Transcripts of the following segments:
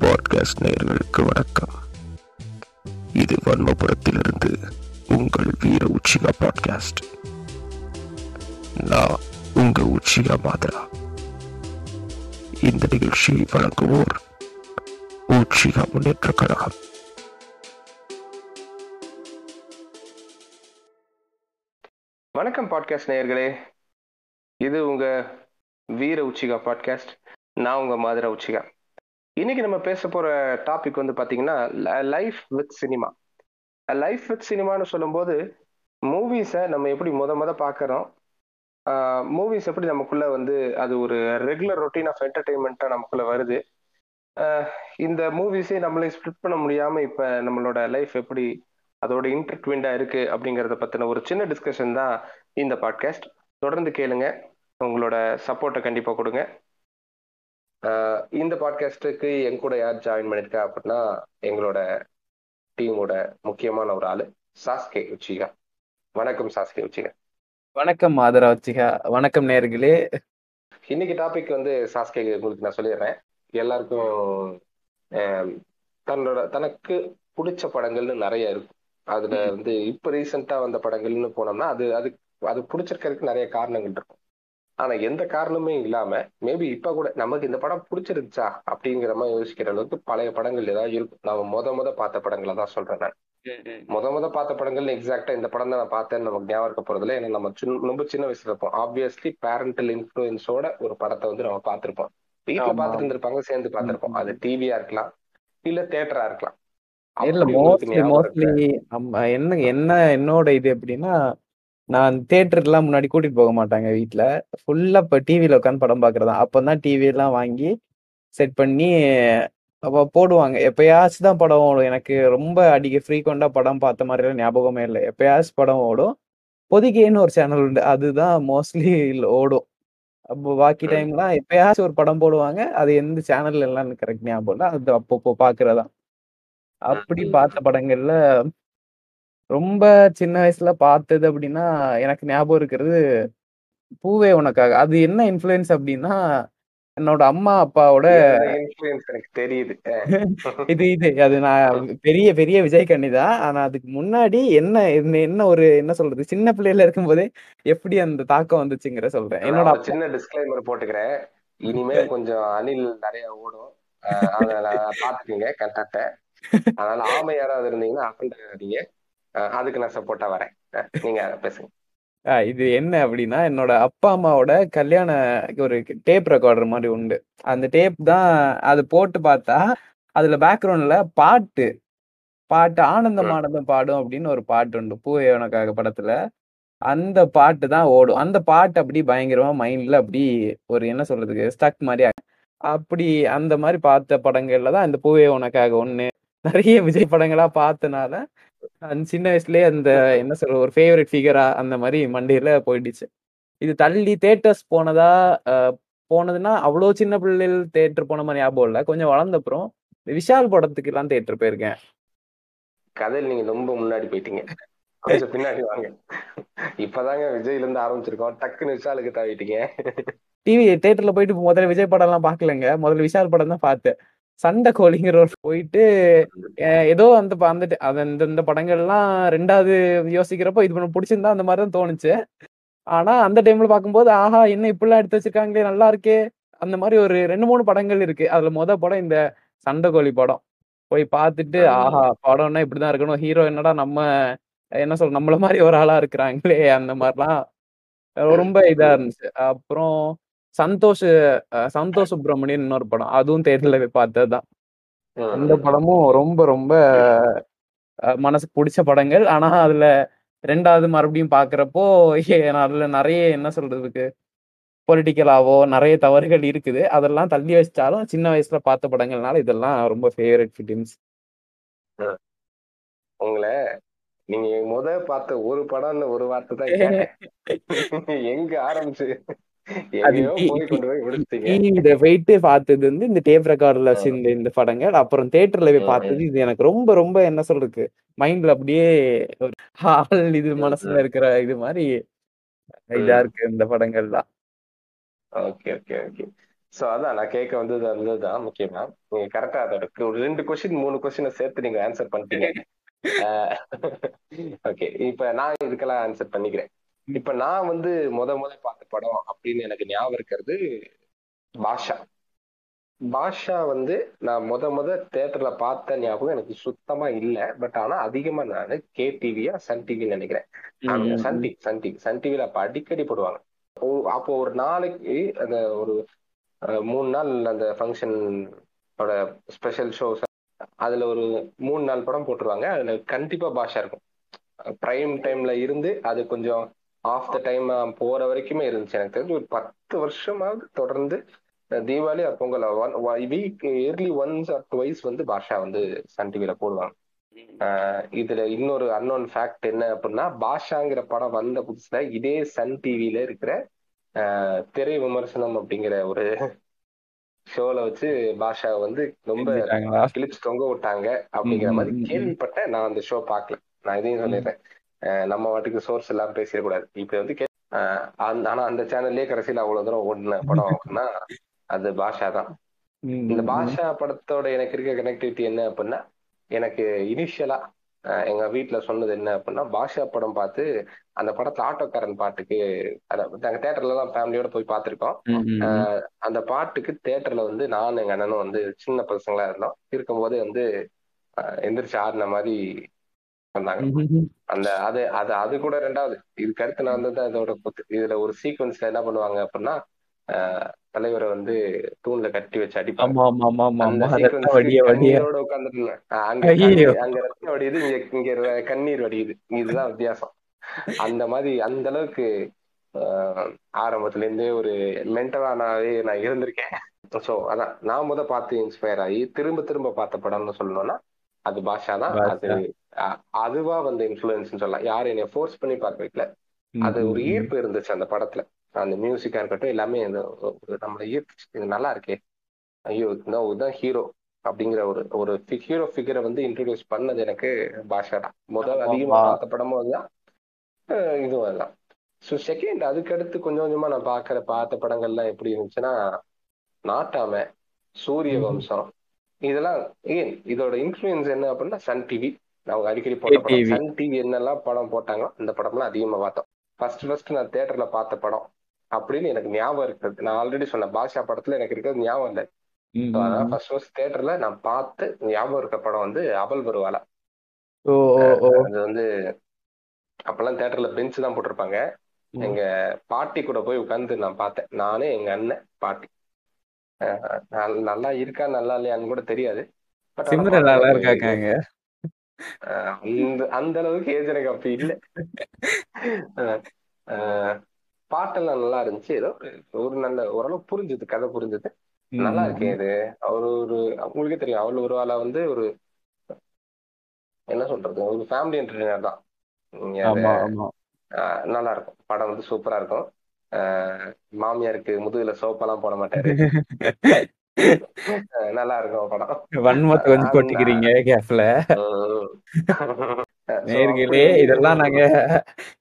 Podcast நேயர்களுக்கு வணக்கம். இது வன்மபுரத்திலிருந்து உங்கள் வீர உச்சிகா பாட்காஸ்ட் நான் உங்க உச்சிகா மாதரா. இந்த நிகழ்ச்சியை வழங்குவோர் உச்சிகா முன்னேற்ற கழகம். வணக்கம் பாட்காஸ்ட் நேயர்களே. இது உங்க வீர உச்சிகா பாட்காஸ்ட் நான் உங்க மாதிர உச்சிகா. இன்னைக்கு நம்ம பேச போற டாபிக் வந்து பாத்தீங்கன்னா life with cinema life with சினிமான்னு சொல்லும்போது மூவிஸை நம்ம எப்படி முத முத பார்க்குறோம் மூவிஸ் எப்படி நமக்குள்ள வந்து அது ஒரு ரெகுலர் ரொட்டீன் ஆஃப் என்டர்டெயின்மெண்ட்டாக நமக்குள்ள வருது? இந்த மூவிஸே நம்மளே ஸ்ப்ளிட் பண்ண முடியாம இப்ப நம்மளோட லைஃப் எப்படி அதோட இன்டர்ட்விண்டா இருக்கு அப்படிங்கறத பத்தின ஒரு சின்ன டிஸ்கஷன் தான் இந்த பாட்காஸ்ட் தொடர்ந்து கேளுங்க. உங்களோட சப்போர்ட்டை கண்டிப்பா கொடுங்க. இந்த பாட்காஸ்டுக்கு என் கூட யார் ஜாயின் பண்ணிருக்கா அப்படின்னா எங்களோட டீமோட முக்கியமான ஒரு ஆளு சாஸ்கே உச்சிகா. வணக்கம் சாஸ்கே உச்சிகா. வணக்கம் மாதரா வச்சிகா வணக்கம் நேர்களே. இன்னைக்கு டாபிக் வந்து சாஸ்கே உங்களுக்கு நான் சொல்லிடுறேன். எல்லாருக்கும் தன்னோட தனக்கு பிடிச்ச படங்கள்னு நிறைய இருக்கும். அதுல வந்து இப்ப ரீசெண்டா வந்த படங்கள்னு போனோம்னா அது அது அது பிடிச்சிருக்கிறதுக்கு நிறைய காரணங்கள் இருக்கும். ஆனா எந்த காரணமே இல்லாம மேபி இப்ப கூட நமக்கு இந்த படம் பிடிச்சிருந்துச்சா அப்படிங்கிற மாதிரி யோசிக்கிற அளவுக்கு பழைய படங்கள் ஏதாவது இருக்கும். நம்ம முத முத பார்த்த படங்களை தான் சொல்றேன் நான். முத முத பார்த்த படங்கள் எக்ஸாக்டா இந்த படம் தான் நான் பார்த்தேன்னு நமக்கு ஞாபகம் இருக்க போறதுல ஏன்னா நம்ம சின்ன ரொம்ப சின்ன வயசுல இருப்போம். ஆப்வியஸ்லி பேரண்டல் இன்ஃபுளுன்ஸோட ஒரு படத்தை வந்து நம்ம பார்த்திருப்போம். வீட்டுல ஆமா. பார்த்துட்டு இருந்திருப்பாங்க சேர்ந்து பார்த்திருப்போம். அது டிவியா இருக்கலாம் இல்ல தியேட்டரா இருக்கலாம். என்ன என்ன என்னோட இது எப்படின்னா நான் தேட்டருக்குலாம் முன்னாடி கூட்டிட்டு போக மாட்டாங்க வீட்ல. ஃபுல்லா இப்ப டிவில உட்காந்து படம் பாக்குறதா. அப்பதான் டிவி எல்லாம் வாங்கி செட் பண்ணி அப்ப போடுவாங்க. எப்பயாச்சும் தான் படம் ஓடும். எனக்கு ரொம்ப அடிக்க ஃப்ரீக்வெண்டா படம் பார்த்த மாதிரி எல்லாம் ஞாபகமே இல்லை. எப்பயாச்சும் படம் ஓடும். பொதிகைன்னு ஒரு சேனல் உண்டு. அதுதான் மோஸ்ட்லி ஓடும். அப்போ பாக்கி. டைம்லாம் எப்பயாச்சும் ஒரு படம் போடுவாங்க. அது எந்த சேனல்ல எல்லாம் கரெக்ட் ஞாபகம் இல்லை. அது அப்பப்போ பாக்குறதா. அப்படி. பார்த்த படங்கள்ல ரொம்ப சின்ன வயசுல பார்த்தது அப்படின்னா எனக்கு ஞாபகம் இருக்கிறது பூவே உனக்காக. அது என்ன இன்ஃப்ளூயன்ஸ் அப்படின்னா என்னோட அம்மா அப்பாவோட என்னோட இன்ஃபுளுன்ஸ் எனக்கு தெரியுது. இது இது. அது நான் பெரிய பெரிய விஜய் கண்ணி தான். ஆனா அதுக்கு முன்னாடி என்ன என்ன ஒரு என்ன சொல்றது? சின்ன பிள்ளையில இருக்கும்போதே எப்படி அந்த தாக்கம் வந்துச்சுங்கிற சொல்றேன். என்னோட சின்ன டிஸ்க்ளைமர் போட்டுக்கிறேன். இனிமேல் கொஞ்சம் அணில் நிறைய ஓடும். பாத்துக்கீங்க கண்டாக்ட அதனால ஆமை யாராவது இருந்தீங்கன்னா அகண்டாதீங்க அதுக்கு நான் சப்போர்ட்டா வரேன். நீங்க பேசுங்க. இது என்ன அப்படின்னா என்னோட அப்பா அம்மாவோட கல்யாண ஒரு டேப் ரெக்கார்டர் மாதிரி உண்டு. அந்த டேப் தான் அது போட்டு பார்த்தா அதுல பேக்ரவுண்ட்ல பாட்டு பாட்டு ஆனந்தம். ஆனந்தம் பாடும் அப்படின்னு ஒரு பாட்டு உண்டு. பூவே உனக்காக படத்துல. அந்த பாட்டு தான் ஓடும். அந்த பாட்டு அப்படி பயங்கரமா மைண்ட்ல அப்படி ஒரு என்ன சொல்றதுக்கு ஸ்டக் மாதிரி அப்படி அந்த மாதிரி பார்த்த படங்கள்ல தான் இந்த பூவே உனக்காக ஒண்ணு. நிறைய விஜய் படங்களா பார்த்தனால சின்ன வயசுலயே அந்த என்ன சொல்ற ஒரு ஃபேவரட் ஃபிகரா அந்த மாதிரி மண்டையில போயிடுச்சு. இது தள்ளி தேட்டர்ஸ் போனதா போனதுன்னா அவ்வளோ சின்ன பிள்ளைகள் தேட்டர் போன மாதிரி ஞாபகம் இல்லை. கொஞ்சம் வளர்ந்த அப்புறம் விஷால் படத்துக்கு எல்லாம் தேட்டர் போயிருக்கேன். கதையில் நீங்க ரொம்ப முன்னாடி போயிட்டீங்க. கொஞ்சம் பின்னாடி வாங்க. இப்பதாங்க விஜய்ல இருந்து ஆரம்பிச்சிருக்கோம். டக்குன்னு விஷாலுக்கு தாவிட்டீங்க. டிவி தேட்டர்ல போயிட்டு முதல்ல விஜய் படம் எல்லாம் பாக்கலங்க முதல்ல விஷால் படம் தான் பார்த்தேன். சண்டை கோழிங்கிற ஒரு போயிட்டு ஏதோ அந்த அந்த அது இந்த இந்த படங்கள்லாம் ரெண்டாவது யோசிக்கிறப்போ இது பண்ண பிடிச்சிருந்தா அந்த மாதிரி தான் தோணுச்சு. ஆனா அந்த டைம்ல பார்க்கும்போது ஆஹா என்ன இப்படிலாம் எடுத்து வச்சிருக்காங்களே நல்லா இருக்கே அந்த மாதிரி ஒரு ரெண்டு மூணு படங்கள் இருக்கு. அதுல முத படம் இந்த சண்டை கோழி படம். போய் பார்த்துட்டு ஆஹா படம்னா இப்படிதான் இருக்கணும் ஹீரோ என்னடா நம்ம என்ன சொல்ற நம்மள மாதிரி ஒரு ஆளா இருக்கிறாங்களே அந்த மாதிரிலாம் ரொம்ப இதா இருந்துச்சு. அப்புறம் சந்தோஷ் சந்தோஷ் சுப்பிரமணியன் இன்னொரு படம். அதுவும் தேட்டர்ல போய் பார்த்ததுதான். அந்த படமும் ரொம்ப ரொம்ப மனசுக்கு பிடிச்ச படங்கள். ஆனா அதுல ரெண்டாவது மறுபடியும் பாக்குறப்போ அதுல நிறைய என்ன சொல்றதுக்கு பொலிட்டிக்கலாவோ நிறைய தவறுகள் இருக்குது. அதெல்லாம் தள்ளி வச்சாலும் சின்ன வயசுல பார்த்த படங்கள்னால இதெல்லாம் ரொம்ப ஃபேவரட் ஃபிலிம்ஸ் உங்களை நீங்க முத பார்த்த ஒரு படம்னு ஒரு வார்த்தை தான் எங்க ஆரம்பிச்சு? டிவியில போயிட்டு பார்த்தது வந்து இந்த டேப் ரெக்கார்ட்ல ஆ. இந்த படங்கள் அப்புறம் தேட்டர்ல போய் பார்த்தது இது. எனக்கு ரொம்ப ரொம்ப என்ன சொல்றதுக்கு மைண்ட்ல அப்படியே ஒரு ஆள் இது மனசுல இருக்கிற இது மாதிரி இதா. இருக்கு இந்த படங்கள்லாம். Okay okay okay. சோ அதான் நான் கேட்க வந்தது அதுதான் முக்கியமா. நீங்க கரெக்டா அதோட ஒரு ரெண்டு கொஸ்டின் மூணு கொஸ்டினை சேர்த்து நீங்க ஆன்சர் பண்ணிட்டீங்க. ஓகே இப்ப நான் இதுக்கெல்லாம் ஆன்சர் பண்ணிக்கிறேன். இப்ப நான் வந்து முத முத பார்த்த படம் அப்படின்னு எனக்கு ஞாபகம் இருக்கிறது பாஷா. பாஷா வந்து நான் முத முத தேட்டர்ல பார்த்த ஞாபகம் எனக்கு சுத்தமா இல்ல. பட் ஆனா அதிகமா நான் கே டிவியா சன் டிவி நினைக்கிறேன். Sun TV Sun TV Sun டிவில அப்ப அடிக்கடி போடுவாங்க. அப்போ ஒரு நாளைக்கு அந்த ஒரு மூணு நாள் அந்த ஃபங்க்ஷன் ஸ்பெஷல் ஷோஸ் அதுல ஒரு மூணு நாள் படம் போட்டுருவாங்க. அதுல கண்டிப்பா பாஷா இருக்கும். பிரைம் டைம்ல இருந்து அது கொஞ்சம் ஆஃப் த டைம் போற வரைக்குமே இருந்துச்சு எனக்கு தெரிஞ்சு ஒரு பத்து வருஷமாவது தொடர்ந்து Deepavali Pongal one week yearly once or twice வந்து பாஷா வந்து சன் டிவில போடுவாங்க இதுல இன்னொரு அன்னோன் ஃபேக்ட் என்ன அப்படின்னா பாஷாங்கிற படம் வந்த புதுசுல இதே சன் டிவில இருக்கிற ஆஹ் திரை விமர்சனம் அப்படிங்கிற ஒரு ஷோல வச்சு பாஷா வந்து ரொம்ப? கிழிச்சு தொங்க விட்டாங்க அப்படிங்கிற மாதிரி. கேள்விப்பட்டேன் நான் அந்த ஷோ பார்க்கல நான் இதையும் சொல்லிடுறேன் நம்ம வாட்டுக்கு சோர்ஸ் எல்லாம் பேசிடக்கூடாது. இப்ப வந்து ஆனா அந்த சேனல்லயே கடைசியில அவ்வளவு தூரம் ஓடின படம் அப்படின்னா அது பாஷா தான். இந்த பாஷா படத்தோட எனக்கு இருக்க கனெக்டிவிட்டி என்ன அப்படின்னா எனக்கு இனிஷியலா எங்க வீட்ல சொன்னது என்ன அப்படின்னா பாஷா படம் பார்த்து அந்த படத்துல ஆட்டோக்காரன் பாட்டுக்கு அத- நாங்க தேட்டர்ல தான் ஃபேமிலியோட போய் பார்த்திருக்கோம். அந்த பாட்டுக்கு தேட்டர்ல வந்து நானும் எங்க அண்ணனும் வந்து சின்ன பசங்களா இருந்தோம். இருக்கும்போது வந்து எந்திரிச்சு ஆடின மாதிரி ம், அந்த அது அது அது கூட ரெண்டாவது. இதுக்கு அடுத்து நான் வந்து அதோட இதுல ஒரு சீக்வன்ஸ்ல என்ன பண்ணுவாங்க அப்படின்னா தலைவரை வந்து தூண்ல கட்டி வச்சு அடிப்பாங்க. அங்க. அங்க- ரத்தம் வடியுது இங்க இங்க கண்ணீர் வடியுது. இதுதான் வித்தியாசம். அந்த மாதிரி அந்த அளவுக்கு ஆரம்பத்துல இருந்தே ஒரு மென்டலானாவே நான் இருந்திருக்கேன். சோ அதான். நான் முத பார்த்து இன்ஸ்பயர் ஆகி திரும்ப திரும்ப பார்த்த படம்னு சொல்லணும்னா அது பாஷா. தான் அது அதுவா வந்த இன்ஃபுளுன்ஸ் சொல்லலாம். யாரும் என்னை ஃபோர்ஸ் பண்ணி பார்க்க வைக்கல அது ஒரு. ஈர்ப்பு இருந்துச்சு அந்த படத்துல. அந்த மியூசிக்கா இருக்கட்டும் எல்லாமே நம்மளை ஈர்த்துச்சு. இது நல்லா இருக்கே. ஐயோ இதுதான் இதுதான் ஹீரோ அப்படிங்கிற ஒரு ஒரு ஹீரோ ஃபிகரை வந்து இன்ட்ரோடியூஸ் பண்ணது எனக்கு பாஷா தான் முதல் அதிகமா. பார்த்த படமும் அதுதான். இதுவும் அதுதான். ஸோ செகண்ட் அதுக்கடுத்து கொஞ்சம் கொஞ்சமா நான் பார்க்குற பார்த்த படங்கள்லாம் எப்படி இருந்துச்சுன்னா நாட்டாம சூரிய. வம்சம். இதெல்லாம் ஏன் இதோட இன்ஃப்ளூயன்ஸ் என்ன அப்படின்னா சன் டிவி அவங்க அடிக்கடி போட்ட படம். சன் டிவி என்னெல்லாம் படம் போட்டாங்களோ அந்த படம்லாம் அதிகமா பார்த்தோம். ஃபர்ஸ்ட் ஃபர்ஸ்ட் நான் தியேட்டர்ல பார்த்த படம் அப்படின்னு எனக்கு ஞாபகம் இருக்குது. நான் ஆல்ரெடி சொன்னேன் பாஷா படத்துல எனக்கு இருக்கிறது ஞாபகம் இல்லை. ம், So, ம், அதான் ம். ஃபர்ஸ்ட் ஃபர்ஸ்ட் தியேட்டர்ல நான் பார்த்து ஞாபகம் இருக்க படம் வந்து ஓ ஓ அது வந்து அப்பெல்லாம் தியேட்டர்ல பெஞ்ச் தான் போட்டிருப்பாங்க. எங்க பாட்டி கூட போய் உட்கார்ந்து நான் பார்த்தேன். நானே எங்க அண்ணன் பாட்டி. நல்லா இருக்கா நல்லா இல்லையான்னு கூட தெரியாது. நல்லா பார்க்கும்போது, இருக்காங்க அந்த அந்த அளவுக்கு ஏஜ் எனக்கு இல்ல. அஹ் பாட்டெல்லாம் நல்லா இருந்துச்சு. ஏதோ ஒரு- நல்ல ஓரளவு புரிஞ்சுது கதை புரிஞ்சுது. நல்லா இருக்கே இது. அவர் ஒரு உங்களுக்கே தெரியும். அவள் ஒரு ஆளா வந்து ஒரு என்ன சொல்றது? ஒரு ஃபேமிலி என்டர்டைனர் தான். நல்லா இருக்கும். படம் வந்து சூப்பரா இருக்கும். மாமியாருக்கு முதுகுல சோப்பெல்லாம் போட மாட்டாரு. நல்லா இருக்கும் படம். வன்மத்தை அந்த- கொட்டிக்கிறீங்க கேப்ல. நேர்களே இதெல்லாம் நாங்க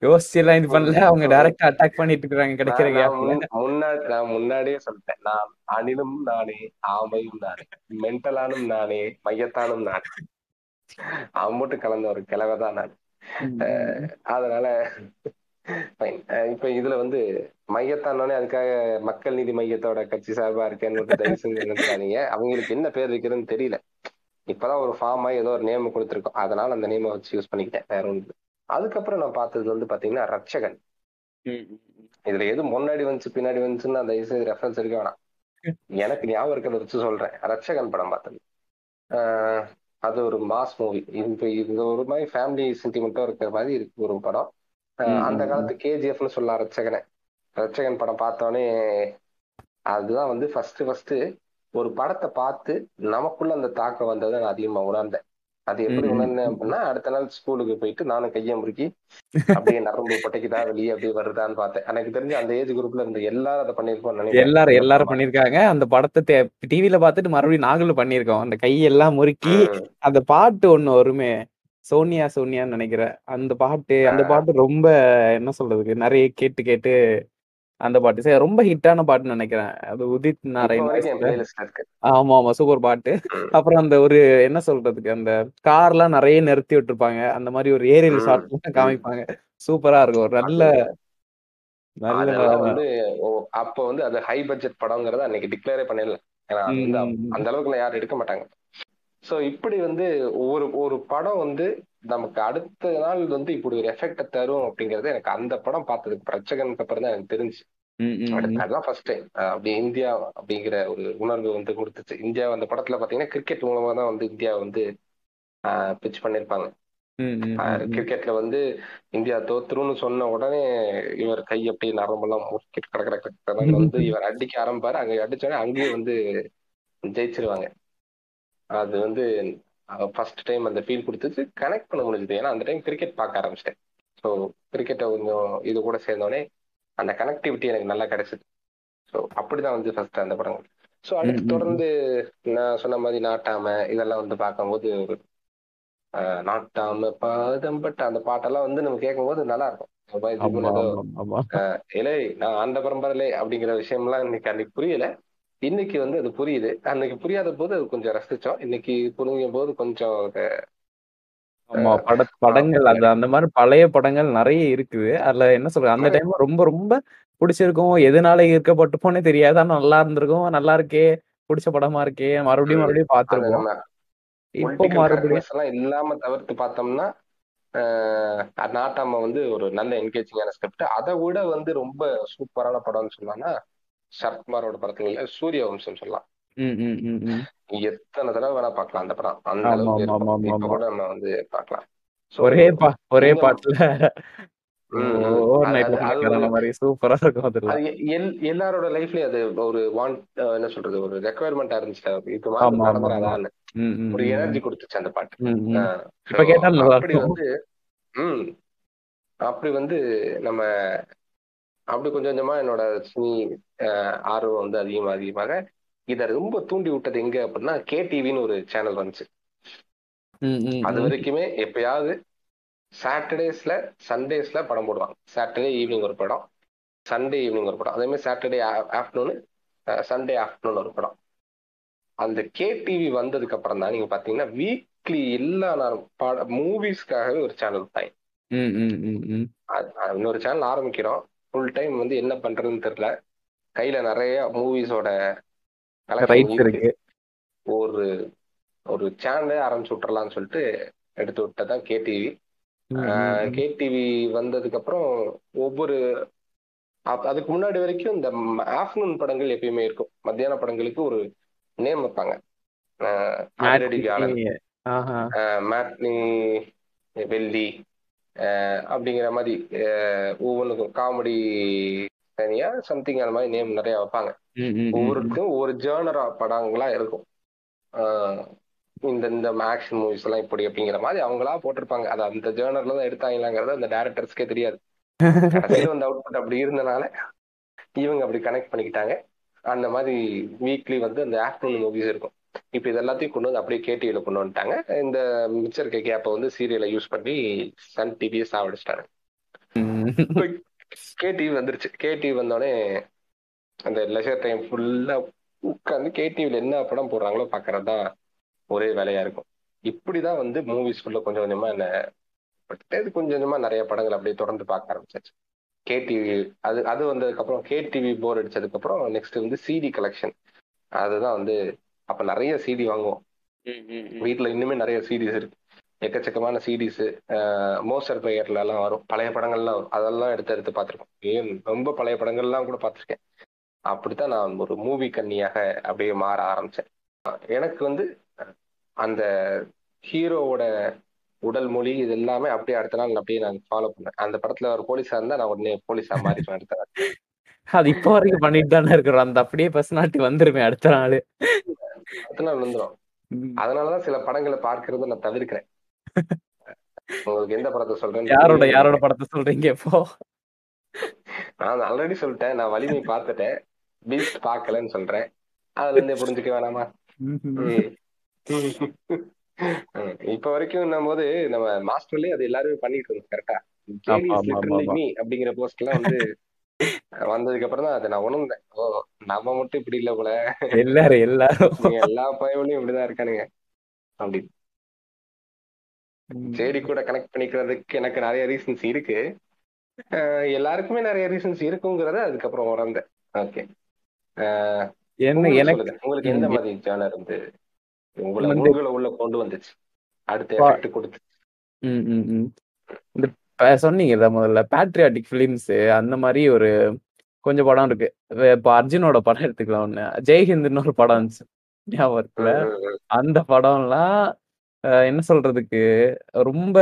யோசிச்சு எல்லாம் இது பண்ணல. அவங்க டைரக்டா அட்டாக் பண்ணிட்டு இருக்காங்க கிடைக்கிற முன்- முன்னாடி நான் முன்னாடியே சொல்லிட்டேன். நான் அணிலும் நானே ஆமையும் நானே மென்டலானும் நானே மையத்தானும் நானே. அம்புட்டு கலந்த ஒரு கிழவை தான் நான் அதனால இப்ப இதுல வந்து மையத்தானோடனே அதுக்காக மக்கள் நீதி மையத்தோட கட்சி சார்பா இருக்கேன்னு மட்டும் தயவு செஞ்சு நினைக்காதீங்க அவங்களுக்கு என்ன பேர் வைக்கிறதுன்னு தெரியல. இப்பதான் ஒரு ஃபார்மா ஏதோ ஒரு நேம் கொடுத்துருக்கோம். அதனால அந்த நேமை வச்சு யூஸ் பண்ணிக்கிட்டேன். வேற ஒன்று அதுக்கப்புறம் நான் பார்த்தது வந்து பாத்தீங்கன்னா ரட்சகன். இதுல எது முன்னாடி வந்துச்சு பின்னாடி வந்துச்சுன்னு அந்த தயவுசெய்து ரெஃபரன்ஸ் எடுக்க வேணாம். எனக்கு ஞாபகம் இருக்கிறத வச்சு சொல்றேன். ரட்சகன் படம் பார்த்தது. ஆஹ் அது ஒரு மாஸ் மூவி இப்போ இது ஒரு மாதிரி ஃபேமிலி சென்டிமெண்ட்டா இருக்கிற மாதிரி இருக்கு ஒரு படம். அந்த காலத்து கேஜிஎஃப்னு சொல்லலாம் ரட்சகனை ரட்சகன் படம் பார்த்தோன்னே அதுதான் வந்து ஃபர்ஸ்ட் ஃபர்ஸ்ட் ஒரு படத்தை பார்த்து நமக்குள்ள அந்த தாக்கம் வந்ததை நான் அதிகமா உணர்ந்தேன். அது எப்படி உணர்ந்தேன் அப்படின்னா அடுத்த நாள் ஸ்கூலுக்கு போயிட்டு நானும் கையை முறுக்கி அப்படியே நரம்பு பொட்டைக்குதா வெளியே அப்படியே வருதான்னு பார்த்தேன். எனக்கு தெரிஞ்சு அந்த ஏஜ் குரூப்ல இருந்த எல்லாரும் அதை பண்ணிருப்போம்னு நினைக்கிறேன். எல்லாரும் எல்லாரும் பண்ணிருக்காங்க அந்த படத்தை டிவில பார்த்துட்டு மறுபடியும் நாங்களும் பண்ணிருக்கோம் அந்த கையெல்லாம் முறுக்கி. அந்த பாட்டு ஒண்ணு வருமே. சோனியா சோனியான்னு நினைக்கிறேன். அந்த பாட்டு அந்த. பாட்டு ரொம்ப என்ன சொல்றதுக்கு நிறைய கேட்டு கேட்டு அந்த பாட்டு. சரி ரொம்ப ஹிட்டான பாட்டுன்னு நினைக்கிறேன். அது உதித் நாராயண் ஆமா ஆமா சூப்பர் பாட்டு. அப்புறம் அந்த ஒரு என்ன சொல்றதுக்கு அந்த கார்லாம் நிறைய நிறுத்தி விட்டுருப்பாங்க. அந்த மாதிரி ஒரு ஏரியல் ஷாட். காமிப்பாங்க. சூப்பரா இருக்கும். ஒரு நல்ல வந்து அப்போ வந்து அது ஹை பட்ஜெட் படங்கிறத அன்னைக்கு டிக்ளேரே பண்ணிடல. ஏன்னா அந்த அளவுக்குலாம் யாரும் எடுக்க மாட்டாங்க. ஸோ இப்படி வந்து ஒரு ஒரு படம் வந்து நமக்கு அடுத்த நாள் வந்து இப்படி ஒரு எஃபெக்ட தரும் அப்படிங்கறது எனக்கு அந்த படம் பார்த்ததுக்கு பிரச்சகனுக்கு அப்புறம் தான் எனக்கு தெரிஞ்சு அதுதான் ஃபர்ஸ்ட் டைம் அப்படி இந்தியா அப்படிங்கிற ஒரு உணர்வு வந்து கொடுத்துச்சு. இந்தியா அந்த படத்துல பாத்தீங்கன்னா கிரிக்கெட் மூலமா தான் வந்து இந்தியா வந்து பிச் பண்ணிருப்பாங்க. கிரிக்கெட்ல வந்து இந்தியா தோத்துருன்னு சொன்ன உடனே இவர் கை அப்படி நரம்பெல்லாம் முறுக்கிட்டு கடை கடை கடை வந்து இவர் அடிக்க ஆரம்பிப்பாரு. அங்க அடிச்சோடனே அங்கேயே வந்து ஜெயிச்சிருவாங்க. அது வந்து ஃபர்ஸ்ட் டைம் அந்த ஃபீல் கொடுத்துச்சு கனெக்ட் பண்ண முடிஞ்சது. ஏன்னா அந்த டைம் கிரிக்கெட் பார்க்க ஆரம்பிச்சிட்டேன். ஸோ கிரிக்கெட்டை கொஞ்சம் இது கூட சேர்ந்தோடனே அந்த கனெக்டிவிட்டி எனக்கு நல்லா கிடைச்சது. ஸோ அப்படிதான் வந்து ஃபர்ஸ்ட் அந்த படங்கள் ஸோ அடுத்து. தொடர்ந்து நான் சொன்ன மாதிரி நாட்டாம இதெல்லாம் வந்து பார்க்கும்போது நாட்டாம பாதம் பட்ட அந்த பாட்டெல்லாம் வந்து நம்ம கேட்கும்போது நல்லா இருக்கும் இலை நான் அந்த பரம்பரையிலே அப்படிங்கிற விஷயம்லாம் இன்னைக்கு அன்னைக்கு புரியல. இன்னைக்கு வந்து அது புரியுது. அன்னைக்கு புரியாத போது அது கொஞ்சம் ரசிச்சோம். இன்னைக்கு புரியும் போது கொஞ்சம் அது, ஆமா பட படங்கள் அந்த அந்த மாதிரி பழைய படங்கள் நிறைய இருக்குது. அதுல என்ன சொல்றது? அந்த டைம் ரொம்ப ரொம்ப பிடிச்சிருக்கும். எதனால ஈர்க்கப்பட்டு போனே தெரியாது. ஆனா நல்லா இருந்திருக்கும். நல்லா இருக்கே. பிடிச்ச படமா இருக்கே. மறுபடியும். மறுபடியும் நம்ம இப்போ மறுபடியும் இல்லாம தவிர்த்து பார்த்தோம்னா ஆஹ், நாட்டாம வந்து ஒரு நல்ல என்கேஜிங்கான ஸ்கிரிப்ட் அதை விட வந்து ரொம்ப சூப்பரான படம்னு சொன்னான்னா சரத்குமாரோட படத்துல சூரிய வம்சம் சொல்லலாம். எத்தனை தடவை வேணா பார்க்கலாம் அந்த படம். அந்த அளவுக்கு இப்ப. கூட நம்ம வந்து பார்க்கலாம். So, ஒரே ஒரே பாட்டுல சூப்பரா இருக்கும் எல்லாரோட லைஃப்லயும் அது ஒரு வாண்ட் என்ன சொல்றது ஒரு ரெக்குவயர்மெண்டா இருந்துச்சு. ம், ம், ஒரு. எனர்ஜி கொடுத்துச்சு அந்த பாட்டு. இப்ப அப்படி. வந்து அப்படி வந்து நம்ம அப்படி கொஞ்சம் கொஞ்சமா என்னோட சினி ஆர்வம் வந்து அதிகமாக அதிகமாக இதை ரொம்ப தூண்டி விட்டது எங்க அப்படின்னா கே டிவின்னு ஒரு சேனல் வந்துச்சு. அது. வரைக்குமே எப்பயாவது சாட்டர்டேஸ்ல சண்டேஸ்ல படம் போடுவாங்க. சாட்டர்டே ஈவினிங் ஒரு படம் சண்டே ஈவினிங் ஒரு படம். அதே மாதிரி சாட்டர்டே ஆஃப்டர்நூனு சண்டே ஆஃப்டர்நூன் ஒரு படம். அந்த கே டிவி வந்ததுக்கு அப்புறம் தான் நீங்க பாத்தீங்கன்னா வீக்லி எல்லா நாளும் பட மூவிஸ்க்காகவே ஒரு சேனல் தான் இன்னொரு சேனல் ஆரம்பிக்கிறோம். ஃபுல் டைம் வந்து என்ன பண்றதுன்னு தெரியல. கையில நிறைய மூவிஸோட ஒரு ஒரு சேனலே ஆரம்பிச்சு விட்டுறலாம்னு சொல்லிட்டு எடுத்து விட்டதான் கே டிவி ம், ம், ம். கே டிவி வந்ததுக்கு அப்புறம் ஒவ்வொரு அதுக்கு முன்னாடி வரைக்கும் இந்த ஆஃப்டர்நூன் படங்கள் எப்பயுமே இருக்கும். மத்தியான படங்களுக்கு ஒரு நேம் வைப்பாங்க. மேட்னி வெள்ளி அப்படிங்கிற மாதிரி ஒவ்வொன்றுக்கும் காமெடி தனியா சம்திங் அந்த மாதிரி நேம் நிறைய வைப்பாங்க. ஒவ்வொருக்கும் ஒவ்வொரு ஜேர்னரா படங்களா இருக்கும். இந்த இந்த ஆக்ஷன் மூவிஸ் எல்லாம் இப்படி அப்படிங்கிற மாதிரி அவங்களா போட்டிருப்பாங்க. அது அந்த ஜேர்னர்ல தான் எடுத்தாங்களாங்கிறது அந்த டேரக்டர்ஸ்க்கே தெரியாது. கடைசியில அந்த அவுட்புட் அப்படி இருந்தனால இவங்க அப்படி கனெக்ட் பண்ணிக்கிட்டாங்க. அந்த மாதிரி வீக்லி வந்து அந்த ஆஃப்டர்நூன் மூவிஸ் இருக்கும். இப்போ இது எல்லாத்தையும் கொண்டு வந்து அப்படியே கேடிவில கொண்டு வந்துட்டாங்க. இந்த மிச்சர் இருக்க கேப்பை வந்து சீரியலை யூஸ் பண்ணி சன் டிவியை சாவடிச்சிட்டாங்க. கேடிவி வந்துருச்சு. கேடிவி வந்தோடனே அந்த லெஷர் டைம் ஃபுல்லா உட்காந்து கேடிவில என்ன படம் போடுறாங்களோ பாக்குறது தான் ஒரே வேலையா இருக்கும். இப்படிதான் வந்து மூவிஸ் ஃபுல்ல கொஞ்சம் கொஞ்சமா என்ன பட்டு கொஞ்சம் கொஞ்சமா நிறைய படங்கள் அப்படியே தொடர்ந்து பார்க்க ஆரம்பிச்சாச்சு. கேடிவி அது அது வந்ததுக்கு அப்புறம் கேடிவி போர் அடிச்சதுக்கு அப்புறம் நெக்ஸ்ட் வந்து சிடி கலெக்ஷன் அதுதான் வந்து அப்ப நிறைய சிடி வாங்குவோம். வீட்ல இன்னுமே நிறைய சீடிஸ் இருக்கு. எக்கச்சக்கமான சீடிஸ் மோஸ்டர் பிளேயர்ல எல்லாம் வரும். பழைய படங்கள்லாம் வரும். அதெல்லாம் எடுத்து எடுத்து பார்த்துருக்கோம் ஏன் ரொம்ப பழைய படங்கள்லாம் கூட பார்த்துருக்கேன். அப்படித்தான் நான் ஒரு மூவி கன்னியாக அப்படியே மாற ஆரம்பிச்சேன். எனக்கு வந்து அந்த ஹீரோவோட உடல் மொழி இது எல்லாமே அப்படியே அடுத்த நாள் அப்படியே நான் ஃபாலோ பண்ணேன். அந்த படத்துல ஒரு போலீஸா இருந்தா நான் உடனே போலீஸா மாறிப்பேன் அடுத்த நாள். அது இப்போ வரைக்கும் பண்ணிட்டு தானே இருக்கிறோம். அந்த அப்படியே பர்சனாலிட்டி வந்துருமே அடுத்த நாள். அடுத்த நாள் வந்துடும் ம். அதனாலதான் சில படங்களை பார்க்கறத நான் தவிர்க்கிறேன். உங்களுக்கு எந்த படத்தை சொல்றேன் யாரோட யாரோட படத்தை சொல்றீங்க இப்போ? நான் ஆல்ரெடி சொல்லிட்டேன். நான் வலிமை பார்த்துட்டேன். பீஸ்ட் பார்க்கலன்னு சொல்றேன். அதுல இருந்தே புரிஞ்சுக்க வேணாமா. இப்ப வரைக்கும் நம்ம போது நம்ம மாஸ்டர்லயே அது எல்லாருமே பண்ணிட்டு இருந்தோம் கரெக்டா. மீ அப்படிங்கிற போஸ்ட் எல்லாம் வந்து வந்ததுக்கு அப்புறம் தான் அதை நான் உணர்ந்தேன். ஓ நம்ம மட்டும் இப்படி இல்ல போல. எல்லாரும் எல்லாரும். எல்லா பயவனையும் இப்படிதான் இருக்கானுங்க. அப்படி. சரி கூட கனெக்ட் பண்ணிக்கிறதுக்கு எனக்கு நிறைய ரீசன்ஸ் இருக்கு. எல்லாருக்குமே நிறைய ரீசன்ஸ் இருக்குங்கிறத அதுக்கப்புறம் உணர்ந்தேன். ஓகே. என்ன எனக்கு உங்களுக்கு எந்த. மாதிரி ஜானர் இருந்து உங்களை வந்து- உங்களை உள்ள கொண்டு வந்துச்சு? அடுத்த கொடுத்து. இந்த சொன்னீங்கல்ல முதல்ல பேட்ரியாட்டிக் ஃபிலிம்ஸ் அந்த மாதிரி ஒரு கொஞ்சம் படம் இருக்கு. இப்ப அர்ஜுனோட படம் எடுத்துக்கலாம் ஒண்ணு. ஜெய்ஹிந்த்னு ஒரு படம் இருந்துச்சு. ஞாபகம் இருக்குல்ல அந்த படம்லாம் என்ன சொல்றதுக்கு ரொம்ப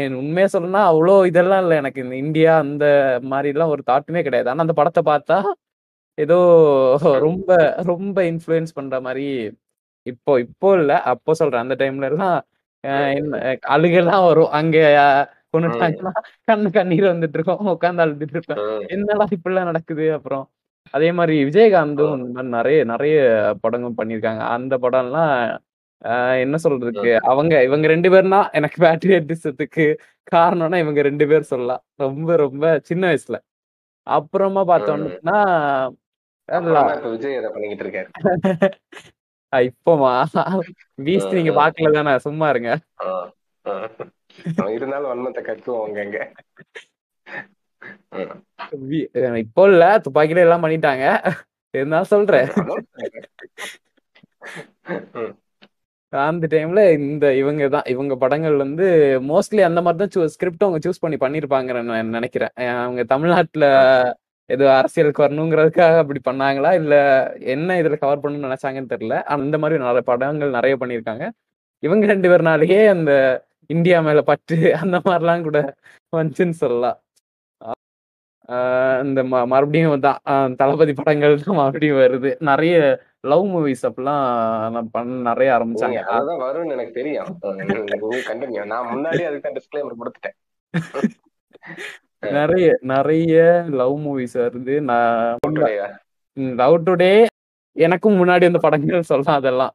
என் உண்மையா சொல்லணும்னா அவ்வளோ இதெல்லாம் இல்லை எனக்கு. இந்த இந்தியா அந்த மாதிரிலாம் ஒரு தாட்டுமே கிடையாது. ஆனா அந்த படத்தை பார்த்தா ஏதோ ரொம்ப ரொம்ப இன்ஃப்ளூயன்ஸ் பண்ற மாதிரி இப்போ இப்போ இல்ல அப்போ சொல்றேன். அந்த டைம்ல எல்லாம் அழுகெல்லாம் வரும். அங்க அஹ், கொன்னுட்டாங்கன்னா கண்ணு கண்ணீர் வந்துட்டு இருக்கோம். உட்காந்து அழுதுட்டு இருப்பேன். என்னடா இப்படிலாம் நடக்குது? அப்புறம் அதே மாதிரி விஜயகாந்தும் இந்த மாதிரி நிறைய நிறைய படங்கள் பண்ணியிருக்காங்க. அந்த படம்லாம் ஆஹ் என்ன சொல்றதுக்கு அவங்க இவங்க ரெண்டு பேர்னா எனக்கு பேட்ரியட்டிசத்துக்கு காரணம்னா இவங்க ரெண்டு பேர் சொல்லலாம். ரொம்ப ரொம்ப சின்ன வயசுல. அப்புறமா பார்த்தோம்னா இப்போமா? பீஸ்ட் நீங்க பாக்கல தானே சும்மா இருங்க. இருந்தாலும் வன்மத்தை கட்டுவோம் அஹ் இப்போ இல்ல. துப்பாக்கில எல்லாம் பண்ணிட்டாங்க. இருந்தாலும் சொல்றேன். அந்த டைம்ல இந்த இவங்க தான். இவங்க படங்கள் வந்து மோஸ்ட்லி அந்த மாதிரி தான் ஸ்கிரிப்ட் அவங்க சூஸ் பண்ணி பண்ணிருப்பாங்கன்னு நான் நினைக்கிறேன். அவங்க தமிழ்நாட்டுல ஏதோ அரசியலுக்கு வரணுங்கிறதுக்காக அப்படி பண்ணாங்களா? இல்ல என்ன இதுல கவர் பண்ணணும்னு நினைச்சாங்கன்னு தெரியல. ஆனா இந்த மாதிரி நிறைய படங்கள் நிறைய பண்ணியிருக்காங்க. இவங்க ரெண்டு பேர்னாலேயே அந்த இந்தியா மேல பற்று அந்த மாதிரிலாம் கூட வந்துச்சுன்னு சொல்லலாம். ஆஹ் இந்த ம- மறுபடியும் தான் தளபதி படங்கள் தான் மறுபடியும் வருது. நிறைய லவ் மூவிஸ் அப்படிலாம் நான் பண்ண நிறைய ஆரம்பிச்சாங்க. அதான் வரும்னு எனக்கு தெரியும். கண்டினியூ நான் முன்னாடி அதுக்கு டிஸ்க்ளைமர் கொடுத்துட்டேன். நிறைய நிறைய லவ் மூவிஸ் வருது. நான் லவ் டுடே எனக்கும் முன்னாடி அந்த படங்கள் சொல்லலாம் அதெல்லாம்.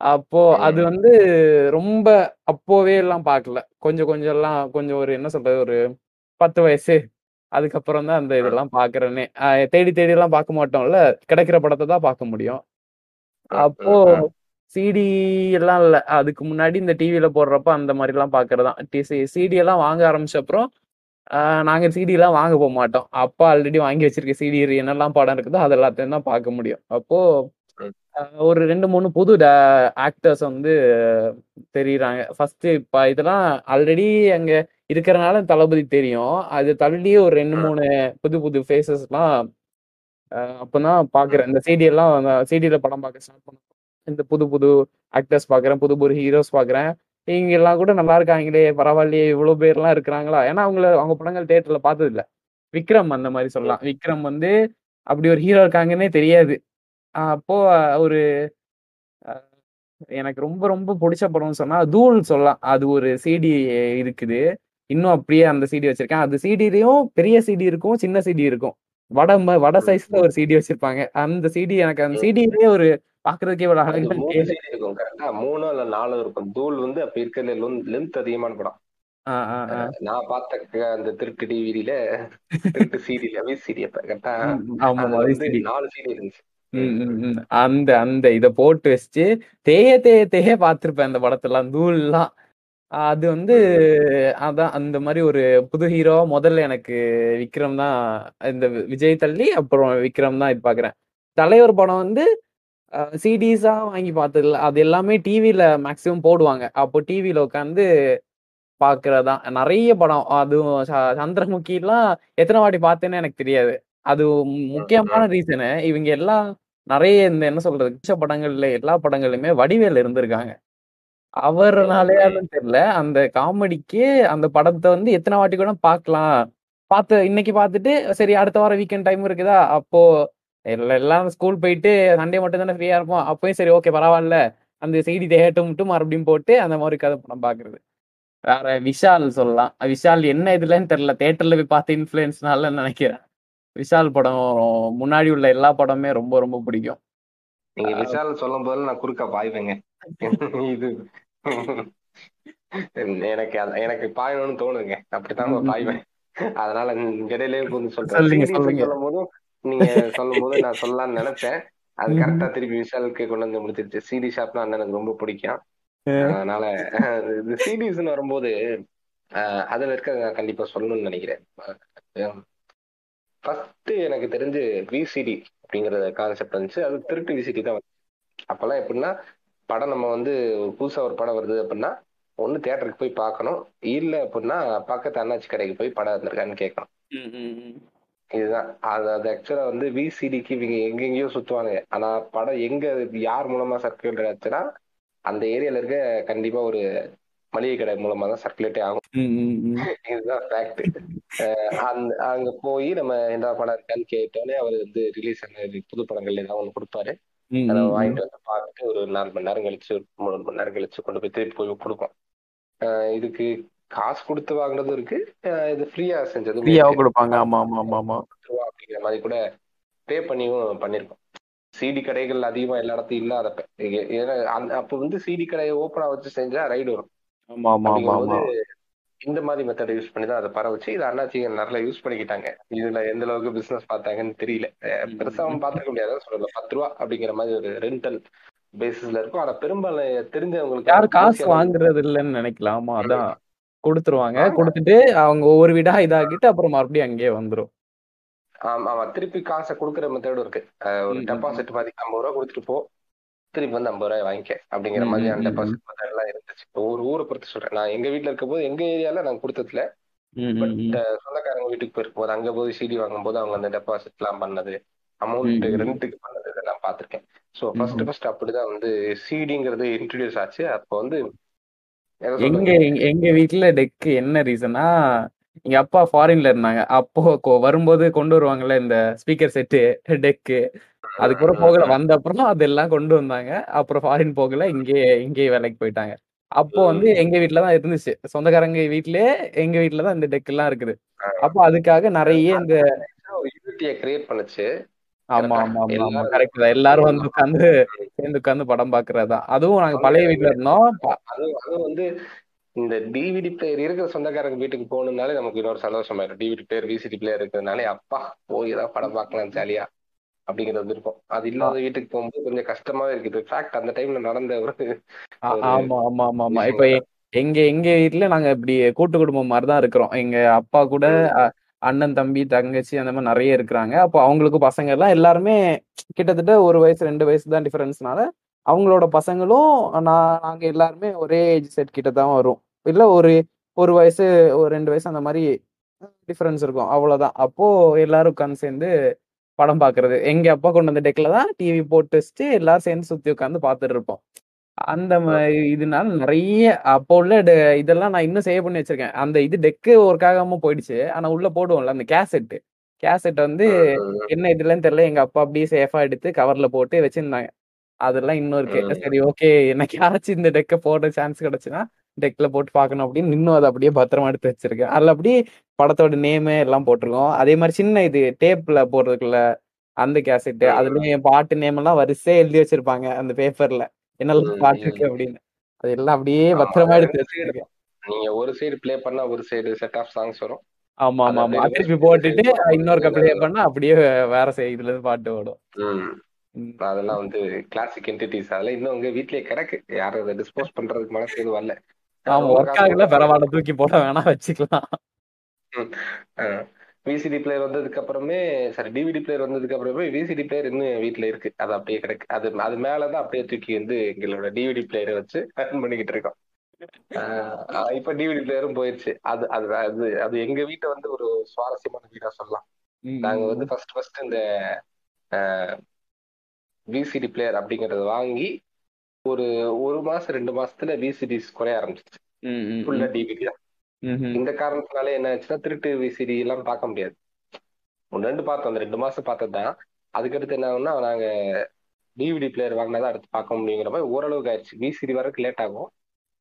அப்போ அது. வந்து ரொம்ப அப்போவே எல்லாம் பார்க்கல. கொஞ்சம் கொஞ்சம் எல்லாம் கொஞ்சம் ஒரு என்ன சொல்றது ஒரு பத்து வயசு அதுக்கப்புறம் தான் அந்த இதெல்லாம் பாக்குறேனே தேடி தேடி எல்லாம் பார்க்க மாட்டோம்ல. கிடைக்கிற படத்தை தான் பார்க்க முடியும். அப்போ சிடி எல்லாம் இல்ல. அதுக்கு முன்னாடி இந்த டிவில போடுறப்ப அந்த மாதிரி எல்லாம் பாக்குறதான் சிடி எல்லாம் வாங்க ஆரம்பிச்ச அப்புறம் ஆஹ் நாங்க சிடி எல்லாம் வாங்க போக மாட்டோம். அப்பா ஆல்ரெடி வாங்கி வச்சிருக்க சிடி என்னெல்லாம் படம் இருக்குதோ அது எல்லாத்தையும் தான் பார்க்க முடியும். அப்போ ஒரு ரெண்டு மூணு புது ஆக்டர்ஸ் வந்து தெரியுறாங்க. ஃபர்ஸ்ட் இப்ப இதெல்லாம் ஆல்ரெடி அங்க இருக்கிறனால தளபதி தெரியும். அது தள்ளி ஒரு ரெண்டு. மூணு புது புது ஃபேஸஸ் எல்லாம் ஆஹ் அப்பதான் பாக்குறேன். இந்த சிடி எல்லாம் சிடியில படம் பார்க்க ஸ்டார்ட் பண்ண இந்த புது புது ஆக்டர்ஸ் பாக்குறேன். புது புது ஹீரோஸ் பாக்குறேன். இவங்க எல்லாம் கூட நல்லா இருக்காங்களே பரவாயில்லையே இவ்வளவு பேர்லாம் இருக்கிறாங்களா? ஏன்னா அவங்கள அவங்க படங்கள் தியேட்டர்ல பார்த்தது இல்ல விக்ரம் அந்த மாதிரி சொல்லலாம். விக்ரம் வந்து அப்படி ஒரு ஹீரோ இருக்காங்கன்னே தெரியாது. அப்போ ஒரு எனக்கு ரொம்ப ரொம்ப பிடிச்ச படம்னு சொன்னா தூள் சொல்லலாம். அது ஒரு சிடி இருக்குது. இன்னும் அப்படியே அந்த சிடி வச்சிருக்கேன். அது சிடிலையும் பெரிய சிடி இருக்கும் சின்ன சிடி இருக்கும். வட வட சைஸ்ல ஒரு சிடி வச்சிருப்பாங்க. அந்த சிடி எனக்கு அந்த சிடியிலேயே ஒரு பாக்குறதுக்கே ஒரு அது அழகா மூணு CD இருக்கும் கரெக்டா மூணோ இல்ல நாலு இருக்கும். தூள் வந்து அப்ப இருக்கிறதுல லென்த் அதிகமான படம். நான் பார்த்த அந்த திருட்டு டிவிடில திருட்டு சீரியல் வி சீரியல் கரெக்டா. நாலு சீடி இருந்துச்சு. அந்த அந்த இத போட்டு வச்சு தேய தேய தேய பார்த்திருப்பேன் அந்த படத்தெல்லாம் தூள்லாம். அது வந்து அதான் அந்த மாதிரி ஒரு புது ஹீரோ முதல்ல எனக்கு விக்ரம் தான் இந்த விஜய் தள்ளி அப்புறம் விக்ரம் தான் இது பாக்குறேன். தலைவர் படம் வந்து சிடிஸா வாங்கி பார்த்தது இல்ல அது எல்லாமே டிவில மேக்சிமம் போடுவாங்க. அப்போ டிவில உட்காந்து பாக்குறதுதான் நிறைய படம். அதுவும் சந்திரமுகிலாம் எத்தனை வாட்டி பார்த்தேன்னு எனக்கு தெரியாது. அது முக்கியமான ரீசனு இவங்க எல்லாம் நிறைய இந்த என்ன சொல்றது பிடிச்ச படங்கள்ல எல்லா படங்களுமே வடிவேல் இருந்திருக்காங்க. அவர்னாலயாலும் தெரியல அந்த காமெடிக்கு அந்த படத்தை வந்து எத்தனை வாட்டி கூட பார்க்கலாம் பார்த்து இன்னைக்கு பார்த்துட்டு சரி அடுத்த வாரம் வீக்கெண்ட் டைம் இருக்குதா? அப்போ எல்லாம் ஸ்கூல் போயிட்டு சண்டே மட்டும் தானே ஃப்ரீயா இருப்போம். அப்பயும் சரி ஓகே பரவாயில்ல. அந்த செய்தி தேகட்டும் மட்டும் மறுபடியும் போட்டு அந்த மாதிரி கதை படம் பாக்குறது. வேற விஷால் சொல்லலாம். விஷால் என்ன இதுலன்னு தெரியல. தேட்டர்ல போய் பார்த்து இன்ஃபுளுன்ஸ்னால நினைக்கிறேன். விஷால் படம் முன்னாடி உள்ள எல்லா படமே ரொம்ப ரொம்ப பிடிக்கும். நீங்க விஷால் சொல்லும் போது நான் குறுக்க பாய்வேங்க. இது எனக்கு எனக்கு பாயணும்னு தோணுங்க அப்படித்தான் பாய்வேன். அதனால இடையிலே கொஞ்சம் சொல்றேன். சொல்லும் போதும் நீங்க சொல்லும் போது நான் சொல்லலாம்னு நினைச்சேன். அது. கரெக்டா திருப்பி விஷாலுக்கு கொண்டு வந்து முடிச்சிருச்சு. சிடி ஷாப்னா அண்ணனுக்கு ரொம்ப பிடிக்கும். அதனால இது சீரீஸ்னு வரும்போது அதுல இருக்க நான் கண்டிப்பா சொல்லணும்னு நினைக்கிறேன். ஃபர்ஸ்ட் எனக்கு தெரிஞ்சு விசிடி அப்படிங்கிற கான்செப்ட் வந்துச்சு. அது திருட்டு விசிடி தான். அப்பெல்லாம் எப்படின்னா படம் நம்ம வந்து ஒரு புதுசா ஒரு படம் வருது அப்படின்னா ஒண்ணு தியேட்டருக்கு போய் பார்க்கணும். இல்ல அப்படின்னா பக்கத்து அண்ணாச்சி கடைக்கு போய் படம் வந்திருக்கான்னு கேட்கணும். இதுதான். அது அது ஆக்சுவலா வந்து விசிடிக்கு இவங்க எங்கெங்கேயோ சுத்துவாங்க. ஆனா படம் எங்க யார் மூலமா சர்க்குலேட் ஆச்சுன்னா அந்த ஏரியால இருக்க கண்டிப்பா ஒரு மளிகை கடை மூலமா தான் சர்க்குலேட்டே ஆகும். இதுதான் ஃபேக்ட் அந்த அங்க போய் நம்ம என்ன படம் இருக்கான்னு கேட்டோன்னே அவர் வந்து ரிலீஸ் ஆன புது படங்கள் ஏதாவது ஒன்று கொடுப்பாரு. அதை. வாங்கிட்டு வந்து பார்த்துட்டு ஒரு நாலு மணி நேரம் கழிச்சு ஒரு மூணு மணி நேரம் கழிச்சு கொண்டு போய் திருப்பி போய் கொடுப்போம். இதுக்கு காசு கொடுத்து வாங்குனதும் இருக்கு. இது ஃப்ரீயா செஞ்சதும் ஃப்ரீயாவும் இருக்கு கொடுப்பாங்க. ஆமா ஆமா ஆமா ஆமா. அப்படிங்கிற மாதிரி கூட பே பண்ணியும் பண்ணியிருக்கோம் சிடி கடைகள் அதிகமா எல்லா இடத்தையும் இல்லாதப்ப. ஏன்னா அப்போ வந்து சிடி கடையை ஓப்பனா வச்சு செஞ்சா ரைடு வரும். ஆமா ஆமா ஆமா ஆமா. இந்த மாதிரி மெத்தட் யூஸ் பண்ணி தான் அதை பரவ வச்சு இது அண்ணாச்சிங்க நிறைய யூஸ் பண்ணிக்கிட்டாங்க. இதுல எந்த அளவுக்கு பிசினஸ் பார்த்தாங்கன்னு தெரியல. பெருசா அவன் பார்த்துக்க முடியாது. சொல்லல பத்து ரூபா அப்படிங்கிற மாதிரி ஒரு ரெண்டல் பேசிஸ்ல இருக்கும். ஆனா பெரும்பாலும் தெரிஞ்சவங்களுக்கு யாரும் காசு வாங்குறது இல்லைன்னு நினைக்கலாம்? ஆமா அதான். கொடுத்துருவாங்க. கொடுத்துட்டு அவங்க ஒவ்வொரு வீடா இதாக்கிட்டு அப்புறம் மறுபடியும் அங்கேயே வந்துரும். ஆமா ஆமா. திருப்பி காசை கொடுக்குற மெத்தடும் இருக்கு. ஒரு டெபாசிட் மாதிரி ஐம்பது ரூபா கொடுத்துட்டு போ. திருப்பி வந்து ஐம்பது ரூபாய் வாங்கிக்க. அப்படிங்கிற ம், மாதிரியான ம், ம். டெபாசிட் மெத்தட் எல்லாம் இருந்துச்சு. ஒரு ஊரை பொறுத்து சொல்றேன். நான் எங்க வீட்ல இருக்கும் போது எங்க ஏரியால நான் கொடுத்ததுல பட். சொந்தக்காரங்க வீட்டுக்கு போயிருக்கும் போது அங்க போய் சிடி வாங்கும் போது அவங்க அந்த டெபாசிட் எல்லாம் பண்ணது அமௌண்ட். ரெண்டுக்கு பண்ணது இதெல்லாம் பார்த்திருக்கேன். So first. ஃபர்ஸ்ட் அப்படிதான் வந்து சிடிங்கிறது இன்ட்ரடியூஸ் ஆச்சு. அப்போ வந்து எங்க எங்க- வீட்ல டெக்கு என்ன ரீசனா எங்க அப்பா ஃபாரின்ல இருந்தாங்க. அப்போ கொ- வரும்போது கொண்டு வருவாங்கல்ல இந்த ஸ்பீக்கர் செட்டு டெக்கு. அதுக்கப்புறம் போகல. வந்த அப்புறம் அதெல்லாம் கொண்டு வந்தாங்க. அப்புறம் ஃபாரின் போகல. இங்கே இங்கே வேலைக்கு போயிட்டாங்க. அப்போ வந்து எங்க வீட்ல தான் இருந்துச்சு. சொந்தக்காரங்க வீட்லயே எங்க வீட்ல தான் இந்த டெக் எல்லாம் இருக்குது அப்போ அதுக்காக நிறைய இந்த யூனிட்டியை கிரியேட் பண்ணுச்சு. ஆமா? ஆமா ஆமா கரெக்ட் தான். எல்லாரும் வந்து உட்காந்து சேர்ந்து உட்காந்து படம் பாக்குறதுதான். அதுவும் நாங்க பழைய வீட்ல இருந்தோம். ப- அது அது வந்து இந்த டிவிடி பிளேயர் இருக்கிற சொந்தக்காரங்க வீட்டுக்கு போகணும்னாலே நமக்கு இன்னொரு சந்தோஷமாயிரும். டிவிடி பிளேயர் விசிடி பிளேயர் இருக்கிறதுனாலே அப்பா போய் தான் படம் பார்க்கலாம் ஜாலியா அப்படிங்கிறது இருக்கும். அது இல்லாத வீட்டுக்கு போகும்போது கொஞ்சம் கஷ்டமாவே இருக்குது. ஃபேக்ட் அந்த டைம்ல நடந்த ஒரு ஆமா ஆமா ஆமா ஆமா. இப்ப எங்க எங்க வீட்ல நாங்க இப்படி கூட்டு குடும்பம் மாதிரி தான் இருக்கிறோம். எங்க அப்பா கூட அண்ணன் தம்பி தங்கச்சி அந்த மாதிரி நிறைய இருக்கிறாங்க. அப்போ அவங்களுக்கு பசங்க எல்லாம் எல்லாருமே கிட்டத்தட்ட ஒரு வயசு ரெண்டு வயசு தான் டிஃபரன்ஸ்னால அவங்களோட பசங்களும் நான் நாங்க எல்லாருமே ஒரே ஏஜ் செட் கிட்ட தான் வரும். இல்ல ஒரு ஒரு வயசு ஒரு ரெண்டு வயசு அந்த மாதிரி டிஃபரன்ஸ் இருக்கும். அவ்வளவுதான். அப்போ எல்லாரும் உட்காந்து சேர்ந்து படம் பாக்குறது எங்க அப்பா கொண்டு வந்த டெக்ல தான் டிவி போட்டு வச்சுட்டு எல்லாரும் சேர்ந்து சுத்தி உட்காந்து பார்த்துட்டு இருப்போம். அந்த ம- இதனால நிறைய அப்போ உள்ள டெ- இதெல்லாம் நான் இன்னும் சேவ் பண்ணி வச்சிருக்கேன். அந்த இது டெக்கு ஒர்க் ஆகாம போயிடுச்சு. ஆனா உள்ள போடுவோம்ல அந்த கேசெட். கேசெட் வந்து என்ன இதுலன்னு தெரியல. எங்க அப்பா அப்படியே சேஃபா எடுத்து கவர்ல போட்டு வச்சிருந்தாங்க. அதெல்லாம் இன்னும் இருக்கு. ம். சரி ஓகே. என்னைக்காச்சும் இந்த டெக்க போட சான்ஸ் கிடைச்சுன்னா டெக்ல போட்டு பார்க்கணும் அப்படின்னு இன்னும் அதை அப்படியே பத்திரமா எடுத்து வச்சிருக்கேன். அதுல அப்படியே படத்தோட நேமு எல்லாம் போட்டிருக்கோம். அதே மாதிரி சின்ன இது டேப்ல போடுறதுக்குள்ள அந்த கேசெட் ம். அதுலயும் என் பாட்டு நேம் எல்லாம் வரிசையா எழுதி வச்சிருப்பாங்க அந்த பேப்பர்ல என்னெல்லாம் ம், பாட்டு இருக்கு ம். அப்படின்னு. அதெல்லாம் அப்படியே ஆமா, பத்திரமா அது எடுத்து வச்சிருக்கேன். நீங்க ஒரு சைடு ப்ளே பண்ணா ஒரு சைடு செட் ஆஃப் சாங்ஸ் வரும். ஆமா அதை ஆமா ஆமா. அப்படியே திருப்பி போட்டுட்டு இன்னொரு கப்ளே பண்ணா அப்படியே வேற இதுல இருந்து பாட்டு ஓடும். அதெல்லாம் வந்து கிளாசிக் என்டிட்டிஸ் அதெல்லாம் இன்னும் உங்க வீட்லயே கிடக்கு. யாரும் அதை டிஸ்போஸ் பண்றதுக்கு மனசு எதுவும் வரல. ஆமா ஒர்க் ஆகல பரவாயில்ல தூக்கி போட வேணா வச்சுக்கலாம். விசிடி பிளேயர் வந்ததுக்கு அப்புறமே சாரி டிவிடி பிளேயர் வந்ததுக்கு அப்புறமே விசிடி பிளேயர் இன்னும் வீட்ல இருக்கு. அது அப்படியே கிடக்கு. அது அது மேலதான் அப்படியே தூக்கி வந்து எங்களோட டிவிடி பிளேயரை வச்சு ரன் பண்ணிக்கிட்டு இருக்கோம். இப்ப டிவிடி பிளேயரும் போயிடுச்சு அது அது அது அது எங்க வீட்டை வந்து ஒரு சுவாரஸ்யமான வீடா சொல்லலாம். நாங்க வந்து ஃபர்ஸ்ட் ஃபர்ஸ்ட் இந்த விசிடி பிளேயர் அப்படிங்கறத வாங்கி ஒரு ஒரு மாசம் ரெண்டு மாசத்துல விசிடிஸ் குறைய ஆரம்பிச்சிச்சு. ஃபுல்லா டிவிடி தான். இந்த காரணத்தினால என்ன ஆச்சுன்னா திருட்டு விசிடி எல்லாம் பார்க்க முடியாது. ஒன்று ரெண்டு பார்த்தோம். அந்த ரெண்டு மாசம் பார்த்ததுதான். அதுக்கடுத்து என்ன ஆகும்னா நாங்க டிவிடி பிளேயர் வாங்கினதான் அடுத்து பார்க்க முடியுங்கிற மாதிரி ஓரளவுக்கு ஆயிடுச்சு. விசிடி வரக்கு லேட் ஆகும்.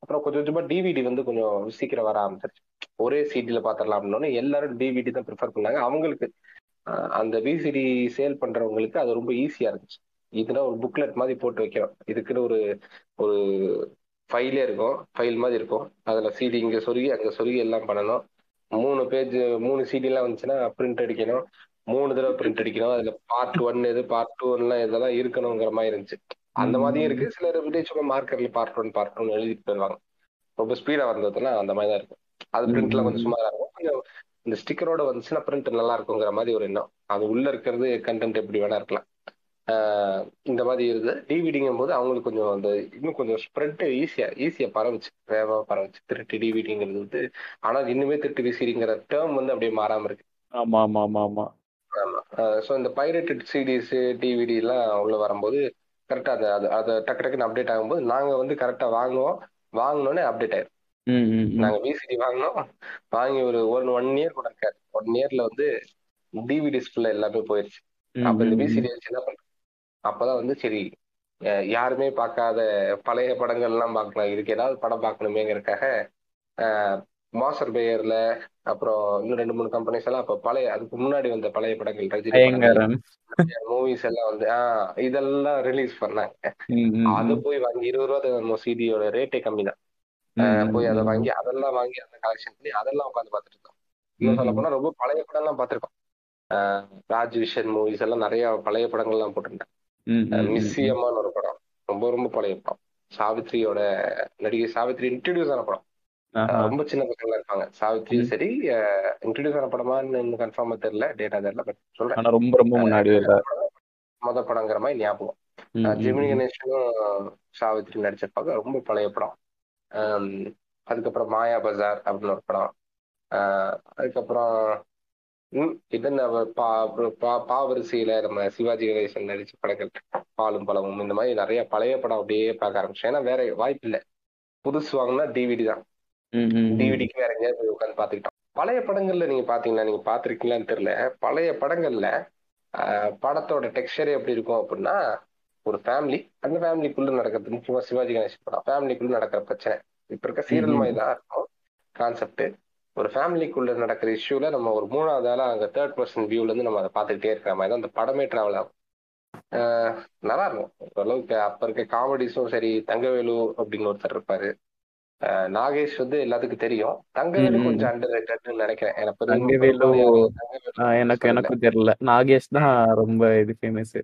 அப்புறம் கொஞ்சம் கொஞ்சமா டிவிடி வந்து கொஞ்சம் சீக்கிரம் வர ஆரம்பிச்சிருச்சு. ஒரே சிடில பாத்திரலாம் எல்லாரும் டிவிடி தான் ப்ரிஃபர் பண்ணாங்க. அவங்களுக்கு அந்த விசிடி சேல் பண்றவங்களுக்கு அது ரொம்ப ஈஸியா இருந்துச்சு. இதுனா ஒரு புக்லெட் மாதிரி போட்டு வைக்கிறோம். இதுக்குன்னு ஒரு ஒரு ஃபைலே இருக்கும். ஃபைல் மாதிரி இருக்கும். அதில் சிடி இங்கே சொருகி அங்கே சொருகி எல்லாம் பண்ணணும். மூணு பேஜ் மூணு சிடிலாம் வந்துச்சுன்னா பிரிண்ட் அடிக்கணும். மூணு தடவை பிரிண்ட் அடிக்கணும். அதில் பார்ட் ஒன் எது பார்ட் டூ எல்லாம் இதெல்லாம் இருக்கணுங்கிற மாதிரி இருந்துச்சு. அந்த மாதிரியும் இருக்கு. சிலர் வந்து சும்மா மார்க்கர்ல பார்ட் ஒன் பார்ட் ஒன் எழுதிட்டு போயிருவாங்க. ரொம்ப ஸ்பீடாக வந்ததுன்னா அந்த மாதிரி தான் இருக்கும். அது பிரிண்ட்லாம் கொஞ்சம் சுமாரா இருக்கும். கொஞ்சம் இந்த ஸ்டிக்கரோட வந்துச்சுன்னா பிரிண்ட் நல்லா இருக்குங்கிற மாதிரி ஒரு எண்ணம். அது உள்ள இருக்கிறது கண்டென்ட் எப்படி வேணா இருக்கலாம். இந்த மாதிரி இருக்குது டிவிடிங்கும் போது அவங்களுக்கு கொஞ்சம் அந்த இன்னும் கொஞ்சம் ஸ்ப்ரெட் ஈஸியா ஈஸியா பரவுச்சு. வேகமா பரவுச்சு. திருட்டு டிவிடிங்கிறது வந்து ஆனால் இன்னுமே திருட்டு விசிடிங்கிற டேர்ம் வந்து அப்படியே மாறாம இருக்கு. ஆமா ஆமா ஆமா ஆமா. ஆமா. ஸோ இந்த பைரேட்டட் சிடிஸ் டிவிடி எல்லாம் உள்ள வரும்போது கரெக்டா அது அது அதை டக்கு டக்குன்னு அப்டேட் ஆகும்போது நாங்க வந்து கரெக்டா வாங்குவோம். வாங்கினோடனே அப்டேட் ஆயிரும். நாங்க விசிடி வாங்கினோம். வாங்கி ஒரு ஒன் ஒன் இயர் கூட இருக்காது. ஒன் இயர்ல வந்து டிவிடிஸ் ஃபுல்லா எல்லாமே போயிருச்சு. அப்ப இந்த. விசிடி என்ன பண்றோம் அப்பதான் வந்து சரி யாருமே பார்க்காத பழைய படங்கள் எல்லாம் பார்க்கலாம். இதுக்கு ஏதாவது படம் பார்க்கணுமேங்கிறதுக்காக மாஸ்டர் பேயர்ல அப்புறம் இன்னும் ரெண்டு மூணு கம்பெனிஸ் எல்லாம் அப்ப பழைய அதுக்கு முன்னாடி வந்த பழைய படங்கள் ரஜினி மூவிஸ் எல்லாம் வந்து ஆஹ் இதெல்லாம் ரிலீஸ் பண்ணாங்க. அது. போய் வாங்கி இருபது ரூபா சிடியோட ரேட்டே கம்மி தான். போய் அதை. வாங்கி அதெல்லாம் வாங்கி அந்த கலெக்ஷன் பண்ணி அதெல்லாம் உட்காந்து பார்த்துட்டு இருக்கோம் இன்னும் சொல்ல போனா ரொம்ப பழைய படம் எல்லாம் பார்த்திருக்கோம். ஆஹ் ராஜ் விஷன் மூவிஸ் எல்லாம் நிறைய பழைய படங்கள் எல்லாம் போட்டிருந்தேன் ம், ம், ம். மிஸ்ஸி அம்மான்னு ஒரு படம். ரொம்ப ரொம்ப பழைய படம். சாவித்ரியோட நடிகை சாவித்ரி இன்ட்ரடியூஸ் ஆன படம். ரொம்ப சின்ன பசங்களா இருப்பாங்க. சாவித்ரியும் ம். சரி இன்ட்ரடியூஸ் ஆன படமான்னு இன்னும் கன்ஃபார்மா தெரியல. டேட்டா தெரியல பட் சொல்றேன். ரொம்ப ரொம்ப முன்னாடி மொத படங்கிற மாதிரி ஞாபகம். ஜெமினி ம். கணேசனும் சாவித்ரி நடிச்சிருப்பாங்க. ரொம்ப பழைய படம். அதுக்கப்புறம் மாயா பஜார் அப்படின்னு ஒரு படம். ஆஹ் அதுக்கப்புறம் ம், இதன் பா பா- பாவரிசையில நம்ம சிவாஜி கணேசன் நடிச்ச படங்கள் பாலும் பழமும் இந்த மாதிரி நிறைய பழைய படம் அப்படியே பார்க்க ஆரம்பிச்சேன். ஏன்னா வேற வாய்ப்பு இல்லை. புதுசு வாங்கினா டிவிடி தான். ம், ம், ம். டிவிடிக்கு வேற எங்கேயாவது போய் உட்காந்து பார்த்துக்கிட்டோம். பழைய படங்கள்ல நீங்க பாத்தீங்கன்னா நீங்க பாத்திருக்கீங்களான்னு தெரியல. பழைய படங்கள்ல ஆஹ், படத்தோட டெக்ஸ்டர் எப்படி இருக்கும் அப்படின்னா ஒரு ஃபேமிலி அந்த ஃபேமிலிக்குள்ள நடக்கிறது முக்கியமா சிவாஜி கணேசன் படம். ஃபேமிலிக்குள்ள நடக்கிற பிரச்சனை. இப்ப இருக்க சீரியல். மாதிரி தான் இருக்கும். கான்செப்ட் ஒரு ஃபேமிலிக்குள்ள நடக்கிற இஷ்யூல நம்ம ஒரு மூணாவது ஆளா அங்க தேர்ட் பர்சன் வியூல இருந்து நம்ம அதை பார்த்துக்கிட்டே இருக்கிற மாதிரி தான் அந்த படமே டிராவல் ஆகும். நல்லா இருக்கும். ஓரளவுக்கு அப்ப இருக்க காமெடிஸும் சரி தங்கவேலு அப்படின்னு ஒருத்தர் இருப்பாரு. நாகேஷ் வந்து எல்லாத்துக்கும் தெரியும். தங்கவேலு. கொஞ்சம் அண்டர் ரேட்டட்னு நினைக்கிறேன். எனக்கு எனக்கு தெரியல. நாகேஷ் தான் ரொம்ப இது ஃபேமஸ்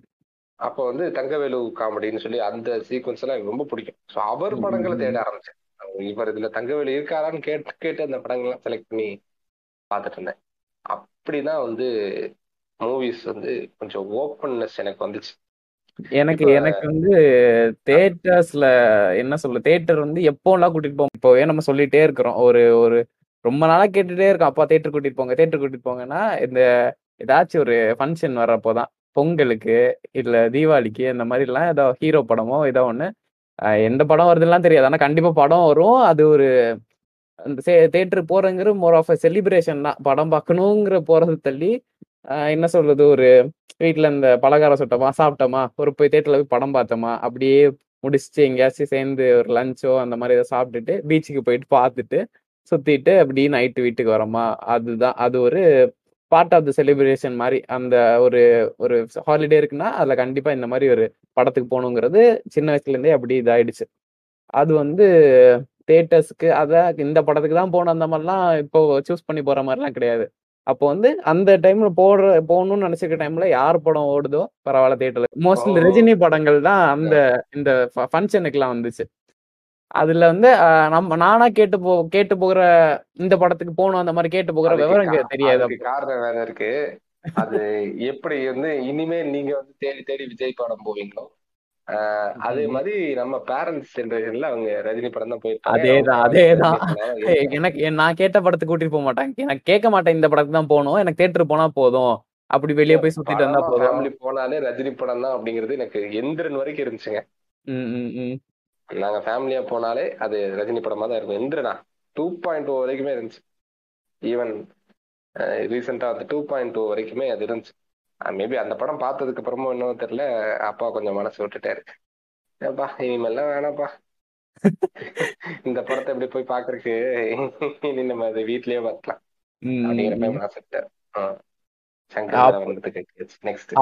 அப்போ வந்து தங்கவேலு காமெடின்னு சொல்லி அந்த சீக்வன்ஸ் எல்லாம் எனக்கு ரொம்ப பிடிக்கும். ஸோ அவர் படங்களை. தேட ஆரம்பிச்சேன். இவர் இதுல தங்கவேலு இருக்காரான்னு கேட்டு கேட்டு அந்த படங்கள்லாம் செலக்ட் பண்ணி பார்த்துட்டு இருந்தேன் அப்படிதான் வந்து மூவிஸ் வந்து கொஞ்சம் ஓப்பன்னஸ் எனக்கு வந்துச்சு. எனக்கு இப்ப- எனக்கு வந்து தேட்டர்ஸ்ல என்ன சொல்ல தேட்டர் வந்து எப்போலாம் கூட்டிட்டு போவோம் இப்போவே நம்ம சொல்லிட்டே இருக்கிறோம். ஒரு ஒரு ரொம்ப நாளா கேட்டுட்டே இருக்கோம் அப்பா தேட்டர் கூட்டிட்டு போங்க தேட்டர் கூட்டிட்டு போங்கன்னா இந்த ஏதாச்சும் ஒரு ஃபங்க்ஷன் வர்றப்போதான். பொங்கலுக்கு இல்ல தீபாவளிக்கு இந்த மாதிரி எல்லாம் ஏதோ ஹீரோ படமோ ஏதோ ஒண்ணு எந்த படம் வருதுலாம் தெரியாது. ஆனால் கண்டிப்பாக படம் வரும். அது ஒரு அந்த தேட்டர் போறங்கிற மோர் ஆஃப் அ செலிப்ரேஷன் தான். படம் பார்க்கணுங்கிற போறது தள்ளி என்ன சொல்றது ஒரு வீட்டில் இந்த பலகாரம் சுட்டோமா சாப்பிட்டோமா ஒரு போய் தேட்டரில் போய் படம் பார்த்தோமா அப்படியே முடிச்சுட்டு எங்கேயாச்சும் சேர்ந்து ஒரு லஞ்சோ அந்த மாதிரி ஏதோ சாப்பிட்டுட்டு பீச்சுக்கு போயிட்டு பார்த்துட்டு சுத்திட்டு அப்படியே நைட்டு வீட்டுக்கு வரோமா அதுதான். அது ஒரு பார்ட் ஆஃப் த செலிப்ரேஷன் மாதிரி அந்த ஒரு ஒரு ஹாலிடே இருக்குன்னா அதுல கண்டிப்பா இந்த மாதிரி ஒரு படத்துக்கு போகணுங்கிறது சின்ன வயசுல இருந்தே அப்படி இதாயிடுச்சு. அது வந்து தேட்டர்ஸ்க்கு அதான் இந்த படத்துக்கு தான் போகணும் அந்த மாதிரிலாம் இப்போ சூஸ் பண்ணி போற மாதிரிலாம் கிடையாது. அப்போ வந்து அந்த டைம்ல போடுற போகணும்னு நினைச்சிருக்க டைம்ல யார் படம் ஓடுதோ பரவாயில்ல தேட்டர்ல மோஸ்ட்லி. ரஜினி படங்கள் தான் அந்த இந்த ஃபங்க்ஷனுக்குலாம் வந்துச்சு. அதுல வந்து நம்ம நானா கேட்டு போ கேட்டு போகிற இந்த படத்துக்கு போகணும் அந்த மாதிரி கேட்டு போகிற விவரம் தெரியாது காரணம் வேற இருக்கு. அது எப்படி வந்து இனிமேல் நீங்க வந்து தேடி தேடி விஜய் படம் போவீங்களோ? அதே. மாதிரி நம்ம பேரண்ட்ஸ் ஜெனரேஷன்ல அவங்க ரஜினி படம் தான் போயிருப்பாங்க. அதேதான், அதேதான். எனக்கு நான் கேட்ட படத்துக்கு கூட்டிட்டு போக மாட்டாங்க எனக்கு கேட்க மாட்டேன் இந்த படத்துக்கு தான் போகணும். எனக்கு தேட்டர் போனா போதும். அப்படி வெளியே போய் சுத்திட்டு வந்தா போதும். போனாலே ரஜினி படம் தான் அப்படிங்கிறது எனக்கு எந்திரன் வரைக்கும் இருந்துச்சுங்க. நாங்க ஃபேமிலியா போனாலே அது ரஜினி படமா தான் இருக்கும். எந்திரனா டூ பாயிண்ட் டூ வரைக்குமே இருந்துச்சு. ஈவன் ரீசெண்டா அந்த டூ பாயிண்ட் டூ வரைக்குமே அது இருந்துச்சு. மேபி அந்த படம் பார்த்ததுக்கு அப்புறமும் என்னவோ தெரியல. அப்பா கொஞ்சம் மனசு விட்டுட்டாரு. ஏப்பா இனிமேல்லாம் வேணாப்பா இந்த படத்தை எப்படி போய் பாக்குறதுக்கு இனி நம்ம அதை வீட்லயே பார்க்கலாம். அப்படிங்கிற மாதிரி. மனசு விட்டாரு.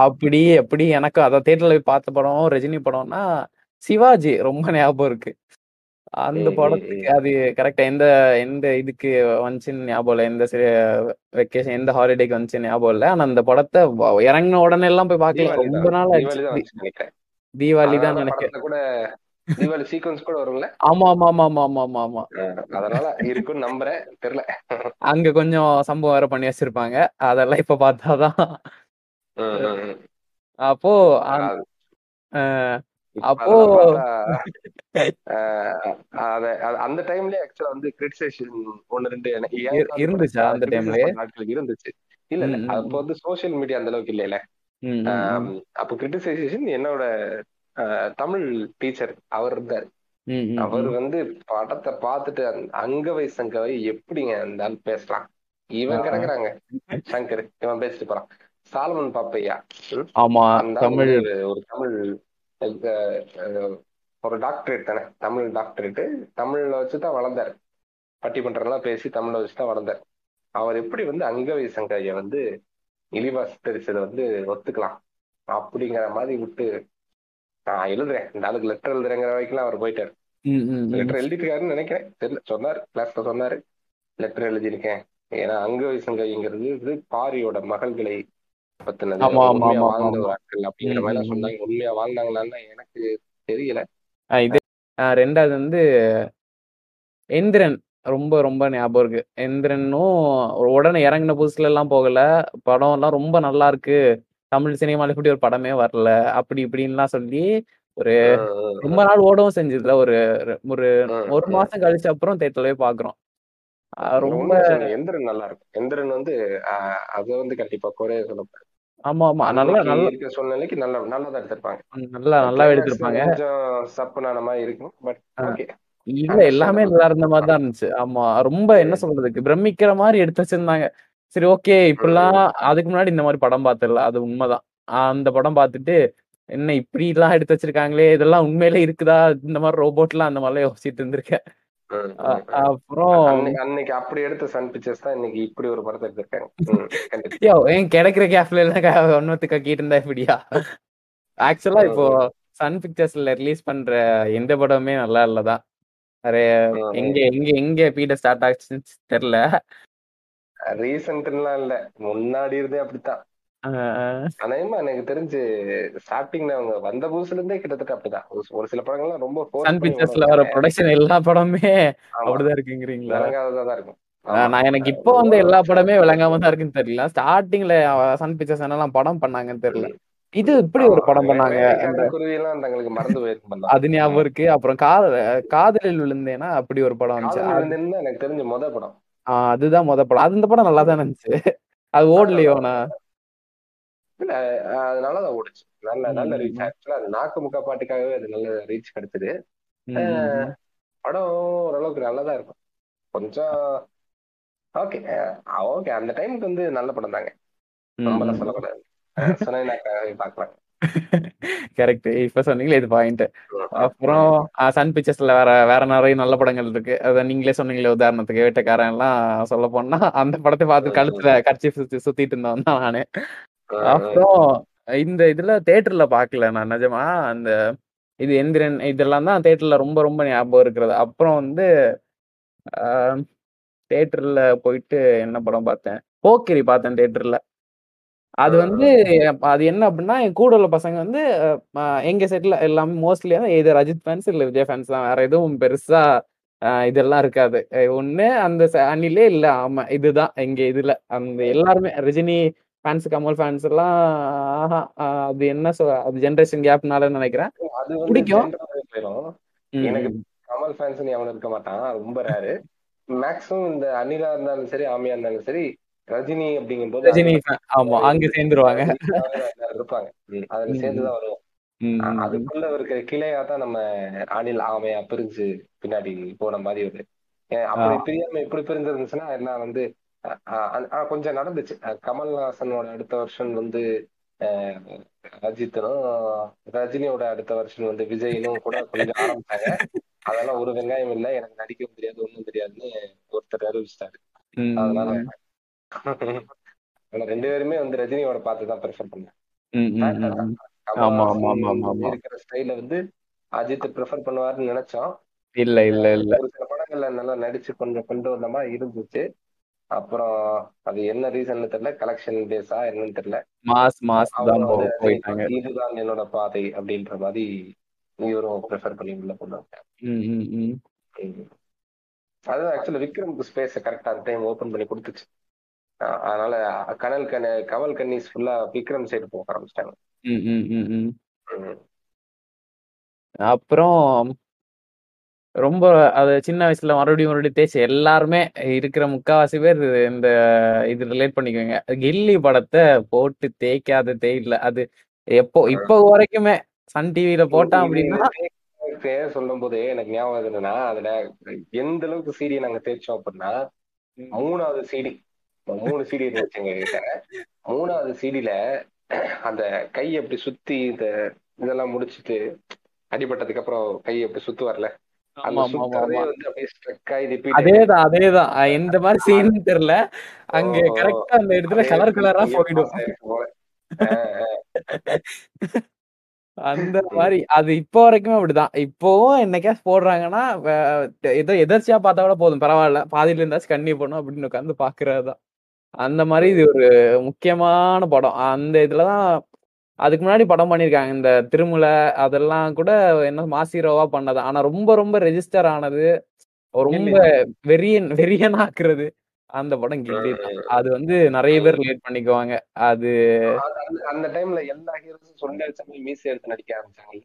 அப்படி எப்படி எனக்கு அத தேட்டர்ல போய் பார்த்த படம் ரஜினி படம்னா சிவாஜி ரொம்ப ஞாபகம் இருக்கு. அந்த படத்துக்கு. அது கரெக்டா எந்த எந்த இதுக்கு வந்துச்சுன்னு ஞாபகம் இல்லை? எந்த வெக்கேஷன் எந்த ஹாலிடேக்கு வந்துச்சுன்னு ஞாபகம் இல்லை? ஆனா அந்த படத்தை இறங்குன உடனே எல்லாம் போய் பார்க்கல. தீபாவளி ரொம்ப நாள் ஆச்சு. தீபாவளி தான் வந்துச்சு நினைக்கிறேன். கூட தீபாவளி சீக்வன்ஸ் கூட வரும்ல? ஆமா ஆமா ஆமா ஆமா ஆமா ஆமா ஆமா. அதனால இருக்குன்னு நம்புறேன். தெரியல. அங்க கொஞ்சம் சம்பவம் வேற பண்ணி வச்சிருப்பாங்க. அதெல்லாம் இப்ப பார்த்தாதான். அப்போ அப்போ அந்த டைம்லயே ஆக்சுவலா வந்து கிரிட்டிசைசேஷன் ஒன்னு ரெண்டு இருந்துச்சா அந்த ஆட்களுக்கு இருந்துச்சு. இல்ல இல்ல. அப்போ வந்து சோஷியல் மீடியா அந்த அளவுக்கு ஆம், அப்போ கிரிட்டிசைசேஷன் என்னோட தமிழ் டீச்சர் அவர் இருந்தார். அவர். வந்து படத்தை பார்த்துட்டு அங்கவை சங்கவை எப்படிங்க அந்த ஆள் பேசலாம். இவன் கிடக்குறாங்க. சங்கர் இவன் பேசிட்டு போறான். சாலமன் பாப்பையா? ஆமா தமிழ் ஒரு தமிழ் ஒரு டாக்டரேட் தானே தமிழ் டாக்டரேட் தமிழ்ல வச்சுதான் வளர்ந்தாரு. பட்டிமன்றம்லாம் பேசி தமிழ்ல வச்சுதான் வளர்ந்தார். அவர் எப்படி வந்து அங்கவை சங்கைய வந்து இழிவா சித்தரிச்சதை வந்து ஒத்துக்கலாம்? அப்படிங்கிற மாதிரி விட்டு நான் எழுதுறேன். இந்த ஆளுக்கு லெட்டர் எழுதுறேங்கிற வரைக்கும் அவர் போயிட்டாரு. லெட்டர் எழுதிருக்காருன்னு நினைக்கிறேன். தெரியல. சொன்னார் கிளாஸ்ல சொன்னாரு. லெட்டர் எழுதியிருக்கேன். ஏன்னா அங்கவை சங்கைங்கிறது பாரியோட மகள்களை பத்தினது உண்மையா வாழ்ந்த ஆமா. ஒரு ஆட்கள் அப்படிங்கிற மாதிரி. சொன்னாங்க உண்மையா வாழ்ந்தாங்களான்னு எனக்கு தெரியல. இது ரெண்டாவது வந்து எந்திரன் ரொம்ப ரொம்ப ஞாபகம் இருக்கு. எந்திரனும் உடனே இறங்கின புதுசுல எல்லாம் போகல. படம் எல்லாம் ரொம்ப நல்லா இருக்கு. தமிழ் சினிமால இப்படி ஒரு படமே வரல. அப்படி இப்படின்லாம் சொல்லி ஒரு ரொம்ப நாள் ஓடவும் செஞ்சதுல ஒரு ஒரு ஒரு மாசம் கழிச்ச அப்புறம் தேட்டரவே பாக்குறோம். ரொம்ப. எந்திரன் நல்லா இருக்கும். எந்திரன் வந்து அது வந்து கண்டிப்பா குறைய சொல்லப்படாது ஆமா ஆமா. நல்லா நல்லா இருக்க சூழ்நிலைக்கு நல்லா நல்லா தான் எடுத்திருப்பாங்க நல்லா நல்லா Climax எடுத்திருப்பாங்க. கொஞ்சம் சப்புனான மாதிரி இருக்கும் பட். ஓகே. இல்ல எல்லாமே நல்லா இருந்த மாதிரி தான் இருந்துச்சு. ஆமா ரொம்ப என்ன சொல்றதுக்கு பிரமிக்கிற மாதிரி எடுத்து வச்சிருந்தாங்க. சரி ஓகே இப்படிலாம் அதுக்கு முன்னாடி இந்த மாதிரி படம் பார்த்ததில்ல அது உண்மைதான். அந்த படம் பார்த்துட்டு என்ன இப்படி எல்லாம் எடுத்து வச்சிருக்காங்களே இதெல்லாம் உண்மையிலே இருக்குதா? இந்த மாதிரி ரோபோட்லாம் அந்த மாதிரிலாம் யோசிச்சுட்டு இருந்திருக்கேன். அப்புறம் அன்னைக்கு அப்படி எடுத்த சன் பிக்சர்ஸ் தான் இன்னைக்கு இப்படி ஒரு படத்தை எடுத்திருக்காங்க. யோ ஏன் கிடைக்கிற கேப்ல எல்லாம் ஒன்னொத்து கக்கிட்டு இருந்தா இப்படியா ஆக்சுவலா இப்போ சன் பிக்சர்ஸ்ல ரிலீஸ் பண்ற எந்த படமுமே நல்லா இல்லதான் ம், எங்க எங்க எங்க பீட ஸ்டார்ட் ஆச்சுன்னு தெரியல ரீசெண்ட்லாம் இல்ல. முன்னாடி இருந்தே அப்படித்தான். அஹ் அஹ் அநேகமா எனக்கு தெரிஞ்சு ஸ்டார்டிங்ல அவங்க வந்த புதுசுல இருந்தே கிட்டத்தட்ட அப்படிதான். ஒரு- ஒரு சில படங்கள்லாம் ரொம்ப சன் பண்ணி பிக்சர்ஸ்ல. வர ப்ரொடக்ஷன் எல்லா படமே ஆமா, அப்படிதான் இருக்குங்கிறீங்களா? விளங்காததா தான் இருக்கும். ஆஹ் ஆமா. நான் எனக்கு இப்போ வந்து எல்லா படமே விளங்காம தான் இருக்குன்னு தெரியல. ஸ்டார்டிங்ல சன் பிக்சர்ஸ் என்னெல்லாம் படம் பண்ணாங்கன்னு தெரியல. இது இப்படி ஒரு படம் பண்ணாங்க அந்த குருவி எல்லாம் தங்களுக்கு மறந்து போயிருக்கும் அது ஞாபகம் இருக்கு. அப்புறம் காதல் காதலில் விழுந்தேனா அப்படி ஒரு படம் வந்துச்சு. காதல் அது- விழுந்தேன்னு எனக்கு தெரிஞ்ச முத படம். ஆஹ் அதுதான் முத படம். அது இந்த படம் நல்லா தான் இருந்துச்சு. அது ஓடலையோண்ணா? இல்ல அஹ் அது ஓடுச்சு. நல்ல நல்ல ரீச். ஆக்சுவலா அது நாக்கு முக்கா பாட்டுக்காகவே அது நல்ல ரீச் கிடைச்சது. படம் ஓரளவுக்கு நல்லதா இருக்கும். கொஞ்சம் ஓகே ஓகே அந்த டைமுக்கு வந்து நல்ல படம் தாங்க. ம். சொல்லக்கூடாது சொன்னாக்காகவே பார்க்கலாம். கரெக்ட் இப்ப சொன்னீங்களே இது பாயிண்ட் அப்புறம் சன் பிக்சர்ஸ்ல வேற வேற நிறைய நல்ல படங்கள் இருக்கு. அத நீங்களே சொன்னீங்களே உதாரணத்துக்கு வேட்டைக்காரன் எல்லாம் சொல்ல போனா அந்த படத்தை பார்த்து கழுத்துல கட்சி சுத்தி சுத்திட்டு இருந்தவன் தான் நானு. அப்புறம் இந்த இதுல தேட்டர்ல பாக்கல நான் நிஜமா. அந்த இது எந்திரன் இதெல்லாம் தான் தேட்டர்ல ரொம்ப ரொம்ப ஞாபகம் இருக்கிறது. அப்புறம் வந்து தேட்டர்ல போயிட்டு என்ன படம் பார்த்தேன்? போக்கிரி பார்த்தேன் தேட்டர்ல. அது வந்து அது என்ன அப்படின்னா என் கூட உள்ள பசங்க வந்து எங்க செட்ல எல்லாமே மோஸ்ட்லி இது ரஜித் ஃபேன்ஸ் இல்ல விஜய் ஃபேன்ஸ் தான். வேற எதுவும் பெருசா இதெல்லாம் இருக்காது. ஒண்ணு அந்த அணிலே இல்ல. ஆமா இதுதான் எங்க இதுல. அந்த எல்லாருமே ரஜினி ஃபேன்ஸ் கமல் ஃபேன்ஸ் எல்லாம் ஆஹா, அது என்ன சொல் அது ஜென்ரேஷன் கேப்னால நினைக்கிறேன். அது பிடிக்கும். எனக்கு. கமல் ஃபேன்ஸ் எவனும் இருக்க மாட்டான். ரொம்ப ரேரு மேக்ஸிமம் இந்த அனிலா இருந்தாலும் சரி ஆமியா இருந்தாலும் சரி ரஜினி அப்படிங்கும்போது ரஜினி fan. ஆமா அங்க சேர்ந்துருவாங்க. இருப்பாங்க. அதுல சேர்ந்துதான் வருவோம். அதுக்குள்ள இருக்கிற கிளையா தான் நம்ம அனில் ஆமையா பிரிஞ்சு பின்னாடி போன மாதிரி ஒரு. அப்படி பிரியாம இப்படி பிரிஞ்சு இருந்துச்சுன்னா எல்லாம் வந்து கொஞ்சம் நடந்துச்சு. கமல்ஹாசனோட அடுத்த வருஷன் வந்து அஜித்தனும் ரஜினியோட அடுத்த வருஷன் வந்து விஜயனும் கூட கொஞ்சம் ஆரம்பிச்சாங்க. அதெல்லாம் ஒரு வெங்காயம் இல்லை. எனக்கு நடிக்கவும் தெரியாது ஒண்ணும் தெரியாதுன்னு ஒருத்தர் அறிவிச்சிட்டாரு. அதனால ஆனா ரெண்டு பேருமே வந்து ரஜினியோட பார்த்து தான் ப்ரிஃபர் பண்ணேன். இருக்கிற ஸ்டைல வந்து அஜித் ப்ரிஃபர் பண்ணுவாருன்னு நினைச்சோம். இல்ல இல்ல இல்ல. ஒரு சில படங்கள்ல நல்லா நடிச்சு கொஞ்சம் கொண்டு வந்த மாதிரி இருந்துச்சு. அப்புறம் அது என்ன ரீசன் தெரியல. கலெக்ஷன் பேஸா என்னன்னு தெரியல. மாஸ் மாஸ் தான் இதுதான் என்னோட பாதை அப்படின்ற மாதிரி இவரும் ப்ரிஃபர் பண்ணி உள்ள போனாங்க. அதுதான் ஆக்சுவலி விக்ரமுக்கு ஸ்பேஸ் கரெக்டா அந்த டைம் ஓபன் பண்ணி கொடுத்துச்சு. அதனால கனல் கண்ண கவல் கன்னிஸ் ஃபுல்லா விக்ரம் சைடு போக ஆரம்பிச்சிட்டாங்க. அப்புறம் ரொம்ப அது சின்ன வயசுல மறுபடியும் மறுபடியும் தேய்ச்சி எல்லாருமே இருக்கிற முக்காவாசி பேர் இந்த இது ரிலேட் பண்ணிக்குவாங்க. கில்லி படத்தை போட்டு தேய்க்காத தேயில்ல. அது எப்போ இப்போ வரைக்குமே சன் டிவில போட்டான் அப்படின்னா சொல்லும் போது எனக்கு ஞாபகம் என்னன்னா அதுல எந்த அளவுக்கு சீடி நாங்க தேய்ச்சோம் அப்படின்னா மூணாவது சீடி மூணு சீடி இருந்துச்சு எங்க கிட்ட மூணாவது சீடியில அந்த கை அப்படி சுத்தி இந்த இதெல்லாம் முடிச்சிட்டு அடிபட்டதுக்கு அப்புறம் கை அப்படி சுத்துவார்ல. அந்த அதேதான் அதேதான் எந்த மாதிரி சீன் தெரியல. அங்க கரெக்டா அந்த இடத்துல கலர் கலரா போயிடும். அந்த மாதிரி. அது இப்போ வரைக்குமே அப்படிதான். இப்போவும் என்னைக்காச்சும் போடுறாங்கன்னா ஏதோ எதர்ச்சியா பார்த்தா கூட போதும். பரவாயில்ல. பாதியில இருந்தாச்சும் கண்ணி போடணும் அப்படின்னு உட்காந்து பாக்குறதுதான் அந்த மாதிரி இது ஒரு முக்கியமான படம். அந்த இதுலதான் அதுக்கு முன்னாடி படம் பண்ணியிருக்காங்க. இந்த திருமுலை அதெல்லாம் கூட என்ன மாசிரோவா பண்ணது. ஆனா ரொம்ப ரொம்ப ரெஜிஸ்டர் ஆனது ரொம்ப வெறியன் வெறியன் ஆக்குறது அந்த படம் கில்லி அது வந்து நிறைய பேர் ரிலேட் பண்ணிக்குவாங்க. அது அந்த- டைம்ல எல்லா ஹீரோஸும் சொல்லி வச்சாங்க மீசி எடுத்து நடிக்க ஆரம்பிச்சாங்க.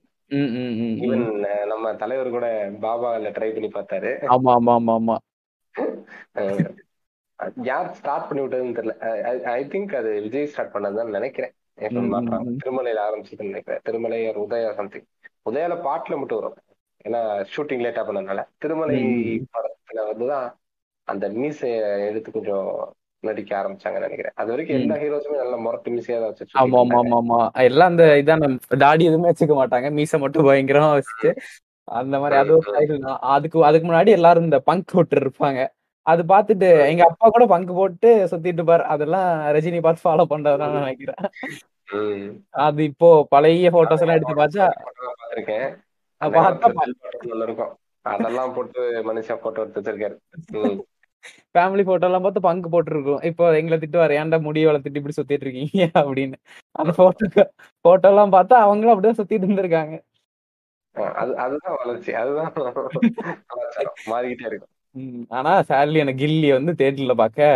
ஈவன் நம்ம தலைவர் கூட பாபால ட்ரை பண்ணி பார்த்தாரு. ஆமா ஆமா ஆமா ஆமா. யார் ஸ்டார்ட் பண்ணி விட்டதுன்னு தெரியல. ஐ திங்க் அது விஜய் ஸ்டார்ட் பண்ணதுதான் நினைக்கிறேன். திருமலையில ஆரம்பிச்சதுன்னு நினைக்கிறேன். திருமலை உதயா சம்திங் உதயால பாட்டுல மட்டும் வரும். ஏன்னா ஷூட்டிங் லேட்டா பண்ணதுனால. திருமலை. படத்துல வந்துதான் அந்த மீசைய எடுத்து கொஞ்சம் நடிக்க ஆரம்பிச்சாங்கன்னு நினைக்கிறேன். அது வரைக்கும். எல்லா ஹீரோஸுமே நல்ல முரட்டு மீசையா தான் வச்சு ஆமா ஆமா ஆமா ஆமா. எல்லாம் அந்த இதான தாடி எதுவுமே வச்சுக்க மாட்டாங்க. மீசை மட்டும் பயங்கரமா வச்சுட்டு அந்த மாதிரி. அது ஒரு அதுக்கு அதுக்கு முன்னாடி எல்லாரும் இந்த பங்க் போட்டு இருப்பாங்க. அது பார்த்துட்டு எங்க அப்பா கூட பங்க் போட்டு சுத்திட்டு பாரு அதெல்லாம் ரஜினி பார்த்து ஃபாலோ பண்றதுதான் நினைக்கிறேன். அது இப்போ பழைய போட்டோஸ் எல்லாம் எடுத்து பார்த்தா இருக்கும். அதெல்லாம் போட்டு மனுஷன் போட்டோ எடுத்து வச்சிருக்காரு. ஃபேமிலி போட்டோ எல்லாம் பார்த்து பங்கு போட்டுருக்கோம். இப்போ எங்களை திட்டுவாரு ஏன்டா முடி வளர்த்துட்டு இப்படி சுத்திட்டு இருக்கீங்க? அப்படின்னு. அந்த போட்டோ போட்டோ எல்லாம் பார்த்தா அவங்களும் அப்படிதான் சுத்திட்டு இருந்திருக்காங்க. அது அதுதான் வளர்ச்சி. அதுதான் மாறிக்கிட்டே இருக்கும். ம், ஆனா சார்லி எனக்கு கில்லி வந்து தேட்டர்ல பார்க்க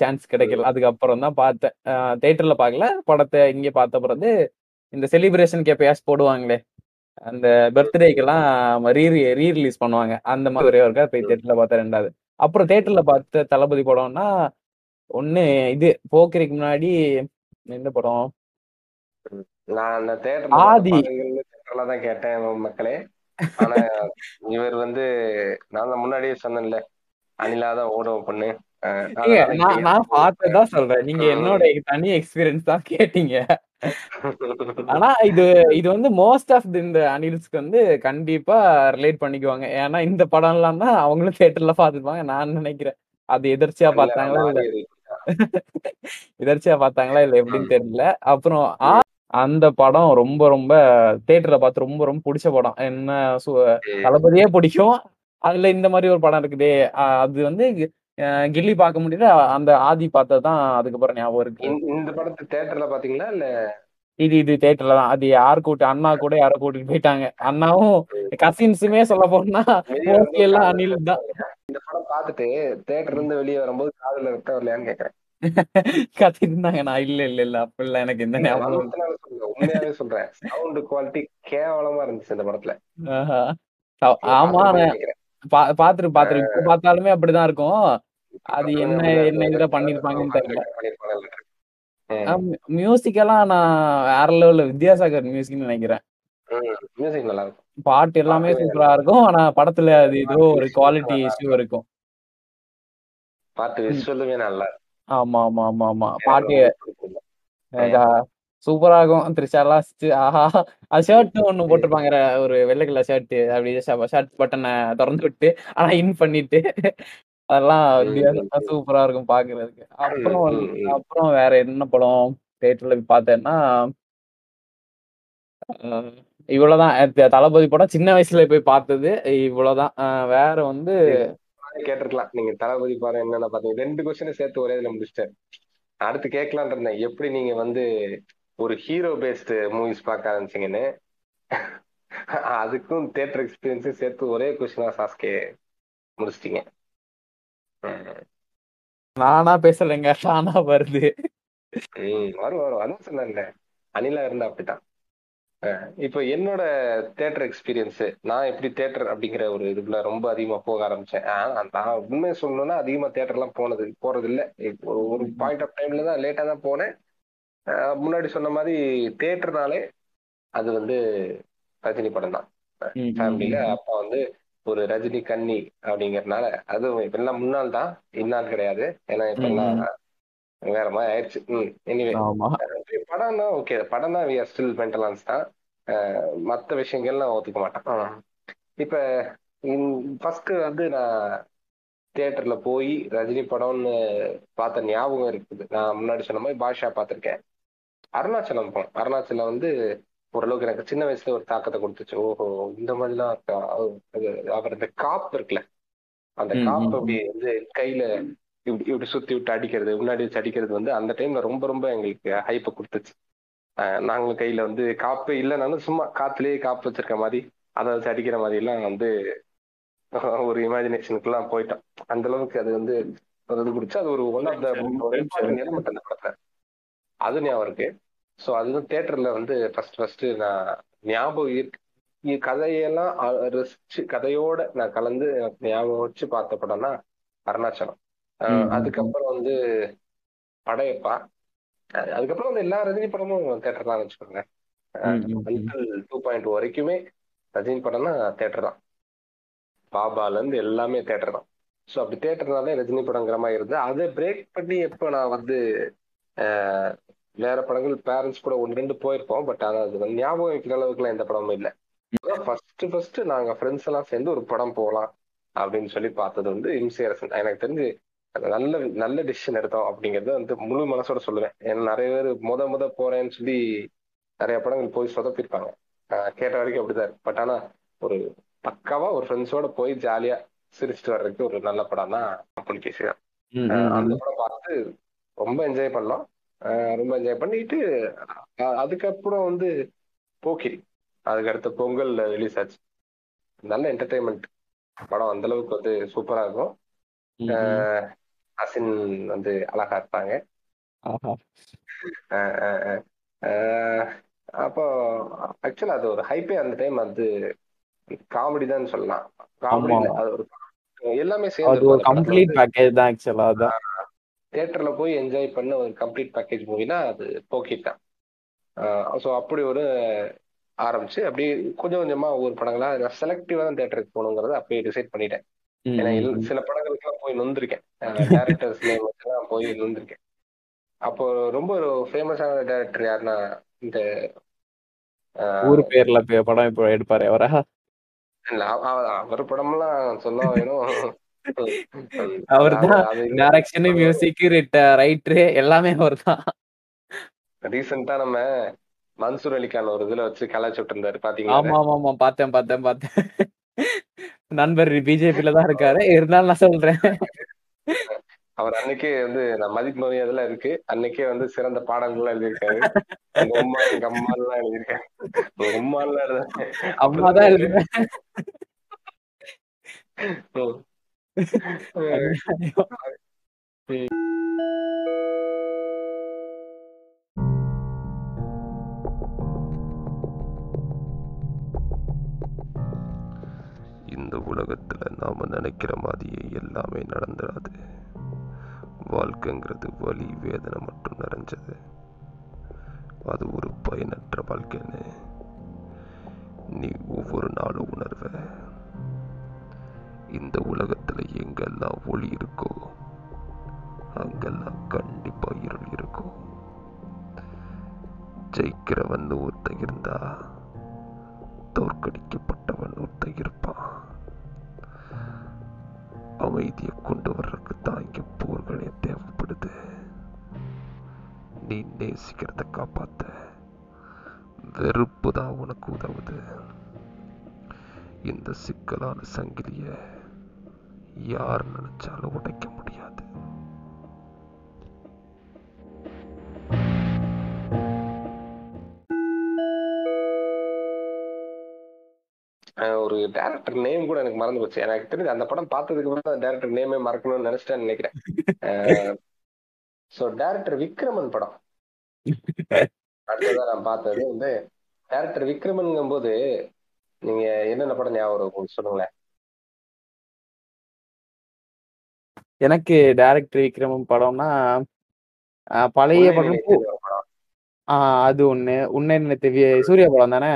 சான்ஸ் கிடைக்கல. அதுக்கப்புறம் தான் பார்த்தேன். தேட்டர்ல பார்க்கல படத்தை இங்க பார்த்த பிறகு இந்த செலிப்ரேஷனுக்கு எப்பயாச்சும் போடுவாங்களே அந்த பர்த்டேக்கெல்லாம் ரீ ரீ ரிலீஸ் பண்ணுவாங்க. அந்த மாதிரி ஒரே ஒருக்கா போய் தேட்டர்ல பார்த்தேன் ரெண்டாவது. அப்புறம் தேட்டர்ல பார்த்த தளபதி படம்னா ஒண்ணு இது போக்கிரிக்கு முன்னாடி எந்த படம்? நான் அந்த ஆதி. தேட்டர்ல தேட்டர்ல தான் கேட்டேன் மக்களே. ஆனா இவர் வந்து நான் தான் முன்னாடியே சொன்னேன்ல அனிலா தான் ஓடும் பொண்ணு. நான் பார்த்ததான் சொல்றேன். நீங்க என்னோட தனி எக்ஸ்பீரியன்ஸ் தான் கேட்டீங்க. ஆனா இது இது வந்து மோஸ்ட் ஆஃப் இந்த அனில்ஸ்க்கு வந்து கண்டிப்பா ரிலேட் பண்ணிக்குவாங்க. ஏன்னா இந்த படம் எல்லாம் தான் அவங்களும் தியேட்டர்ல பாத்துப்பாங்க நான் நினைக்கிறேன். அது எதிர்ச்சியா பார்த்தாங்களா இல்ல. எதிர்ச்சியா பார்த்தாங்களா இல்ல எப்படின்னு தெரியல. அப்புறம் அந்த படம் ரொம்ப ரொம்ப தியேட்டர்ல பார்த்து ரொம்ப ரொம்ப பிடிச்ச படம். என்ன தளபதியே பிடிக்கும். அதுல இந்த மாதிரி ஒரு படம் இருக்குதே. அது வந்து கில்லி பார்க்க முடியல. அந்த ஆதி பார்த்ததுதான் அதுக்கப்புறம் ஞாபகம் இருக்கு. இந்த- படத்தை தேட்டர்ல பாத்தீங்களா இல்ல? இது இது தியேட்டர்ல தான். அது யார் கூட்டு அண்ணா கூட யாரோ கூட்டிட்டு போயிட்டாங்க. அண்ணாவும் கசின்ஸுமே சொல்ல போனா எல்லாம் அனில் தான். இந்த படம் பார்த்துட்டு தேட்டர்ல இருந்து வெளியே வரும்போது காதுல ரத்தம் வரலையான்னு கேக்குறேன். கத்திட்டு இருந்தாங்க நான் இல்ல இல்ல இல்ல. அப்படிலாம் எனக்கு எந்த ஞாபகம். உண்மையாவே சொல்றேன். சவுண்ட் குவாலிட்டி கேவலமா இருந்துச்சு இந்த படத்துல. ஆமா பாத்துரு பாத்துரு. இப்ப பார்த்தாலுமே அப்படிதான் இருக்கும். அது என்ன என்ன இதுல பண்ணிருப்பாங்கன்னு தெரியல. மியூசிக் எல்லாம் நான் வேற லெவல்ல வித்யாசாகர் மியூசிக்னு நினைக்கிறேன். பாட்டு எல்லாமே சூப்பரா இருக்கும். ஆனா படத்துல அது ஏதோ ஒரு குவாலிட்டி இஷ்யூ இருக்கும். பாட்டு விஷுவலுமே நல்லா இருக்கும். ஆமா ஆமா ஆமா ஆமா பாட்டு. சூப்பரா இருக்கும் த்ரிஷாலாம் சி- ஆஹா. அது ஷர்ட் ஒண்ணு போட்டிருப்பாங்க ஒரு வெள்ளை கலர் ஷர்ட் அப்படி ஷர்ட் பட்டனை திறந்து விட்டு ஆனா இன் பண்ணிட்டு. அதெல்லாம் சூப்பரா இருக்கும் பாக்குறதுக்கு. அப்புறம். அப்புறம் வேற என்ன படம் தேட்டர்ல பார்த்தேன்னா அஹ், இவ்வளவுதான். தளபதி படம் சின்ன வயசுல போய் பார்த்தது இவ்வளவுதான். வேற வந்து கேட்டிருக்கலாம். நீங்க தளபதி படம் என்னென்ன பாத்தீங்க. ரெண்டு கொஸ்டின் சேர்த்து ஒரே இதுல முடிச்சிட்டேன். அடுத்து கேட்கலான் இருந்தேன். எப்படி நீங்க வந்து ஒரு ஹீரோ பேஸ்டு மூவிஸ் பார்க்க ஆரம்பிச்சீங்கன்னு. அதுக்கும் தியேட்டர் எக்ஸ்பீரியன்ஸும் சேர்த்து ஒரே கொஸ்டினா சாஸ்கே முடிச்சிட்டீங்க. நானா பேசலைங்க. தானா வருது. வரும் வரும். அதான் சொன்னேன்ல. அனிலா இருந்தா அப்படித்தான். இப்போ என்னோட தேட்டர் எக்ஸ்பீரியன்ஸ் நான் எப்படி தேட்டர் அப்படிங்கிற ஒரு இதுக்குள்ள ரொம்ப அதிகமா போக ஆரம்பிச்சேன். நான் உண்மையை சொல்லணும்னா அதிகமா தேட்டர்லாம் போனது போறது இல்ல ஒரு பாயிண்ட் ஆஃப் டைம்ல தான் லேட்டா தான் போனேன். முன்னாடி சொன்ன மாதிரி தேட்டர்னாலே அது வந்து ரஜினி படம் தான். ஃபேமிலியில. அப்பா வந்து ஒரு ரஜினி கன்னி அப்படிங்கறதுனால அதுவும் இப்ப எல்லாம் முன்னாள் தான் இந்நாள் கிடையாது. ஏன்னா இப்ப எல்லாம் வேற மாதிரி ஆயிடுச்சு. ம் எனிவே ஆமா. படம் தான் ஓகே படம் தான் வி ஆர் ஸ்டில் மென்டலான்ஸ் தான். அஹ் மத்த விஷயங்கள்லாம் ஒத்துக்க மாட்டேன். இப்ப ஃபர்ஸ்ட் வந்து நான் தியேட்டர்ல போய் ரஜினி படம்னு பார்த்த ஞாபகம் இருக்குது. நான் முன்னாடி சொன்ன மாதிரி பாஷா பார்த்திருக்கேன். அருணாச்சலம் போனோம் அருணாச்சலம் வந்து ஓரளவுக்கு எனக்கு சின்ன வயசுல ஒரு தாக்கத்தை கொடுத்துச்சு. ஓஹோ இந்த மாதிரிலாம் இருக்கா? அவர் இந்த காப்பு இருக்குல்ல? அந்த ம், அப்படி வந்து கையில இப்படி இப்படி சுத்தி விட்டு அடிக்கிறது முன்னாடி வச்சு அடிக்கிறது வந்து அந்த டைம்ல ரொம்ப ரொம்ப எங்களுக்கு ஹைப்பை கொடுத்துச்சு. நாங்களும் கையில வந்து காப்பு இல்லைனாலும் சும்மா காத்துலயே காப்பு வச்சிருக்க மாதிரி அதை வச்சு அடிக்கிற மாதிரி எல்லாம் வந்து ஒரு இமேஜினேஷனுக்குலாம் போயிட்டோம். அந்த அளவுக்கு அது வந்து இது குடிச்சு அது ஒரு ஒன் ஆஃப் த எலிமெண்ட் அந்த படத்துல. அது ஞாபகம் இருக்கு. ஸோ அதுவும் தேட்டர்ல வந்து ஃபர்ஸ்ட் ஃபர்ஸ்ட் நான் ஞாபகம் இருக்கு. கதையெல்லாம் ரசிச்சு கதையோட நான் கலந்து ஞாபகம் வச்சு பார்த்த படம்னா அருணாச்சலம். அதுக்கப்புறம் வந்து படையப்பா. அதுக்கப்புறம் வந்து எல்லா ரஜினி படமும் தேட்டர் தான் வச்சுக்கோங்க. டூ பாயிண்ட் வரைக்குமே ரஜினி படம்னா தேட்டர் தான். பாபால இருந்து எல்லாமே தேட்டர் தான். ஸோ அப்படி தேட்டர்னாலே ரஜினி படங்கிற மாதிரி இருந்து அதை பிரேக் பண்ணி எப்போ நான் வந்து வேற படங்கள் பேரண்ட்ஸ் கூட ஒன்று ரெண்டு போயிருப்போம். பட் ஆனால் அது ஞாபகம் வைக்கிற அளவுக்குலாம் எந்த படமும் இல்லை. ஃபர்ஸ்ட் ஃபர்ஸ்ட் நாங்க ஃப்ரெண்ட்ஸ் எல்லாம் சேர்ந்து ஒரு படம் போகலாம் அப்படின்னு சொல்லி பார்த்தது வந்து இம்சேரசன் எனக்கு தெரிஞ்சு நல்ல நல்ல டிசிஷன் எடுத்தோம் அப்படிங்கறத வந்து முழு மனசோட சொல்லுவேன். ஏன்னா நிறைய பேர் முத முத போறேன்னு சொல்லி நிறைய படங்கள் போய் சொதப்பிருப்பாங்க கேட்ட வரைக்கும் அப்படிதான் இருக்கு. பட் ஆனா ஒரு பக்காவா ஒரு ஃப்ரெண்ட்ஸோட போய் ஜாலியா சிரிச்சுட்டு வர்றதுக்கு ஒரு நல்ல படம் தான் புலிகேசி தான் அந்த. படம் பார்த்து ரொம்ப என்ஜாய் பண்ணோம். ரொம்ப என்ஜாய் பண்ணிட்டு அதுக்கப்புறம் வந்து போக்கிரி. அதுக்கு அடுத்த பொங்கல் ரிலீஸ் ஆச்சு. நல்ல என்டர்டைன்மெண்ட் படம் அந்த அளவுக்கு வந்து சூப்பரா இருக்கும். அசின் வந்து அழகா இருப்பாங்க. அப்போ ஆக்சுவலா அது ஒரு ஹைப்பே அந்த டைம் வந்து காமெடி தான் சொல்லலாம். காமெடி அது ஒரு எல்லாமே சேர்ந்து ஒரு கம்ப்ளீட் பேக்கேஜ் தான் ஆக்சுவலா அதான் தியேட்டர்ல போய் என்ஜாய் பண்ண ஒரு கம்ப்ளீட் பேக்கேஜ் மூவினா அது போக்கிட் தான். ஸோ அப்படி ஒரு ஆரம்பிச்சு அப்படியே கொஞ்சம் கொஞ்சமா ஒவ்வொரு படங்களா நான் செலக்டிவா தான் தேட்டருக்கு போகணுங்கிறத அப்படியே டிசைட் பண்ணிட்டேன். ஏன்னா. சில படங்களுக்குலாம் போய் நொந்திருக்கேன். டேரக்டர்ஸ் வச்சுலாம் போய் நொந்திருக்கேன். அப்போ ரொம்ப ஒரு ஃபேமஸான டேரக்டர் யாருன்னா இந்த ஊர் பேர்ல படம் இப்போ எடுப்பாரு அவரா? அவர் படம்லாம் சொல்ல வேணும் அவர் தான் அது டைரக்ஷன் மியூசிக் ரைட்டரு எல்லாமே அவர் தான். ரீசெண்டா நம்ம மன்சூர் அலிகான் ஒரு இதுல வச்சு கலாய்ச்சி விட்டுருந்தாரு பாத்தீங்களா? ஆமா ஆமா ஆமா பார்த்தேன் பார்த்தேன் பார்த்தேன். நண்பர் பிஜேபில தான் இருக்காரு. இருந்தாலும் நான் சொல்றேன். அவர் அன்னைக்கே வந்து நான் மதிப்பு மரியாதைலாம் இருக்கு. அன்னைக்கே வந்து சிறந்த பாடங்கள்லாம் எழுதியிருக்காரு. எங்க அம்மா எங்க அம்மாலாம் எழுதியிருக்காரு. அம்மாலாம் எழுத அம்மா தான் எழுதுவேன். ம். இந்த உலகத்தில் நாம நினைக்கிற மாதிரியே எல்லாமே நடந்துடாது வாழ்க்கைங்கிறது வலி வேதனை மட்டும் நிறைஞ்சது. அது ஒரு பயனற்ற வாழ்க்கைன்னு நீ ஒவ்வொரு நாளும் உணர்வ. இந்த உலகத்தில் எங்கெல்லாம் ஒளி இருக்கோ அங்கெல்லாம் கண்டிப்பா இருள் இருக்கும். ஜெயிக்கிறவன் ஒருத்த இருந்தா தோற்கடிக்கப்பட்டவன் ஒருத்த இருப்பான். அமைதியை கொண்டு வர்றதுக்கு தான் இங்கே போர்களே தேவைப்படுது. நீ நேசிக்கிறத காப்பாத்த. வெறுப்பு தான் உனக்கு உதவுது. இந்த சிக்கலான சங்கிலிய யார் நினைச்சாலும் உடைக்க முடியாது. ஒரு டேரக்டர் நேம் கூட எனக்கு மறந்து போச்சு. எனக்கு தெரிஞ்சு அந்த படம் பார்த்ததுக்கு அப்புறம் அந்த டேரக்டர் நேமே மறக்கணும்னு நினைச்சிட்டேன்னு நினைக்கிறேன். ஸோ டேரக்டர் விக்ரமன் படம். அடுத்ததான் நான் பார்த்தது வந்து டேரக்டர் விக்ரமன்ங்கும் போது நீங்க என்னென்ன படம் ஞாபகம் சொல்லுங்களேன். எனக்கு டைரக்டர் விக்ரமன் படம்னா பழைய படம் ஆஹ் அது ஒண்ணு. உன்னை நினைத்து சூர்யா படம் தானே?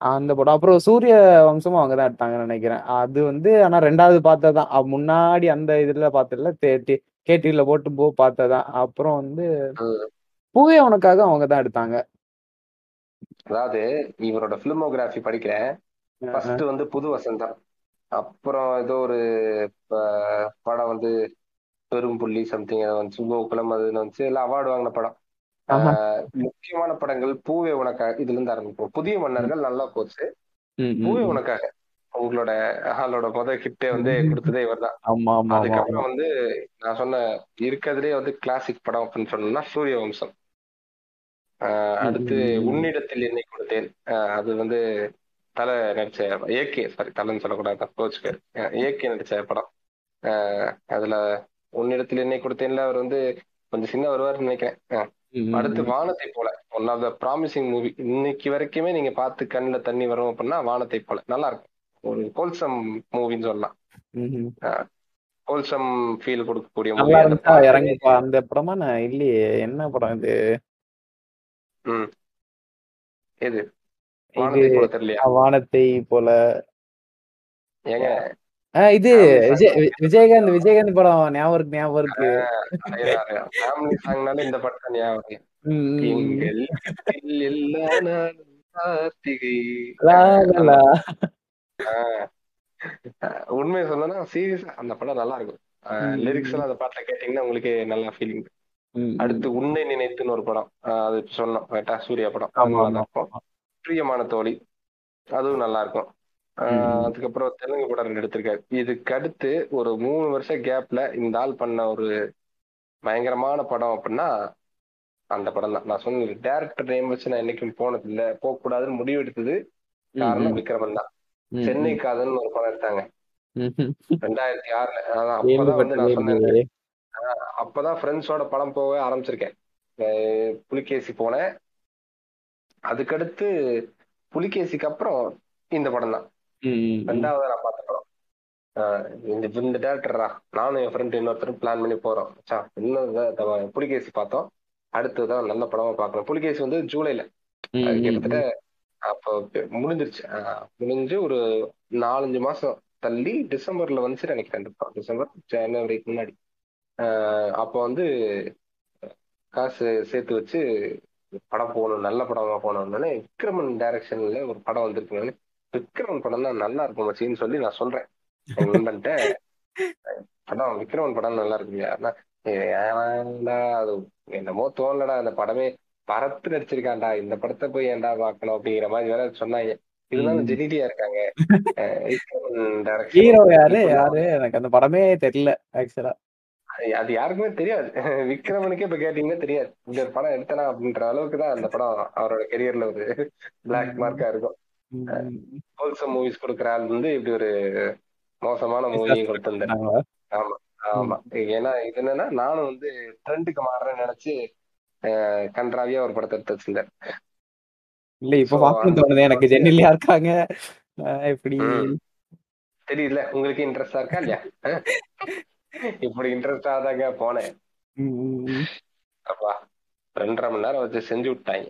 அந்த படம். அப்புறம் சூரிய வம்சமும் அவங்க தான் எடுத்தாங்கன்னு நினைக்கிறேன். அது வந்து ஆனா ரெண்டாவது பார்த்ததுதான். அஹ் முன்னாடி அந்த இதுல பார்த்ததுல கேடிவில போட்டு போ பார்த்ததான் அப்புறம் வந்து. பூவே உனக்காக அவங்க தான் எடுத்தாங்க. அதாவது இவரோட பிலிமோகிராஃபி படிக்கிறேன். ஃபர்ஸ்ட் வந்து புது வசந்தம். அப்புறம் ஏதோ ஒரு படம் வந்து பெரும் புள்ளி சம்திங் வந்து கோகுலம் அது வந்து எல்லாம் அவார்டு வாங்கின படம். முக்கியமான படங்கள் பூவே உனக்காக இதுல இருந்து ஆரம்பிப்போம். புதிய மன்னர்கள் நல்லா போச்சு. பூவே. உனக்காக. உங்களோட ஆளோட முத ஹிட்டே வந்து கொடுத்ததே ஆமா ஆமா அதுக்கப்புறம் வந்து நான் சொன்ன இருக்கிறதுலே வந்து கிளாசிக் படம் அப்படின்னு சொன்னோம்னா சூரிய வம்சம் ஆஹ் அடுத்து. உன்னிடத்தில் என்னை கொடுத்தேன். அது வந்து தலை நடிச்ச ஏகே சாரி தலைன்னு சொல்லக்கூடாது கோச்சுக்காரு ஏகே நடிச்ச படம். ஆஹ் அதுல உன்னிடத்தில் என்னை கொடுத்தேன்ல அவர் வந்து கொஞ்சம் சின்ன வருவார்னு நினைக்கிறேன். அடுத்து. வானத்தை போல. One of the promising movie இன்னைக்கு வரைக்குமே நீங்க பார்த்து கண்ணுல தண்ணி வரும் அப்படின்னா வானத்தை போல. நல்லா இருக்கும் ஒரு ஹோல்சம் மூவின்னு சொல்லலாம். ம், ம். ஹோல்சம் ஃபீல் கொடுக்கக்கூடிய மூவி அந்த இறங்குப்பா. படமா நான் இல்லையே. என்ன படம் இது? ம். எது? வானத்தை போல தெரியலையா? வானத்தை போல. ஏங்க இது விஜயகாந்த் விஜயகாந்த் படம் ஞாபகம் இருக்கு ஞாபகம் இருக்கு. இந்த படத்தை ஞாபகம் உண்மையை சொல்லணும்னா சீரியஸா அந்த படம் நல்லா இருக்கும். லிரிக்ஸ் எல்லாம் அந்த பாட்டுல கேட்டீங்கன்னா உங்களுக்கு நல்லா ஃபீலிங். அடுத்து உன்னை நினைத்துன்னு ஒரு படம். அது சொன்னோம் சூர்யா படம். பிரியமான தோழி. அதுவும் நல்லா இருக்கும். அதுக்கப்புறம் தெலுங்கு படம் ரெண்டு எடுத்திருக்காரு. இதுக்கு அடுத்து ஒரு மூணு வருஷம் கேப்ல இந்த ஆள் பண்ண ஒரு பயங்கரமான படம் அப்படின்னா அந்த படம் தான். நான் சொன்ன டேரக்டர் நேம் வச்சு நான் என்னைக்கும் போனது இல்ல போக கூடாதுன்னு முடிவு எடுத்தது காரணம். விக்ரமன் தான். சென்னை. காதல்னு ஒரு படம் எடுத்தாங்க. ரெண்டாயிரத்தி ஆறுல. அப்பதான் வந்து கேள்விப்பட்டதே நான் சொன்னேன் இல்லையே அப்பதான் ஃப்ரெண்ட்ஸோட படம் போக ஆரம்பிச்சிருக்கேன். புலிகேசி போனேன். அதுக்கடுத்து புலிகேசிக்கு அப்புறம் இந்த படம் தான். ரெண்டாவது நான் பார்த்த படம் இந்த இந்த டேரக்டரா நானும் என் ஃப்ரெண்ட் இன்னொருத்தரும் பிளான் பண்ணி போறோம். மச்சான், இன்னும் புலிகேசி பார்த்தோம். அடுத்ததான் நல்ல படமா பார்க்கணும் புலிகேசி வந்து ஜூலைல. கிட்டத்தட்ட. அப்போ முடிஞ்சிருச்சு. முடிஞ்சு ஒரு நாலஞ்சு மாசம் தள்ளி டிசம்பர்ல வந்துச்சு நினைக்கிறேன். டிசம்பர் ஜனவரிக்கு முன்னாடி. ஆஹ் அப்போ வந்து காசு சேர்த்து வச்சு படம் போகணும் நல்ல படமா போகணும்னு விக்ரமன் டைரக்ஷன்ல ஒரு படம் வந்திருக்கு. விக்ரமன் படம் தான் நல்லா இருக்கும் மச்சின்னு சொல்லி நான் சொல்றேன். நண்பன்ட்ட படம் விக்ரமன் படம் நல்லா இருக்குங்க ஆனா ஏன்டா அது என்னமோ தோணலடா அந்த படமே பரத்து நடிச்சிருக்கான்டா இந்த படத்தை போய் ஏன்டா பார்க்கணும்? அப்படிங்கிற மாதிரி வேற சொன்னாங்க. இருந்தாலும் ம். ஜெனிட்டியா இருக்காங்க. ஹீரோ யாரு? யாரு? எனக்கு அந்த படமே தெரியல ஆக்சுவலா அது யாருக்குமே தெரியாது. விக்ரமனுக்கே இப்ப கேட்டீங்கன்னா தெரியாது. இந்த படம் எடுத்தனா? அப்படின்ற அளவுக்கு தான் அந்த படம் அவரோட கெரியர்ல ஒரு பிளாக் மார்க்கா இருக்கும். ஹோல்சம் மூவிஸ் கொடுக்குற ஆள் வந்து இப்படி ஒரு மோசமான மூவியும் கொடுத்திருந்தார். ஆமா. ஆமா ஏன்னா இது என்னன்னா நானும் வந்து ட்ரெண்டுக்கு மாறுறேன்னு நினைச்சு கன்றாவியா ஒரு படத்தை எடுத்து வச்சிருந்தேன் இல்ல இப்ப பாக்கணும் தோணுது. எனக்கு ஜென்னிலியா இருக்காங்க. ம். தெரியல உங்களுக்கு இன்ட்ரெஸ்டா இருக்கா இல்லையா? இப்படி இன்ட்ரெஸ்டா தாங்க போனேன். அப்பா ரெண்டரை மணி நேரம் வச்சு செஞ்சு விட்டாங்க.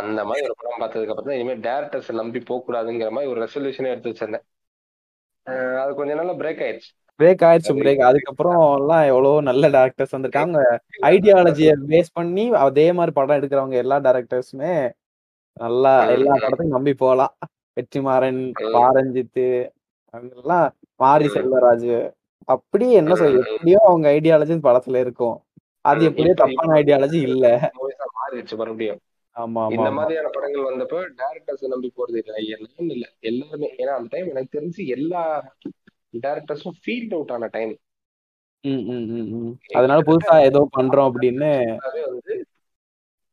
அந்த மாதிரி ஒரு படம் பார்த்ததுக்கு அப்புறம் தான் இனிமேல் டேரக்டர்ஸ் நம்பி போக கூடாதுங்கிற மாதிரி ஒரு ரெசல்யூஷனே எடுத்து வச்சிருந்தேன். அது கொஞ்ச நாள்ல பிரேக் ஆயிடுச்சு. பிரேக் ஆயிடுச்சு பிரேக் அதுக்கப்புறம் எல்லாம் எவ்வளவோ நல்ல டேரக்டர்ஸ் வந்திருக்காங்க. ஐடியாலஜியை பேஸ் பண்ணி அதே மாதிரி படம் எடுக்கிறவங்க எல்லா டேரக்டர்ஸுமே நல்லா எல்லா. படத்தையும் நம்பி போகலாம். வெற்றிமாறன். பாரஞ்சித்து அவங்கெல்லாம் மாரி. செல்வராஜ். அப்படி என்ன சொல்ல. எப்படியோ அவங்க ஐடியாலஜி படத்துல இருக்கும். அது எப்படியோ தப்பான ஐடியாலஜி இல்ல. மாறிடுச்சு மறுபடியும். ஆமா இந்த மாதிரியான படங்கள் வந்தப்போ டேரக்டர்ஸ் நம்பி போறது இல்லை. என்னன்னு இல்ல. எல்லாருமே ஏன்னா அந்த டைம் எனக்கு தெரிஞ்சு எல்லா டேரக்டர்ஸும் ஃபீல்ட் அவுட் ஆன டைம். அதனால புதுசா ஏதோ பண்றோம் அப்படின்னு வந்து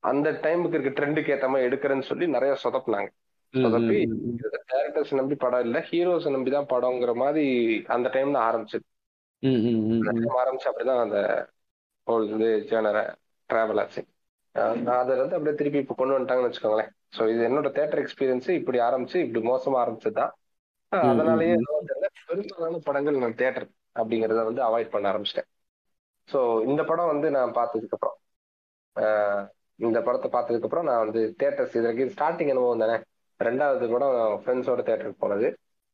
அந்த டைமுக்கு இருக்க ட்ரெண்டுக்கு ஏத்த மாதிரி எடுக்கிறேன்னு சொல்லி நிறைய சொதப்புனாங்க. சொதப்பி. டேரக்டர்ஸ் நம்பி படம் இல்ல ஹீரோஸ் நம்பி தான் படம்ங்கிற மாதிரி அந்த டைம் தான் ஆரம்பிச்சது. ஆரம்பிச்சு அப்படிதான் அந்த ஹோல் வந்து ஜேனர டிராவல் ஆச்சு. அஹ் அதை வந்து அப்படியே திருப்பி இப்போ கொண்டு வந்துட்டாங்கன்னு வச்சுக்கோங்களேன். ஸோ இது என்னோட தேட்டர் எக்ஸ்பீரியன்ஸ் இப்படி ஆரம்பிச்சு இப்படி மோசமா ஆரம்பிச்சது? தான் ம், ம், அதனாலேயே பெரும்பாலான படங்கள் நான் தேட்டர் அப்படிங்கிறத வந்து அவாய்ட் பண்ண ஆரம்பிச்சிட்டேன். ஸோ இந்த படம் வந்து நான் பார்த்ததுக்கு அப்புறம் இந்த படத்தை பார்த்ததுக்கு அப்புறம் நான் வந்து தேட்டர்ஸ் இது வரைக்கும் ஸ்டார்டிங் அனுபவம் தானே ரெண்டாவது படம் ஃப்ரெண்ட்ஸோட தேட்டருக்கு போனது.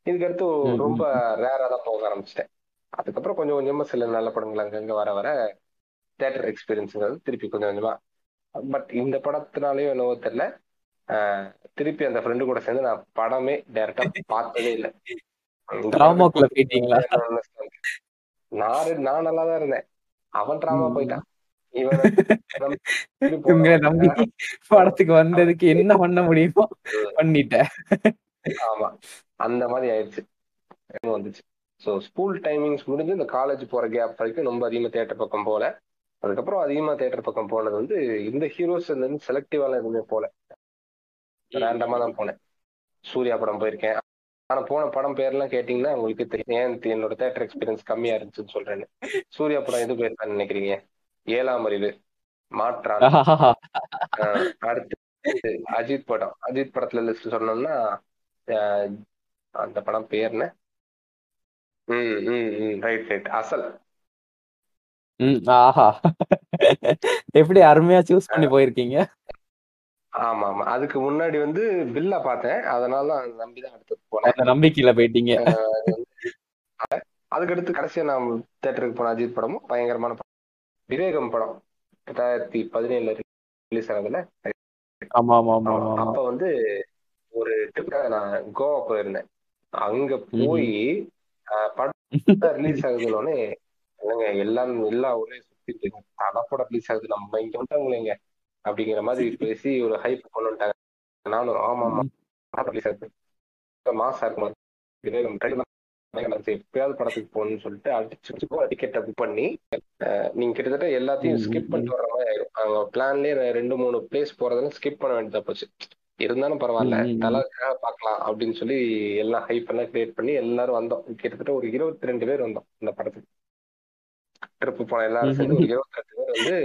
இதுக்கடுத்து ரொம்ப ரேரா தான் போக ஆரம்பிச்சிட்டேன். அதுக்கப்புறம் கொஞ்சம் கொஞ்சமா சில நல்ல படங்கள் அங்கங்க வர வர தேட்டர் எக்ஸ்பீரியன்ஸுங்கிறது திருப்பி கொஞ்சம் கொஞ்சமா பட் இந்த படத்தினாலேயும் என்னவோ தெரியல. ஆஹ் திருப்பி அந்த ஃப்ரெண்டு கூட சேர்ந்து நான் படமே டைரக்டா பார்த்ததே இல்லை. நான் நான் நல்லா தான் இருந்தேன். அவன் டிராமா. போயிட்டான். படத்துக்கு வந்ததுக்கு என்ன பண்ண முடியுமோ ம். பண்ணிட்டேன். ஆமா. அந்த மாதிரி ஆயிடுச்சு. என்ன வந்துச்சு. ஸோ ஸ்கூல் டைமிங்ஸ் முடிஞ்சு இந்த காலேஜ் போற கேப் வரைக்கும் ரொம்ப அதிகமா தேட்டர் பக்கம் போல அதுக்கப்புறம் அதிகமா தேட்டர் பக்கம் போனது வந்து இந்த ஹீரோஸ் இருந்து செலக்டிவாலாம் எதுவுமே போல. ரேண்டமா தான் போனேன். சூர்யா படம் போயிருக்கேன். ஆனா போன படம் பேர்லாம் கேட்டீங்கன்னா உங்களுக்கு தெரியும். ஏன் என்னோட தேட்டர் எக்ஸ்பீரியன்ஸ் கம்மியா இருந்துச்சுன்னு சொல்றேன்னு. சூர்யா படம் எது போயிருக்கான்னு நினைக்கிறீங்க? ஏழாம் அறிவு. மாற்றான். அடுத்து அஜித் படம். அஜித் படத்துல லிஸ்ட் சொன்னோம்னா அந்த படம் பேர் என்ன ம் ம் ம். ரைட் ரைட் அசல். ம், ஆஹா. எப்படி அருமையா சூஸ் பண்ணி போயிருக்கீங்க? ஆமா ஆமா அதுக்கு முன்னாடி வந்து பில்லா பார்த்தேன். அதனால தான் நம்பி தான் அடுத்து போனேன். அந்த நம்பிக்கையில போயிட்டீங்க. அதுக்கடுத்து கடைசியா நான் தேட்டருக்கு போன அஜித் படமும் பயங்கரமான படம். விவேகம் படம். ரெண்டாயிரத்தி பதினேழுல ரிலீஸ் ஆனதுல. ஆமா ஆமா. ஆமா ஆமா. ஆமா ஆமா அப்ப வந்து ஒரு ட்ரிப்காக நான் கோவா போயிருந்தேன். அங்க போய் ஆஹ், படம் ரிலீஸ் ஆகுதுன்னொடனே என்னங்க எல்லாம் எல்லா ஊரே சுத்திட்டு படம் ரிலீஸ் ஆகுது நம்ம இங்க வந்துட்டாங்களேங்க அப்படிங்கிற மாதிரி பேசி ஒரு ஹைப் கொண்டு வந்துட்டாங்க. நானும் ஆமா ஆமா ரிலீஸ் ஆகுது மாசா இருக்குமா. எப்பயாவது படத்துக்கு போகணும்னு சொல்லிட்டு அடிச்சு டிக்கெட்டை புக் பண்ணி நீங்க கிட்டத்தட்ட எல்லாத்தையும் ஸ்கிப் பண்ணிட்டு வர மாதிரி ஆயிடும். அவங்க பிளான்லயே ரெண்டு மூணு பிளேஸ் போறதெல்லாம் ஸ்கிப் பண்ண வேண்டியதா போச்சு. இருந்தாலும் பரவாயில்ல. தலக்காக பார்க்கலாம் அப்படின்னு சொல்லி எல்லாம் ஹைப் எல்லாம் கிரியேட் பண்ணி எல்லாரும் வந்தோம். கிட்டத்தட்ட ஒரு இருபத்தி ரெண்டு பேர் வந்தோம் இந்த படத்துக்கு. ட்ரிப் போன எல்லாரும் சேர்ந்து ஒரு இருபத்தி ரெண்டு பேர் வந்து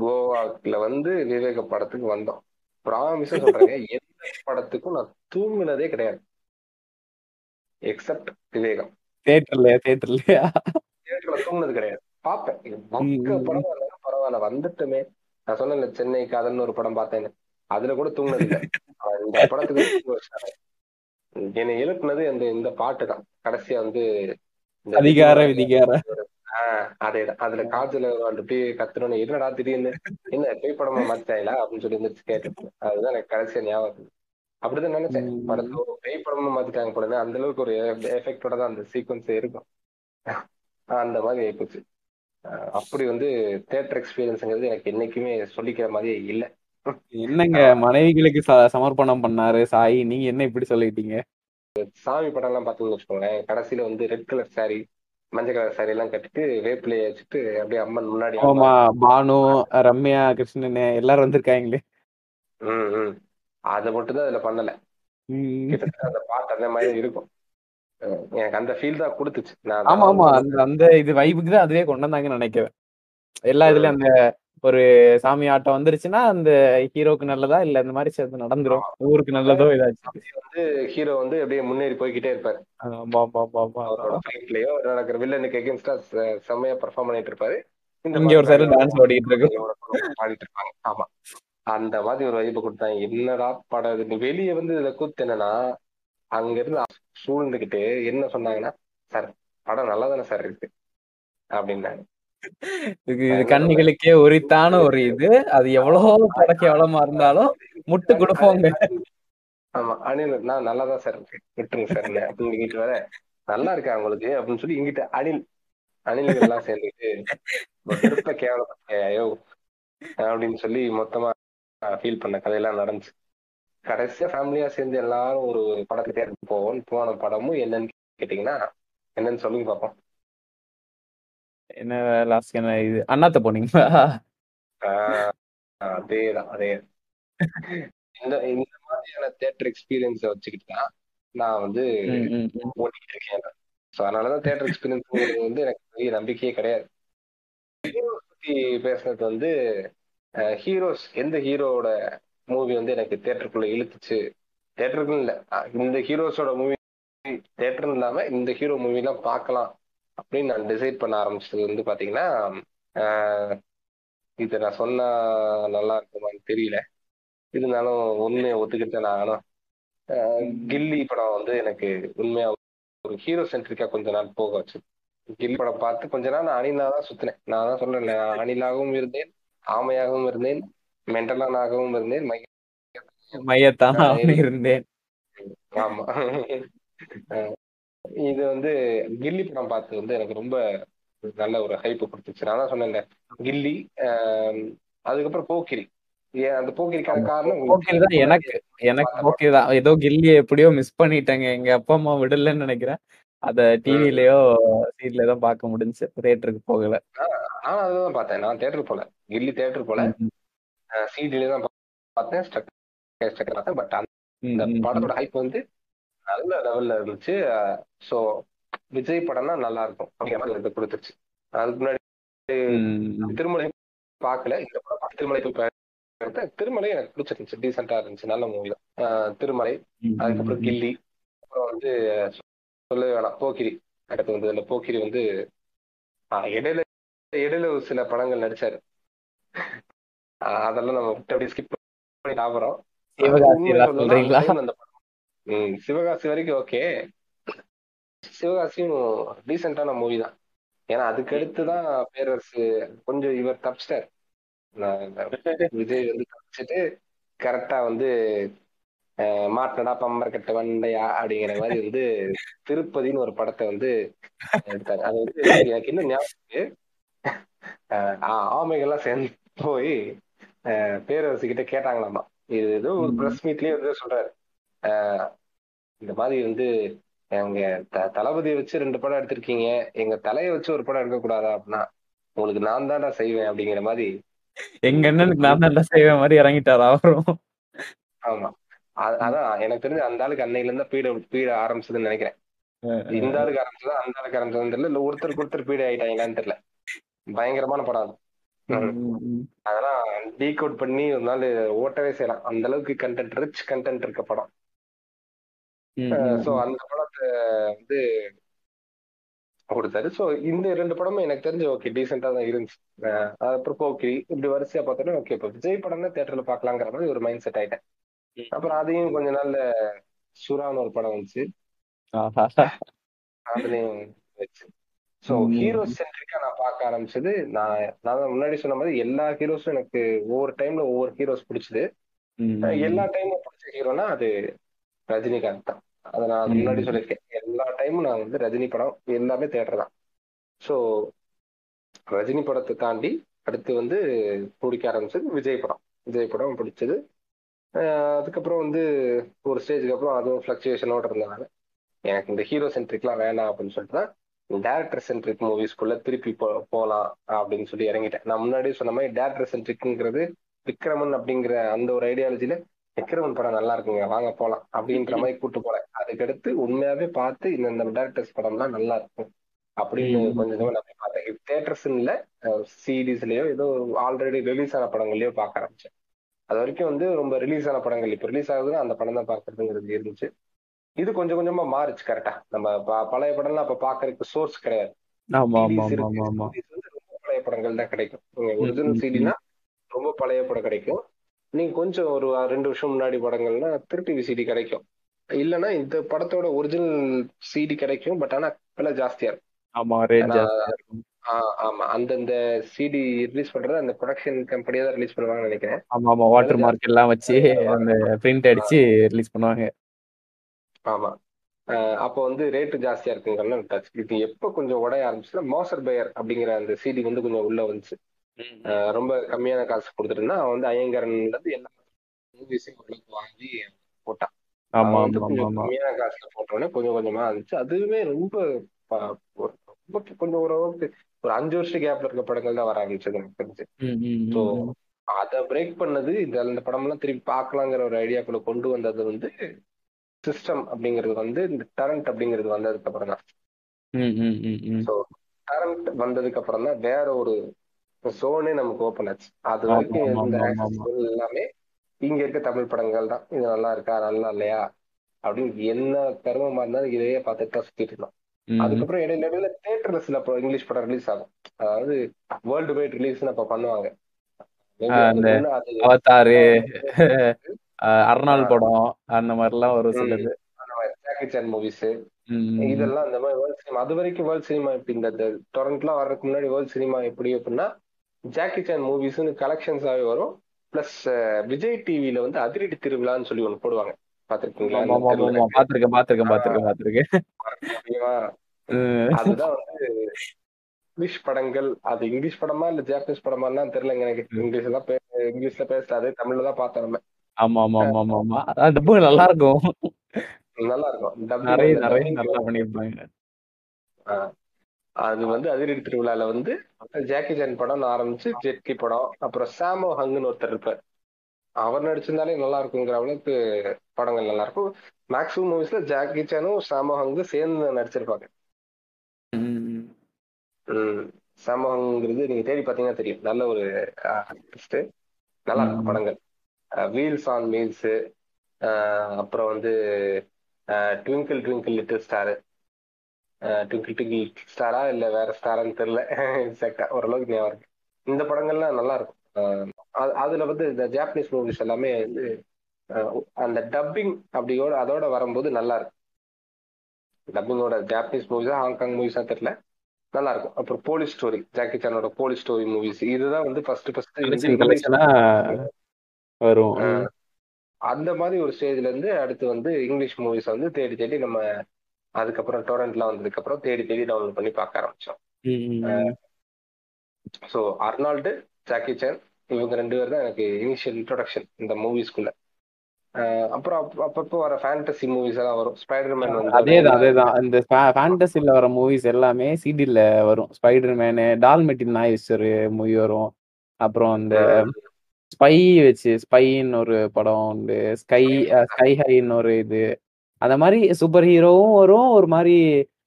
கோவாக்குல வந்து விவேக படத்துக்கு வந்தோம். ப்ராமிஸா சொல்றேங்க எந்த படத்துக்கும் நான் தூங்குனதே கிடையாது. எக்ஸப்ட் விவேகம். தேட்டர்லயா தேட்டர்லயா? தியேட்டர்ல தூங்குனது கிடையாது. பார்ப்பேன். இது மக்க. படம் பரவாயில்ல வந்துட்டுமே. நான் சொன்னேன்ல சென்னை காதல்னு ஒரு படம் பார்த்தேன்னு. அதுல கூட தூங்குனது இல்லை. இந்த படத்துக்கு. என்னை எழுப்புனது அந்த இந்த பாட்டு தான். கடைசியா வந்து அதிகார விதிகார. அதேதான் அதுல காஜல அப்படியே கத்துறோன்னு என்னடா திடீர்னு? என்ன பேய் படமா மாத்திட்டாங்களா அப்படின்னு சொல்லி இருந்துச்சு கேட்டு அதுதான் எனக்கு கடைசியா ஞாபகம். அப்படிதான் நினைச்சேன். ம். படத்தை ஒரு பேய் படமா மாத்திட்டாங்க போல அந்த அளவுக்கு ஒரு எஃபெக்டோட தான் அந்த சீக்வன்ஸ் இருக்கும். அந்த மாதிரி ஆயிப்போச்சு. அப்படி வந்து தேட்டர் எக்ஸ்பீரியன்ஸ்ங்கிறது எனக்கு என்னைக்குமே சொல்லிக்கிற மாதிரியே இல்லை. என்னங்க மனைவிகளுக்கு சமர்ப்பணம் பண்ணாரு? சாய் நீங்க என்ன இப்படி சொல்லிட்டீங்க? சாமி படம் எல்லாம் பார்த்தீங்கன்னு வச்சுக்கோங்களேன் கடைசியில வந்து ரெட் கலர் saree மஞ்சள் கலர் saree எல்லாம் கட்டிட்டு வேப்பிலையை வச்சுட்டு அப்படியே அம்மன் முன்னாடி ஆமா பானு ரம்யா கிருஷ்ணன் எல்லாரும் வந்திருக்காங்களே. ம் ம். அதை மட்டும் தான் அதுல பண்ணல. கிட்டத்தட்ட அந்த பாட்டு அந்த மாதிரி இருக்கும். எனக்கு அந்த ஃபீல் தான் கொடுத்துச்சு. நான் ஆமா ஆமா. அந்த அந்த இது வைபுக்கு தான் அதுவே கொண்டு வந்தாங்கன்னு நினைக்கிறேன். எல்லா இதுலயும் அந்த ஒரு சாமி ஆட்டம் வந்துருச்சுன்னா அந்த ஹீரோக்கு நல்லதா? இல்ல இந்த மாதிரி சேர்ந்து நடந்துரும். ஊருக்கு நல்லதோ ஏதாச்சும். வந்து ஹீரோ வந்து அப்படியே முன்னேறி போய்கிட்டே இருப்பாரு. நடக்கிற வில்லனுக்கு எகென்ஸ்டா செம்மையா பெர்ஃபார்ம் பண்ணிட்டு இருப்பாரு. இங்க ஒரு மாதிரி சைடு டான்ஸ் ஓடிட்டு இருக்கு பாடிட்டு இருப்பாங்க. ஆமா. அந்த மாதிரி ஒரு வைப்பு கொடுத்தாங்க. என்னடா படம் வெளியே வந்து இதுல கூத்து என்னன்னா அங்க இருந்து சூழ்ந்துகிட்டு என்ன சொன்னாங்கன்னா சார் படம் நல்லா தானே சார் இருக்கு? அப்படின்னாங்க. இது இது கண்ணிகளுக்கே உரித்தான ஒரு இது. அது எவ்வளவோ பட கேவலமா இருந்தாலும் முட்டு கொடுப்போங்க. ஆமா அனில் நான் நல்லா தான் சார் விட்டுருங்க சார் அப்படின்னு இங்கிட்டு வர நல்லா இருக்கா உங்களுக்கு அப்படின்னு சொல்லி இங்கிட்ட அனில் அனில்கள் எல்லாம் சேர்ந்துட்டு திருப்ப கேவலப்பட்டியா அப்படின்னு சொல்லி மொத்தமா ஃபீல் பண்ண கதையெல்லாம் நடந்துச்சு. கடைசியா ஃபேமிலியா சேர்ந்து எல்லாரும் ஒரு படத்துக்கு தேர்ந்து போவோம். போன படமும் என்னன்னு கேட்டீங்கன்னா என்னன்னு சொல்லுங்க பார்ப்போம் என்ன லாஸ்ட் என்ன இது? அண்ணாத்த போனீங்களா? அதேதான் அதே. இந்த இந்த மாதிரியான தேட்டர் எக்ஸ்பீரியன்ஸை வச்சுக்கிட்டு தான் நான் வந்து. ஓட்டிட்டு இருக்கேன் ஸோ அதனாலதான் தேட்டர் எக்ஸ்பீரியன்ஸ் வந்து எனக்கு பெரிய நம்பிக்கையே கிடையாது. பத்தி பேசுனது வந்து ஹீரோஸ் எந்த ஹீரோவோட மூவி வந்து எனக்கு தேட்டருக்குள்ள இழுத்துச்சு? தேட்டருக்குன்னு இல்லை இந்த ஹீரோஸோட மூவி தேட்டர்னு இல்லாம இந்த ஹீரோ மூவிலாம் பார்க்கலாம். அப்படின்னு நான் டிசைட் பண்ண ஆரம்பிச்சது வந்து பாத்தீங்கன்னா இதை நான் சொன்னா நல்லா இருக்குமான்னு தெரியல. இருந்தாலும் உண்மையை ஒத்துக்கிட்டு நான் அஹ் கில்லி படம் வந்து எனக்கு உண்மையா ஒரு ஹீரோ சென்ட்ரிக்கா கொஞ்ச நாள் போக வச்சு. கில்லி படம் பார்த்து கொஞ்ச நாள் நான் அணிலா தான் சுத்தினேன். நான் தான் சொல்றேன் நான் அணிலாகவும் இருந்தேன் ஆமையாகவும் இருந்தேன் மென்டலானாகவும் இருந்தேன் மை- மையத்தான் இருந்தேன். ஆமா. இது வந்து கில்லி படம் பார்த்து வந்து எனக்கு ரொம்ப நல்ல ஒரு ஹைப் கொடுத்துச்சு. நான் தான் சொன்னேன்ல கில்லி அதுக்கப்புறம் போக்கிரி. அந்த போக்கிரிக்கான காரணம் போக்கிரி தான். எனக்கு எனக்கு போக்கிரி தான். ஏதோ கில்லியை எப்படியோ மிஸ் பண்ணிட்டேங்க. எங்க அப்பா அம்மா விடலன்னு நினைக்கிறேன். அத டிவிலயோ சீட்ல தான் பார்க்க முடிஞ்சு. தியேட்டருக்கு போகல. நான் அதுதான் பார்த்தேன். நான் தேட்டர் போல கில்லி தேட்டர் போல சிடில தான் பார்த்தேன். ஸ்டக் பார்த்தேன். பட் அந்த. படத்தோட ஹைப் வந்து நல்ல லெவல்ல இருந்துச்சு. ஸோ விஜய் படம்னா நல்லா இருக்கும் அப்படிங்கிற மாதிரி கொடுத்துருச்சு. அதுக்கு முன்னாடி. திருமலை பார்க்கல. இந்த படம் திருமலை போய். திருமலை எனக்கு பிடிச்சிருந்துச்சு. டீசெண்டா இருந்துச்சு. நல்ல மூவி திருமலை. அதுக்கப்புறம். கில்லி. அப்புறம் வந்து சொல்லவே வேணாம். போக்கிரி. அடுத்து வந்து இந்த போக்கிரி வந்து இடையில இடையில ஒரு சில படங்கள் நடிச்சாரு. அதெல்லாம் நம்ம அப்படியே ஸ்கிப் பண்ணி சொல்றீங்களா? அந்த படம் ம் சிவகாசி வரைக்கும் ஓகே சிவகாசியும் டீசென்டான மூவி தான். ஏன்னா அதுக்கு அடுத்து தான் பேரரசு கொஞ்சம் இவர் நான் விஜய் வந்து தப்பிச்சிட்டு கரெக்டா வந்து அஹ், மாட்டனடா பம்பர் கட்ட வண்டையா அப்படிங்கிற மாதிரி வந்து திருப்பதின்னு ஒரு படத்தை வந்து எடுத்தாங்க அது வந்து எனக்கு இன்னும் ஞாபகம் ஆமைகள்லாம் சேர்ந்து போய் பேரரசு கிட்ட கேட்டாங்களாமா. இது ஏதோ ஒரு. பிரஸ் மீட்லயே வந்து சொல்றாரு. இந்த மாதிரி வந்து எங்க த- தளபதியை வச்சு ரெண்டு படம் எடுத்திருக்கீங்க. எங்க தலையை வச்சு ஒரு படம் எடுக்க கூடாதா அப்படின்னா உங்களுக்கு நான் தான்டா செய்வேன் அப்படிங்கிற மாதிரி. எங்க அண்ணனுக்கு நான் தான் செய்வேன் மாதிரி இறங்கிட்டாரு அவரும்? ஆமா. அதான் எனக்கு தெரிஞ்சு அந்த ஆளுக்கு அன்னையில இருந்தா பீட பீட ஆரம்பிச்சதுன்னு நினைக்கிறேன். இந்த ஆளுக்கு ஆரம்பிச்சதா அந்த ஆளுக்கு ஆரம்பிச்சதுன்னு தெரியல. இல்ல ஒருத்தருக்கு ஒருத்தர் பீட ஆயிட்டாங்களான்னு தெரியல. பயங்கரமான படம் அது. அதெல்லாம் டீக் அவுட் பண்ணி ஒரு நாள் ஓட்டவே செய்யலாம். அந்த அளவுக்கு கண்டென்ட் ரிச் கண்டென்ட் இருக்க படம். ஸோ. அந்த படத்தை வந்து கொடுத்தாரு ஸோ இந்த ரெண்டு படமும் எனக்கு தெரிஞ்சு ஓகே டீசெண்டா தான் இருந்துச்சு அப்புறம் போக்கிரி இப்படி வரிசையா பார்த்தோன்னா ஓகே இப்போ விஜய் படம் தான் தேட்டர்ல பார்க்கலாங்கிற மாதிரி ஒரு மைண்ட் செட் ஆயிட்டேன். அப்புறம் அதையும் கொஞ்ச நாள்ல சுறான்னு ஒரு படம் வந்துச்சு. அதுலயும் வச்சு ஸோ. ஹீரோ சென்ட்ரிக்கா நான் பார்க்க ஆரம்பிச்சது நான் நான் முன்னாடி சொன்ன மாதிரி எல்லா ஹீரோஸும் எனக்கு ஒவ்வொரு டைம்ல ஒவ்வொரு ஹீரோஸ் பிடிச்சது எல்லா டைமும் பிடிச்ச ஹீரோனா அது ரஜினிகாந்த் தான். அதை நான் முன்னாடி. சொல்லியிருக்கேன். எல்லா டைமும் நான் வந்து ரஜினி படம் எல்லாமே தேட்டர் தான். ஸோ ரஜினி படத்தை தாண்டி அடுத்து வந்து பிடிக்க ஆரம்பிச்சது விஜய் படம். விஜய் படம் பிடிச்சது. அதுக்கப்புறம் வந்து ஒரு ஸ்டேஜுக்கு அப்புறம் அதுவும் ஃபிளக்சுவேஷனோட இருந்தனால எனக்கு இந்த ஹீரோ சென்ட்ரிக்லாம் வேணாம் அப்படின்னு சொல்லிட்டு தான் டேரக்டர் சென்ட்ரிக் மூவிஸ்குள்ள திருப்பி போ போகலாம் அப்படின்னு சொல்லி இறங்கிட்டேன். நான் முன்னாடியே சொன்ன மாதிரி டேரக்டர் சென்ட்ரிக்ங்கிறது விக்ரமன் அப்படிங்கிற அந்த ஒரு ஐடியாலஜில விக்ரமன் படம் நல்லா இருக்குங்க. வாங்க போலாம். அப்படின்ற மாதிரி கூட்டு போறேன் அதுக்கடுத்து உண்மையாவே பார்த்து இந்த இந்த டேரக்டர்ஸ் படம்லாம் நல்லா இருக்கும். அப்படின்னு. கொஞ்சம் கொஞ்சமா நான் பார்த்தேன். தேட்டர்ஸ் இல்ல சீரீஸ்லயோ ஏதோ ஆல்ரெடி ரிலீஸ் ஆன படங்கள்லயோ பார்க்க ஆரம்பிச்சேன். அது வரைக்கும் வந்து ரொம்ப ரிலீஸ் ஆன படங்கள். இப்ப ரிலீஸ் ஆகுதுன்னா அந்த படம் தான் பார்க்கறதுங்கிறது இருந்துச்சு. இது கொஞ்சம் கொஞ்சமா மாறுச்சு கரெக்டா நம்ம பழைய படம்லாம் அப்ப பாக்குறதுக்கு சோர்ஸ் கிடையாது. பழைய படங்கள் தான் கிடைக்கும். ஒரிஜினல் சிடினா ரொம்ப பழைய படம் கிடைக்கும். நீங்க கொஞ்சம் ஒரு ரெண்டு வருஷம் முன்னாடி படங்கள்னா திருப்பி விசிடி கிடைக்கும். இல்லைன்னா இந்த படத்தோட ஒரிஜினல் சிடி கிடைக்கும் பட் ஆனா விலை ஜாஸ்தியா இருக்கும். ஆமா ஆமா. அந்தந்த சிடி ரிலீஸ் பண்றது அந்த ப்ரொடக்ஷன் கம்பெனியா தான் ரிலீஸ் பண்ணுவாங்கன்னு நினைக்கிறேன். ஆமா ஆமா. வாட்டர் மார்க் எல்லாம் வச்சு அந்த பிரிண்ட் அடிச்சு ரிலீஸ் பண்ணுவாங்க. ஆமா. அப்போ வந்து ரேட்டு ஜாஸ்தியா இருக்குங்கன்னு விட்டாச்சு இது எப்போ கொஞ்சம் உடைய ஆரம்பிச்சுன்னா மோசர் பயர் அப்படிங்கிற அந்த சிடி வந்து கொஞ்சம் உள்ள வந்துச்சு. ரொம்ப கம்மியான காசு கொடுத்துட்டுனா அவன் வந்து ஐயங்கரன்ல இருந்து எல்லா மூவிஸையும் ஓரளவுக்கு வாங்கி போட்டான். கம்மியான காசுல போட்டோடனே கொஞ்சம் கொஞ்சமா இருந்துச்சு அதுவுமே ரொம்ப ரொம்ப கொஞ்சம் ஓரளவுக்கு ஒரு அஞ்சு வருஷம் கேப்ல இருக்க படங்கள் தான் வர ஆரம்பிச்சது எனக்கு தெரிஞ்சு. ஸோ. அதை பிரேக் பண்ணது இந்த அந்த படம்லாம் திருப்பி பார்க்கலாங்கிற ஒரு ஐடியாக்குள்ள கொண்டு வந்தது வந்து சிஸ்டம் அப்படிங்கிறது வந்து இந்த டரண்ட் அப்படிங்கிறது வந்ததுக்கு அப்புறம் தான் டரண்ட் வந்ததுக்கு அப்புறம் தான் வேற ஒரு சோனே நமக்கு ஓப்பன் ஆச்சு. அது வரைக்கும் இருந்த. எல்லாமே இங்க இருக்க தமிழ் படங்கள் தான். இது நல்லா இருக்கா நல்லா இல்லையா அப்படின்னு என்ன கருமமா இருந்தாலும் இதையே பார்த்துட்டு தான் சுத்திட்டு இருந்தோம். அதுக்கப்புறம் இடையில இடையில தேட்டர்ல சில இங்கிலீஷ் படம் ரிலீஸ் ஆகும். அதாவது வேர்ல்டு வைட் ரிலீஸ்னு அப்ப பண்ணுவாங்க. அந்த அவதாரு அர்னால் படம் அந்த மாதிரிலாம் ஒரு ம், சிலது. அந்த மாதிரி ஜாக்கி சான் மூவிஸ். இதெல்லாம் இந்த மாதிரி வேர்ல்ட் சினிமா அது வரைக்கும் வேர்ல்ட் சினிமா எப்படி இந்த டொரண்ட்லாம் வர்றதுக்கு முன்னாடி வேர்ல்ட் சினிமா எப்படி அப்படின்னா ஜாக்கி சான் மூவிஸ்னு கலெக்ஷன்ஸாவே வரும். பிளஸ் விஜய் டிவில வந்து அதிரடி திருவிழான்னு சொல்லி ஒண்ணு போடுவாங்க. பாத்திருக்கீங்களா பாத்திருக்கேன் பாத்திருக்கேன் பாத்திருக்கேன் பாத்திருக்கேன். அதுதான் வந்து இங்கிலீஷ் படங்கள். அது இங்கிலீஷ் படமா இல்ல ஜாப்பனீஸ் படமாலாம் தெரியலங்க எனக்கு. இங்கிலீஷ் பே இங்கிலீஷ்ல பேசாது தமிழ்ல தான் பார்த்தோம் நம்ம. ஆமா ஆமா ஆமா ஆமா ஆமா. டப்பு நல்லா இருக்கும். நல்லா இருக்கும். நிறைய நிறைய நல்லா பண்ணிருப்பாங்க அது வந்து அதிரடி திருவிழால வந்து ஜாக்கி ஜான் படம் ஆரம்பிச்சு ஜெட்கி படம் அப்புறம் சாமோ ஹங்குன்னு ஒருத்தர் இருப்பார். அவர் நடிச்சிருந்தாலே நல்லா இருக்குங்கிற அளவுக்கு படங்கள் நல்லா இருக்கும். மேக்ஸிமம் மூவிஸ்ல ஜாக்கி சானும் சாமோ ஹங்கும் சேர்ந்து நடிச்சிருப்பாங்க. ம். சாமோ நீங்க தேடி பார்த்தீங்கன்னா தெரியும். நல்ல ஒரு ஆர்டிஸ்ட் நல்லா இருக்கும் படங்கள். வீல்ஸ் ஆன் மீல்ஸ் அப்புறம் வந்து twinkle twinkle little star twinkle twinkle ஸ்டாரா இல்ல வேற ஸ்டாரான்னு தெரியல. எக்ஸாக்டா ஓரளவுக்கு ஞாபகம் இருக்கு. இந்த படங்கள்லாம் நல்லா இருக்கும். அதுல வந்து இந்த ஜாப்பனீஸ் மூவிஸ் எல்லாமே வந்து அந்த டப்பிங் அப்படியோட அதோட வரும்போது நல்லா இருக்கும். டப்பிங்கோட ஜாப்பனீஸ் மூவிஸா ஹாங்காங் மூவிஸா தெரியல. நல்லா இருக்கும். அப்புறம் போலீஸ் ஸ்டோரி ஜாக்கி சானோட போலீஸ் ஸ்டோரி மூவிஸ் இதுதான் வந்து ஃபர்ஸ்ட் ஃபர்ஸ்ட் வரும். அந்த மாதிரி ஒரு ஸ்டேஜ்ல இருந்து அடுத்து வந்து இங்கிலீஷ் மூவிஸ் வந்து தேடி தேடி நம்ம அதுக்கப்புறம் டொரண்ட்லாம் வந்ததுக்கு அப்புறம் தேடி தேடி டவுன்லோட் பண்ணி பார்க்க ஆரம்பிச்சோம். ஸோ அர்னால்டு ஜாக்கி சான் இவங்க ரெண்டு பேர் தான் எனக்கு இனிஷியல் இன்ட்ரோடக்ஷன் இந்த மூவிஸ்குள்ள அப்புறம் அப்ப- அப்பப்போ வர ஃபேண்டசி மூவிஸ் எல்லாம் வரும். ஸ்பைடர்மேன் வந்து அதேதான் அதேதான். இந்த ஃபேண்டசில வர மூவிஸ் எல்லாமே சிடில வரும். ஸ்பைடர் மேனு டால்மெட்டின் நாய்ஸ்டர் மூவி வரும். அப்புறம் இந்த ஸ்பை வச்சு ஸ்பைன்னு ஒரு படம் உண்டு. ஸ்கை ஸ்கை ஹைன்னு ஒரு இது. அந்த மாதிரி சூப்பர் ஹீரோவும் வரும் ஒரு மாதிரி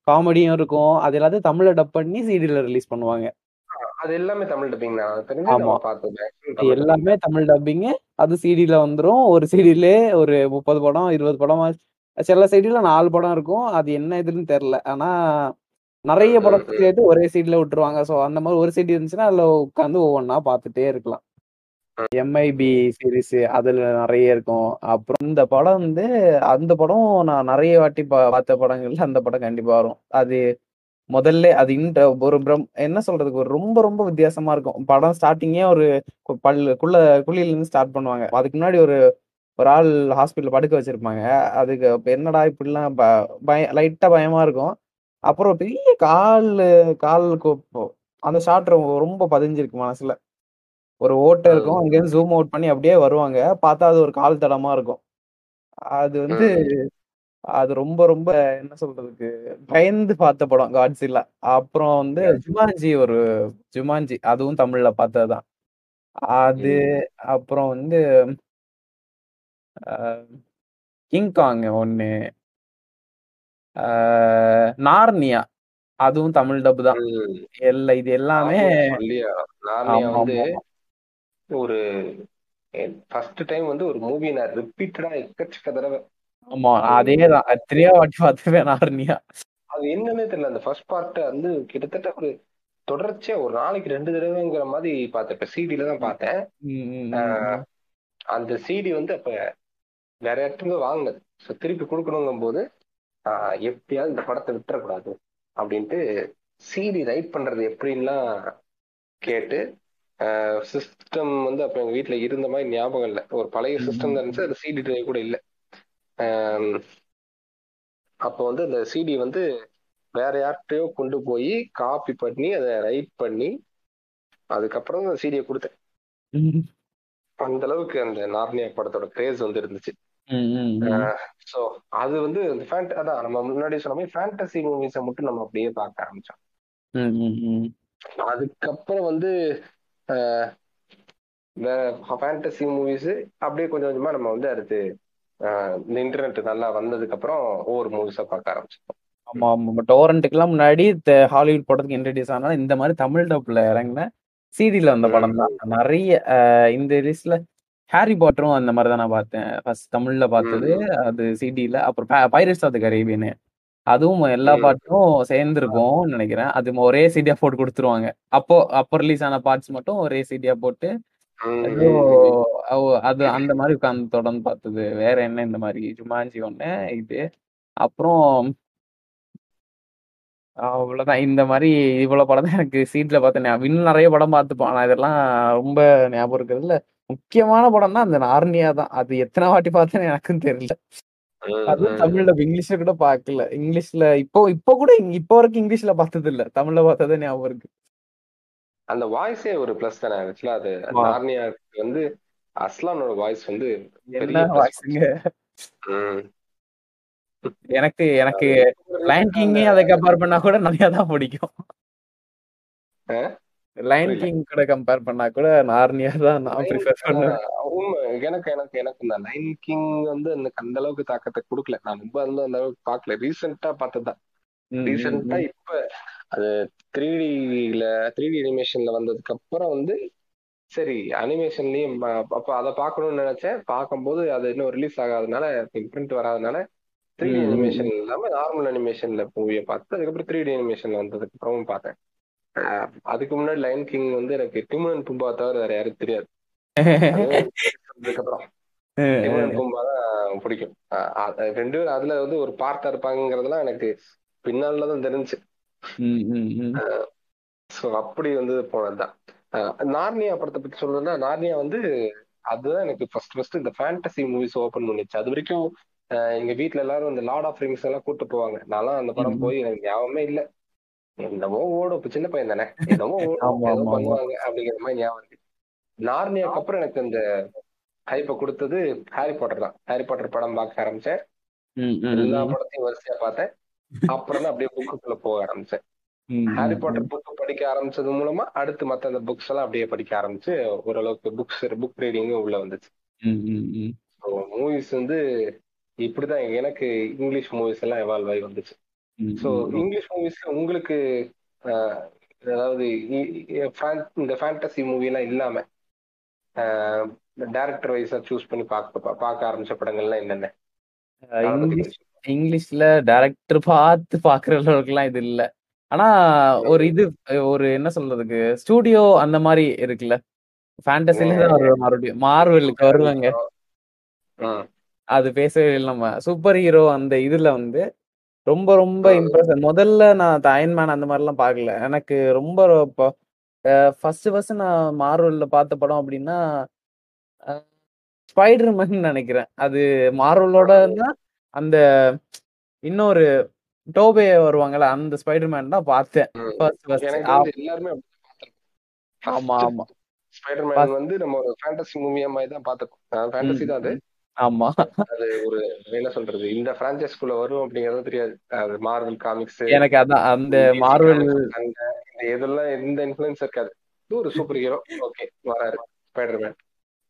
காமெடியும் இருக்கும். அது எல்லாத்தையும் தமிழ்ல டப் பண்ணி சிடில ரிலீஸ் பண்ணுவாங்க. அது எல்லாமே தமிழ் டப்பிங் தான். ஆமா. எல்லாமே தமிழ் டப்பிங்கு அது சிடில வந்துரும். ஒரு சிடிலே ஒரு முப்பது படம் இருபது படம் சில சிடில நாலு படம் இருக்கும். அது என்ன இதுன்னு தெரியல. ஆனா நிறைய ம், படத்துக்கு சேர்த்து ஒரே சீட்ல விட்டுருவாங்க. ஸோ அந்த மாதிரி ஒரு சீட் இருந்துச்சுன்னா அதுல உட்காந்து ஒவ்வொன்றா பார்த்துட்டே இருக்கலாம். எம்ஐபி சீரிஸ் அதுல நிறைய இருக்கும். அப்புறம் இந்த படம் வந்து அந்த படம் நான் நிறைய வாட்டி பார்த்த படங்கள்ல அந்த படம் கண்டிப்பா வரும். அது முதல்ல அது இந்த ஒரு பிரம் என்ன சொல்றதுக்கு ஒரு ரொம்ப ரொம்ப வித்தியாசமா இருக்கும். படம் ஸ்டார்டிங்கே ஒரு கு- பல்லு குள்ள குழியில இருந்து ஸ்டார்ட் பண்ணுவாங்க. அதுக்கு முன்னாடி ஒரு ஒரு ஆள் ஹாஸ்பிட்டல் படுக்க வச்சிருப்பாங்க. அதுக்கு என்னடா இப்படிலாம் ப- பய லைட்டா பயமா இருக்கும். அப்புறம் பெரிய கால் கால் அந்த ஷாட் ரொம்ப பதிஞ்சிருக்கு மனசுல. ஒரு ஓட்டை இருக்கும். அங்கேருந்து ஜூம் அவுட் பண்ணி அப்படியே வருவாங்க. பார்த்தா அது ஒரு கால் தடமா இருக்கும். அது வந்து அது ரொம்ப ரொம்ப என்ன சொல்றதுக்கு? பயந்து பார்த்த படம் காட்ஸில்லா அப்புறம் வந்து ஜுமான்ஜி ஒரு ஜுமான்ஜி அதுவும் தமிழ்ல பார்த்ததுதான் அது அப்புறம் வந்து கிங்காங் ஒண்ணு. ஆஹ் நார்னியா அதுவும் தமிழ் டப் தான். எல்லா இது எல்லாமே வந்து ஒரு ஃபர்ஸ்ட் டைம் வந்து ஒரு மூவி நான் ரிப்பீட்டடா எக்கச்சக்க தடவை. ஆமா அதேதான். எத்தனையோ வாட்டி பார்த்துருவேன் நார்னியா அது என்னன்னே தெரியல. அந்த ஃபர்ஸ்ட் பார்ட் வந்து கிட்டத்தட்ட ஒரு தொடர்ச்சியா ஒரு நாளைக்கு ரெண்டு தடவைங்கிற மாதிரி பார்த்தேன். இப்ப சிடில தான் பார்த்தேன். அந்த சிடி வந்து அப்ப வேற இடத்துல வாங்கினது. ஸோ திருப்பி கொடுக்கணுங்கும் போது எப்படியாவது இந்த படத்தை விட்டுறக்கூடாது அப்படின்ட்டு சிடி ரைட் பண்றது எப்படின்லாம் கேட்டு சிஸ்டம் வந்து அப்ப எங்க வீட்ல இருந்த மாதிரி ஞாபகம் இல்லை. ஒரு பழைய சிஸ்டம் தான் இருந்துச்சு அது சிடி டிரைவ் கூட இல்லை. அப்போ வந்து அந்த சிடி வந்து வேற யார்கிட்டயோ கொண்டு போய் காப்பி பண்ணி அதை ரைட் பண்ணி அதுக்கப்புறம் சீடியை கொடுத்தேன். அந்த அளவுக்கு அந்த நார்னியா படத்தோட கிரேஸ் வந்து இருந்துச்சு. ஸோ அது வந்து அதான் நம்ம முன்னாடி சொன்ன மாதிரி ஃபேண்டசி மூவிஸை மட்டும் நம்ம அப்படியே பார்க்க ஆரம்பிச்சோம். அதுக்கப்புறம் வந்து வேற ஃபேண்டசி மூவிஸ் அப்படியே கொஞ்சம் கொஞ்சமா நம்ம வந்து அடுத்து இந்த இன்டர்நெட் நல்லா வந்ததுக்கு அப்புறம் ஒவ்வொரு மூவிஸா பார்க்க ஆரம்பிச்சோம் ஆமா ஆமா. டோரண்ட்டுக்கெல்லாம் முன்னாடி ஹாலிவுட் படத்துக்கு இன்ட்ரடியூஸ் ஆனாலும் இந்த மாதிரி தமிழ் டப்ல இறங்கின சிடில வந்த படம் தான் நிறைய இந்த லிஸ்ட்ல ஹாரி பாட்டரும் அந்த மாதிரி தான் நான் பார்த்தேன். ஃபர்ஸ்ட் தமிழ்ல பார்த்தது அது சிடில அப்புறம் பைரட்ஸ் ஆஃப் த கரேபியன் அதுவும் எல்லா. பாட்டும் சேர்ந்துருக்கும் நினைக்கிறேன். அது ஒரே சிடியா போட்டு கொடுத்துருவாங்க. அப்போ அப்போ ரிலீஸ் ஆன பார்ட்ஸ் மட்டும் ஒரே சிடியா போட்டு அது அந்த மாதிரி உட்காந்து தொடர்ந்து பார்த்தது. வேற என்ன இந்த மாதிரி? ஜுமான்ஜி ஒண்ணு இது. அப்புறம் அவ்வளவுதான். இந்த மாதிரி இவ்வளவு படம் தான் எனக்கு சீட்ல பார்த்தேன் இன்னும் நிறைய படம் பார்த்துப்போம். ஆனா இதெல்லாம் ரொம்ப ஞாபகம் இருக்கிறது இல்ல முக்கியமான படம் தான் அந்த நார்னியா தான். அது எத்தனை வாட்டி பார்த்தேன்னு எனக்கும் தெரியல. அதுவும் ம். தமிழ்ல இங்கிலீஷ்ல கூட பார்க்கல இங்கிலீஷ்ல இப்போ இப்போ கூட இப்போ வரைக்கும் இங்கிலீஷ்ல பார்த்தது இல்ல தமிழ்ல பார்த்ததே ஞாபகம் இருக்கு அந்த வாய்ஸே ஒரு பிளஸ் தானே ஆக்சுவலா அது வா. நார்னியாக்கு வந்து அஸ்லானோட வாய்ஸ் வந்து என்ன. வாய்ஸுங்க. எனக்கு எனக்கு லைன் கிங்கே அதை கம்பேர் பண்ணா கூட நிறைய தான் பிடிக்கும்? லைன். கிங் கூட கம்பேர் பண்ணா கூட நார்னியா தான் நான் ப்ரிஃபர் பண்ணுவேன். எனக்கு எனக்கு எனக்கு இந்த லைன் கிங் வந்து எனக்கு அந்த அளவுக்கு தாக்கத்தை கொடுக்கல. நான் ரொம்ப வந்து அந்த அளவுக்கு பார்க்கல. ரீசெண்டா பார்த்ததுதான். ரீசெண்டா. இப்ப அது த்ரீ டில த்ரீ டி அனிமேஷன்ல வந்ததுக்கு அப்புறம் வந்து சரி அனிமேஷன்லயும் அப்ப அதை பார்க்கணும்னு நினைச்சேன். பார்க்கும்போது அது இன்னும் ரிலீஸ் ஆகாதனால பிரிண்ட் வராதனால த்ரீ டி அனிமேஷன் இல்லாம நார்மல் அனிமேஷன்ல மூவியை பார்த்து அதுக்கப்புறம் த்ரீ டி அனிமேஷன்ல வந்ததுக்கு அப்புறமும் பார்த்தேன். அதுக்கு முன்னாடி லைன் கிங் வந்து எனக்கு டிமன் பும்பா தவிர வேற யாரும் தெரியாது. அதுக்கப்புறம் டிமன் பும்பா தான் பிடிக்கும். ரெண்டு பேரும் அதுல வந்து ஒரு பார்ட்டா இருப்பாங்கிறதுலாம் எனக்கு பின்னால தான் தெரிஞ்சுச்சு ம், ம், ம். ஸோ அப்படி வந்து போனதுதான். நார்னியா படத்தை பத்தி சொல்லணும்னா நார்னியா வந்து அதுதான் எனக்கு ஃபர்ஸ்ட் ஃபர்ஸ்ட் இந்த ஃபேண்டசி மூவிஸ் ஓபன் பண்ணிச்சு. அது வரைக்கும் எங்க வீட்ல எல்லாரும் இந்த லார்ட் ஆஃப் ரிங்ஸ் எல்லாம் கூட்டு போவாங்க. நான்லாம் அந்த படம். போய் எனக்கு ஞாபகமே இல்ல. என்னமோ ஓடும் இப்ப சின்ன பையன் தானே. என்னமோ ஓடும் ஏதோ. பண்ணுவாங்க அப்படிங்கிற மாதிரி ஞாபகம் இருக்கு. நார்னியாக்கு அப்புறம் எனக்கு இந்த ஹைப்பை கொடுத்தது ஹாரி பாட்டர் தான். ஹாரி பாட்டர் படம் பார்க்க ஆரம்பிச்சேன். எல்லா. படத்தையும் வரிசையா பார்த்தேன். அப்புறம் தான் அப்படியே புக்குக்குள்ள போக ஆரம்பிச்சேன். ஹாரி பாட்டர் புக் படிக்க ஆரம்பிச்சது மூலமா அடுத்து மத்த அந்த புக்ஸ் எல்லாம் அப்படியே படிக்க ஆரம்பிச்சு ஓரளவுக்கு புக்ஸ் புக் ரீடிங்கும் உள்ள வந்துச்சு. மூவிஸ் வந்து இப்படிதான் எனக்கு இங்கிலீஷ் மூவிஸ் எல்லாம் எவால்வ் ஆகி வந்துச்சு. ஸோ. இங்கிலீஷ் மூவிஸ்ல உங்களுக்கு அதாவது இந்த ஃபேண்டசி மூவி எல்லாம் இல்லாம டைரக்டர் வைஸா சூஸ் பண்ணி பார்க்க பார்க்க ஆரம்பிச்ச படங்கள்லாம் என்னென்ன? இங்கிலீஷ்ல டைரக்டர் பார்த்து பாக்குற அளவுக்குலாம் இது இல்ல. ஆனா ஒரு இது ஒரு என்ன சொல்றதுக்கு ஸ்டூடியோ அந்த மாதிரி இருக்குல்ல. ஃபேண்டசில தான் மறுபடியும். மார்வெலுக்கு வருவாங்க. அது பேசவே இல்லை நம்ம. சூப்பர் ஹீரோ அந்த இதுல வந்து ரொம்ப ரொம்ப. இம்ப்ரெஸ் முதல்ல நான் அயன்மேன் அந்த மாதிரிலாம் பார்க்கல. எனக்கு ரொம்ப ஃபர்ஸ்ட் ஃபர்ஸ்ட் நான் மார்வல்ல பார்த்த படம் அப்படின்னா ஸ்பைடர்மேன் நினைக்கிறேன். அது மார்வலோட அந்த இன்னொரு டோபே வருவாங்கல்ல அந்த ஸ்பைடர்மேன் தான் பார்த்தேன். ஃபர்ஸ்ட் ஃபர்ஸ்ட் எல்லாருமே. ஆமா ஆமா. ஸ்பைடர்மேன் வந்து நம்ம ஒரு ஃபேண்டசி மூவியா மாதிரி தான் பார்த்துருக்கோம் ஃபேண்டசி தான் அது. ஆமா. அது ஒரு என்ன சொல்றது இந்த பிரான்ச்சைஸ்குள்ள வரும் அப்படிங்கறது தெரியாது. அது மார்வல் காமிக்ஸ் எனக்கு அதான் அந்த மார்வல் இந்த இதெல்லாம் எந்த இன்ஃபுளுன்ஸ் இருக்காது. இது ஒரு சூப்பர் ஹீரோ ஓகே வராரு. ஸ்பைடர்மேன்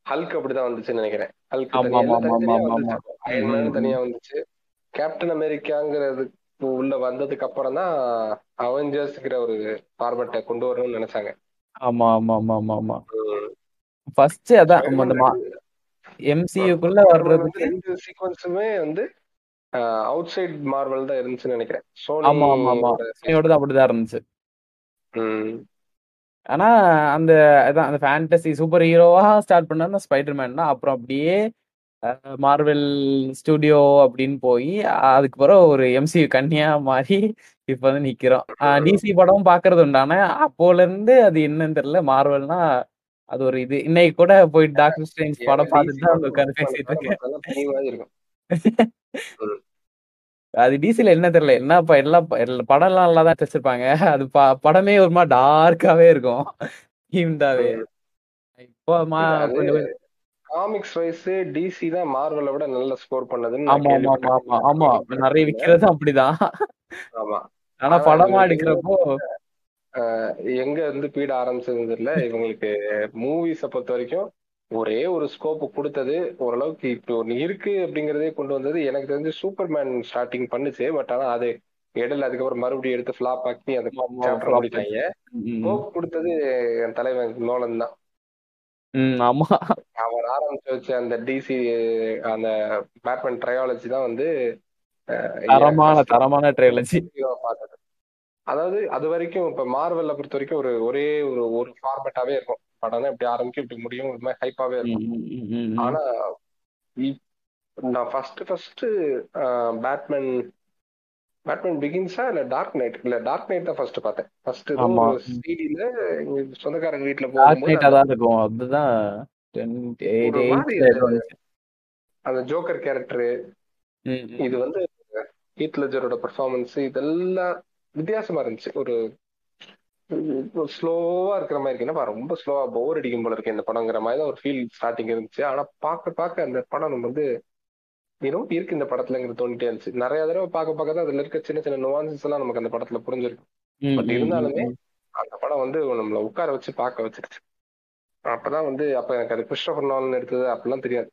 ஹல்க் அப்படிதான் வந்துச்சுன்னு நினைக்கிறேன். Hulk Iron Man. தனியா வந்துச்சு. கேப்டன் அமெரிக்காங்கிறது உள்ள வந்ததுக்கு அப்புறம் தான் அவெஞ்சர்ஸ்ங்கிற ஒரு ஃபார்மேட்டை கொண்டு வரணும்னு நினைச்சாங்க. ஆமா ஆமா ஆமா ஆமா ஆமா. ஃபர்ஸ்ட் அதான் எம்சியூக்குள்ள வர்றதுக்கு ரெண்டு சீக்வன்ஸுமே வந்து அவுட் சைட் மார்வல் தான் இருந்துச்சுன்னு நினைக்கிறேன். ஆமா ஆமா ஆமா. சோனியோட சோனியோட தான் அப்படிதான் இருந்துச்சு. ஆனா அந்த அதான் அந்த ஃபேண்டசி சூப்பர் ஹீரோவா ஸ்டார்ட் பண்ணது ஸ்பைடர்மேன் தான். அப்புறம் அப்படியே மார்வெல் ஸ்டுடியோ அப்படின்னு போய் அதுக்கு பிறகு ஒரு எம்சியூ கன்னியா மாறி இப்ப வந்து நிக்கிறோம். டிசி படம் பாக்குறது உண்டான அப்போல இருந்து அது என்னன்னு தெரியல. மார்வல்னா அது ஒரு இது. இன்னைக்கு கூட போய் டாக்டர் ஸ்ட்ரேஞ்ச் படம் பார்த்துட்டு தான் உட்காந்து பேசிட்டு இருக்கேன். அது டிசில என்ன தெரியல. என்ன ப- எல்லா படம் எல்லாம் நல்லா தான் வச்சிருப்பாங்க அது படமே ஒரு மாதிரி டார்க்காவே இருக்கும். தீம்டாவே இப்போ காமிக்ஸ் வைஸ் டிசி தான் மார்வலை விட நல்ல ஸ்கோர் பண்ணதுன்னு ஆமா ஆமா ஆமா ஆமா. நிறைய விக்கிறது அப்படிதான். ஆமா. ஆனா படமா எடுக்கிறப்போ எங்க இருந்து பீட ஆரம்பிச்சது இல்ல இவங்களுக்கு மூவிஸ பொறுத்த வரைக்கும் ஒரே ஒரு ஸ்கோப் கொடுத்தது ஓரளவுக்கு இப்போ ஒண்ணு இருக்கு அப்படிங்கறதே கொண்டு வந்தது. எனக்கு தெரிஞ்சு சூப்பர்மேன் ஸ்டார்டிங் பண்ணுச்சு பட் ஆனா அது இடையில அதுக்கப்புறம் மறுபடியும் எடுத்து ஃபிளாப் ஆக்கி அந்த சாப்டர் முடிட்டாங்க ஸ்கோப் கொடுத்தது என் தலைவன் நோலன் தான். ஆமா. அவர் ஆரம்பிச்சு வச்ச அந்த டிசி அந்த பேட்மேன் ட்ரையாலஜி தான் வந்து தரமான தரமான வா பார்த்தது. அதாவது அது வரைக்கும் இப்ப மார்வெல்ல பொறுத்த வரைக்கும் ஒரு ஒரே ஒரு ஒரு ஃபார்மேட்டாவே இருக்கும். படம்னா இப்படி ஆரம்பிக்கும் இப்படி முடியும் ஒரு மாதிரி ஹைப்பாவே இருக்கும். ஆனா நான் ஃபர்ஸ்ட் ஃபர்ஸ்ட் பேட்மேன் பேட்மேன் பிகின்ஸா இல்ல டார்க் நைட் இல்ல டார்க் நைட் தான் ஃபர்ஸ்ட் பார்த்தேன். ஃபர்ஸ்ட் சிடில எங்க சொந்தக்காரங்க டார்க் போகும்போது அந்த ஜோக்கர் கேரக்டர் இது வந்து ஹீத் லெஜரோட பெர்ஃபார்மன்ஸ் இதெல்லாம் வித்தியாசமா இருந்துச்சு. ஒரு ஸ்லோவா இருக்கிற மாதிரி இருக்கு. என்னப்பா ரொம்ப ஸ்லோவா போர் அடிக்கும் போல இருக்கு இந்த படங்கிற மாதிரி தான் ஒரு ஃபீல் ஸ்டார்டிங் இருந்துச்சு. ஆனா பார்க்க பார்க்க அந்த படம் நம்ம வந்து இன்னும் இருக்கு இந்த படத்துலங்கிறது தோணிட்டே இருந்துச்சு. நிறைய தடவை பார்க்க பார்க்க தான் அதுல இருக்க சின்ன சின்ன நுவான்சஸ் எல்லாம் நமக்கு அந்த படத்துல புரிஞ்சிருக்கு பட் இருந்தாலுமே அந்த படம் வந்து நம்மள உட்கார வச்சு பார்க்க வச்சிருச்சு. அப்பதான் வந்து அப்ப எனக்கு அது கிறிஸ்டோபர் நாலன் எடுத்தது அப்படிலாம் தெரியாது.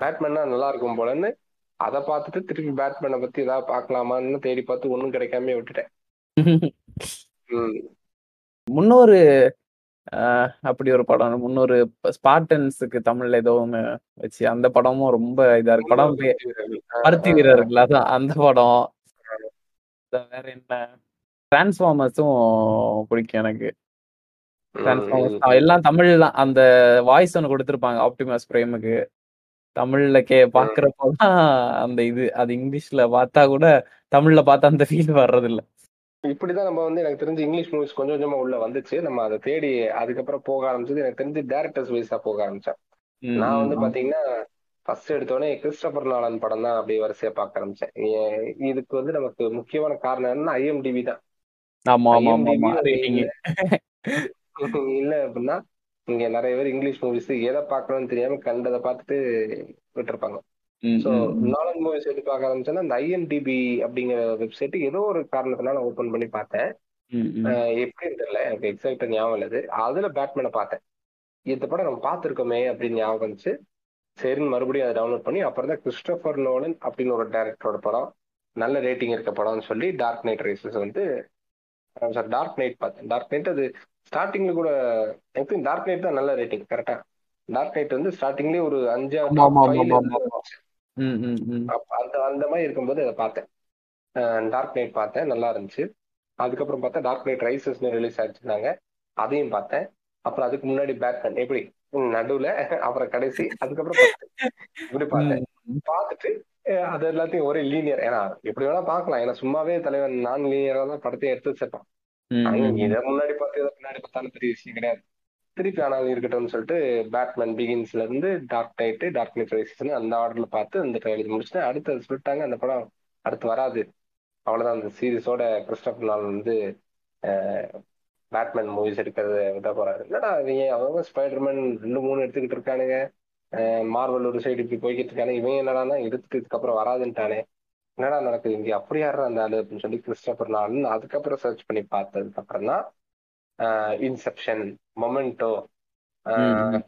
பேட்மேன்னா நல்லா இருக்கும் போலன்னு அதை பார்த்துட்டு திருப்பி பேட்மேனை பத்தி ஏதாவது பார்க்கலாமான்னு தேடி பார்த்து ஒன்றும் கிடைக்காம விட்டுட்டேன். முன்னொரு அப்படி ஒரு படம். முன்னொரு ஸ்பார்டன்ஸுக்கு தமிழ்ல ஏதோ ஒண்ணு வச்சு அந்த படமும் ரொம்ப இதா இருக்கு. படம் பருத்தி வீரர்கள். அதான் அந்த படம். வேற என்ன? டிரான்ஸ்ஃபார்மர்ஸும் பிடிக்கும் எனக்கு. டிரான்ஸ்ஃபார்மர்ஸ் எல்லாம் தமிழ் தான். அந்த வாய்ஸ் ஒன்று கொடுத்துருப்பாங்க ஆப்டிமஸ் பிரேமுக்கு தமிழ்ல கே. பாக்குறப்போதான் அந்த இது. அது இங்கிலீஷ்ல பார்த்தா கூட தமிழ்ல பார்த்தா அந்த ஃபீல் வர்றது இல்ல இப்படிதான் நம்ம வந்து எனக்கு தெரிஞ்சு இங்கிலீஷ் மூவிஸ் கொஞ்சம் கொஞ்சமா உள்ள வந்துச்சு. நம்ம அதை தேடி அதுக்கப்புறம் போக ஆரம்பிச்சது எனக்கு தெரிஞ்சு டேரக்டர்ஸ் வைஸா போக ஆரம்பிச்சேன். நான் வந்து. பாத்தீங்கன்னா ஃபர்ஸ்ட் எடுத்தோடனே கிறிஸ்டபர் நாலன் படம் தான் அப்படியே வரிசையா பார்க்க ஆரம்பிச்சேன். இதுக்கு வந்து நமக்கு முக்கியமான காரணம் என்னன்னா ஐஎம்டிபி தான். இல்ல அப்படின்னா இங்க நிறைய பேர் இங்கிலீஷ் மூவிஸ் எதை பார்க்கணும்னு தெரியாம கண்டதை பார்த்துட்டு விட்டுருப்பாங்க. ஸோ நாலன் மூவிஸ் எடுத்து பார்க்க ஆரம்பிச்சேன்னா அந்த ஐஎம்டிபி அப்படிங்கிற வெப்சைட் ஏதோ ஒரு காரணத்தினால ஓபன் பண்ணி பார்த்தேன். எப்படின்னு தெரியல எனக்கு எக்ஸாக்டா ஞாபகம் இல்லை அது. அதுல பேட்மேனை பார்த்தேன். இந்த படம் நம்ம பார்த்துருக்கோமே அப்படின்னு ஞாபகம் வந்துச்சு. சரின்னு மறுபடியும் அதை டவுன்லோட் பண்ணி அப்புறம் தான் கிறிஸ்டோபர் நோலன் அப்படின்னு ஒரு டேரக்டரோட படம் நல்ல ரேட்டிங் இருக்க படம்னு சொல்லி டார்க் நைட் ரைசஸ் வந்து சார் டார்க் நைட் பார்த்தேன். டார்க் நைட் அது ஸ்டார்டிங்ல கூட எனக்கு டார்க் நைட் தான் நல்ல ரேட்டிங் கரெக்டா டார்க் நைட் வந்து ஸ்டார்டிங்லேயே ஒரு அஞ்சா ஆமா, ஆமா. அப்ப அந்த அந்த மாதிரி இருக்கும்போது அதை பார்த்தேன். டார்க் நைட் பார்த்தேன். நல்லா இருந்துச்சு. அதுக்கப்புறம் பார்த்தா டார்க் நைட் ரைசஸ்னு ரிலீஸ் ஆயிடுச்சுனாங்க அதையும் பார்த்தேன். அப்புறம் அதுக்கு முன்னாடி பேட்மேன் எப்படி? ம், நடுவுல அப்புறம் கடைசி அதுக்கப்புறம். இப்படி பார்த்தேன். பார்த்துட்டு அது எல்லாத்தையும் ஒரே லீனியர் ஏன்னா எப்படி வேணா பார்க்கலாம். ஏன்னா சும்மாவே தலைவன் நான் லீனியரா தான் படத்தை எடுத்து வச்சிருப்பான். இதை முன்னாடி பார்த்து இதை பின்னாடி பார்த்தாலும் பெரிய விஷயம் கிடையாது. திருப்பி ஆனால் இருக்கட்டும்னு சொல்லிட்டு பேட்மேன் பிகின்ஸ்ல இருந்து டார்க் நைட் டார்க் நைட் அந்த ஆர்டர்ல பார்த்து அந்த ட்ரைலர் முடிச்சுட்டு அடுத்து சொல்லிட்டாங்க. அந்த படம் அடுத்து வராது. அவ்வளவுதான். அந்த சீரிஸோட கிறிஸ்டபர் நாள் வந்து பேட்மேன் மூவிஸ் எடுக்கிறது விட போறாரு. என்னடா இவங்க அவங்க ஸ்பைடர்மேன் ரெண்டு மூணு எடுத்துக்கிட்டு இருக்கானுங்க. மார்வல் ஒரு சைடு இப்படி போய்கிட்டு இருக்கானு. இவன் என்னடானா எடுத்துக்கிட்டு அப்புறம் வராதுன்ட்டானே. என்னடா நடக்குது? இங்க அப்படி யாரா அந்த ஆளு அப்படின்னு சொல்லி கிறிஸ்டபர் நாள்னு அதுக்கப்புறம் சர்ச் பண்ணி பார்த்ததுக்கு அப்புறம் தான் இன்செப்ஷன் மொமெண்டோ.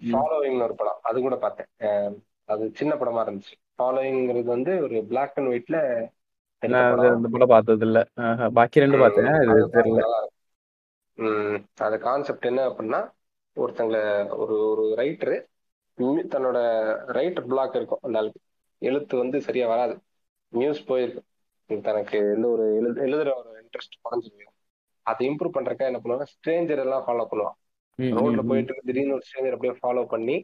ஃபாலோவிங் ஒரு படம். அது கூட பார்த்தேன். அது சின்ன படமா இருந்துச்சு. ஃபாலோவிங்கிறது வந்து ஒரு பிளாக் அண்ட் ஒயிட்ல அந்த படம் பார்த்தது இல்ல பாக்கி ரெண்டு பார்த்தேன். தெரியல. அது கான்செப்ட் என்ன அப்படின்னா ஒருத்தங்கள ஒரு ஒரு ரைட்டரு தன்னோட ரைட்டர் பிளாக் இருக்கும். அந்த ஆளுக்கு. எழுத்து வந்து சரியா வராது. நியூஸ் போயிருக்கு. தனக்கு எந்த ஒரு எழுது எழுதுற ஒரு இன்ட்ரெஸ்ட் குறைஞ்சு போயிடும் அதை இம்ப்ரூவ் பண்றதுக்காக என்ன பண்ணுவாங்க? ஸ்ட்ரேஞ்சர் எல்லாம் ஃபாலோ பண்ணுவான் ரோட்ல. போயிட்டு திடீர்னு ஒரு ஸ்ட்ரேஞ்சர் அப்படியே ஃபாலோ பண்ணி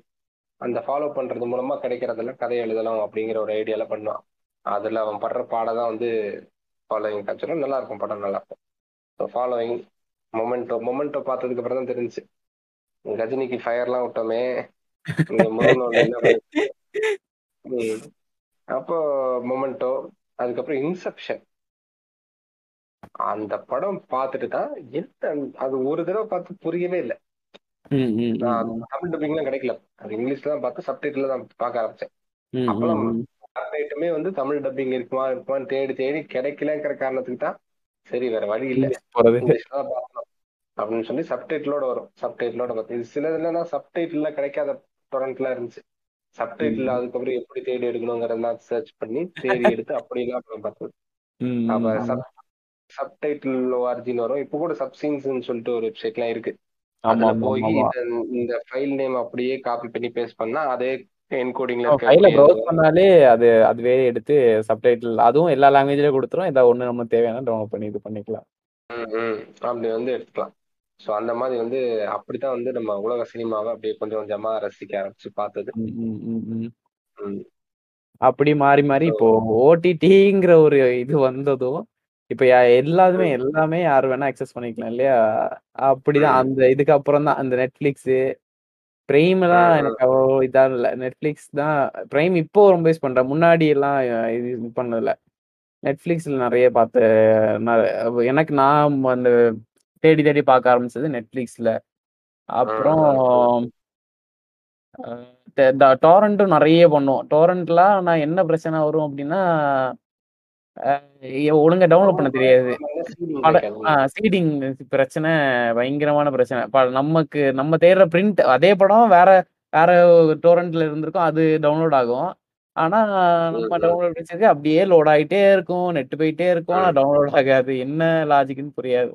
அந்த ஃபாலோ பண்றது மூலமா கிடைக்கிறதெல்லாம் கதை எழுதலாம் அப்படிங்கிற ஒரு ஐடியால பண்ணுவான். அதுல அவன் படுற பாடம் தான் வந்து ஃபாலோவிங் காட்சிடும் நல்லா இருக்கும் படம் நல்லா இருக்கும். ஸோ ஃபாலோவிங் மொமெண்டோ மொமெண்டோ பார்த்ததுக்கு அப்புறம் தான் தெரிஞ்சு கஜினிக்கு ஃபயர்லாம் விட்டோமே. அப்போ மொமெண்டோ அதுக்கப்புறம் இன்செப்ஷன் அந்த படம் பார்த்துட்டு தான் என்ன அது ஒரு தடவை பார்த்து புரியவே இல்லை. தமிழ் டப்பிங்லாம் கிடைக்கல. அது இங்கிலீஷ்ல தான் பார்த்து சப்டைட்டில் தான் பார்க்க ஆரம்பிச்சேன். அப்பெல்லாம் ம், வந்து தமிழ் டப்பிங் இருக்குமா இருக்குமான்னு தேடி தேடி கிடைக்கலங்கிற காரணத்துக்கு தான் சரி வேற வழி இல்ல. அப்படின்னு சொல்லி சப்டைட்டிலோட வரும். சப்டைட்டிலோட பார்த்து இது சில இதுலனா சப்டைட்டில்ல கிடைக்காத டொரண்ட்லாம் இருந்துச்சு. சப்டைட்டில். அதுக்கப்புறம் எப்படி தேடி எடுக்கணுங்கிறதெல்லாம் சர்ச் பண்ணி தேடி எடுத்து அப்படிலாம் பார்த்தது அப்ப சப்டைட்டில் ஓஆர்ஜின்னு வரும். இப்போ கூட சப்சீன்ஸ்னு சொல்லிட்டு ஒரு வெப்சைட்லாம் இருக்கு. அதுல போய் இந்த ஃபைல் நேம் அப்படியே காப்பி பண்ணி பேஸ்ட் பண்ணா அதே என்கோடிங்ல ஃபைல ப்ரௌஸ் பண்ணாலே அது அதுவே எடுத்து சப்டைட்டில் அதுவும் எல்லா லாங்குவேஜ்லயும் கொடுத்துரும். ஏதாவது ஒண்ணு நம்ம தேவையான டவுன்லோட் பண்ணி இது பண்ணிக்கலாம். அப்படி வந்து எடுத்துக்கலாம். ஸோ அந்த மாதிரி வந்து அப்படித்தான் வந்து நம்ம உலக சினிமாவை அப்படியே கொஞ்சம் கொஞ்சமா ரசிக்க ஆரம்பிச்சு பார்த்தது. அப்படி மாறி மாறி இப்போ ஓடிடிங்கிற ஒரு இது வந்ததும் இப்ப யா- எல்லாருமே எல்லாமே யார் வேணா அக்சஸ் பண்ணிக்கலாம் இல்லையா? அப்படிதான். ம். அந்த இதுக்கு அப்புறம் தான் அந்த நெட்ஃபிளிக்ஸ் பிரைம் தான் ம், எனக்கு அவ்வளோ இதா இல்ல. நெட்ஃபிளிக்ஸ் தான் பிரைம் இப்போ ரொம்ப யூஸ் பண்றேன். முன்னாடி எல்லாம் இது இது பண்ணதில்ல நெட்ஃபிளிக்ஸ்ல நிறைய பார்த்து நான் எனக்கு நான் அந்த தேடி தேடி பார்க்க ஆரம்பிச்சது நெட்ஃபிளிக்ஸ்ல அப்புறம் டோரண்ட்டும் நிறைய பண்ணுவோம் டோரண்ட்லாம் நான் என்ன பிரச்சனை வரும் அப்படின்னா ஒழுங்கா டவுன்லோட் பண்ண தெரியாது. சீடிங் பிரச்சனை பயங்கரமான பிரச்சனை. நமக்கு நம்ம தேடுற பிரிண்ட் அதே படம் வேற வேற டோரண்ட்ல இருந்திருக்கும் அது டவுன்லோட் ஆகும். ஆனா நம்ம. டவுன்லோட் வச்சிருக்கு அப்படியே லோட் ஆயிட்டே இருக்கும் நெட் போயிட்டே இருக்கும் ஆனா டவுன்லோட் ஆகாது. என்ன லாஜிக்னு புரியாது.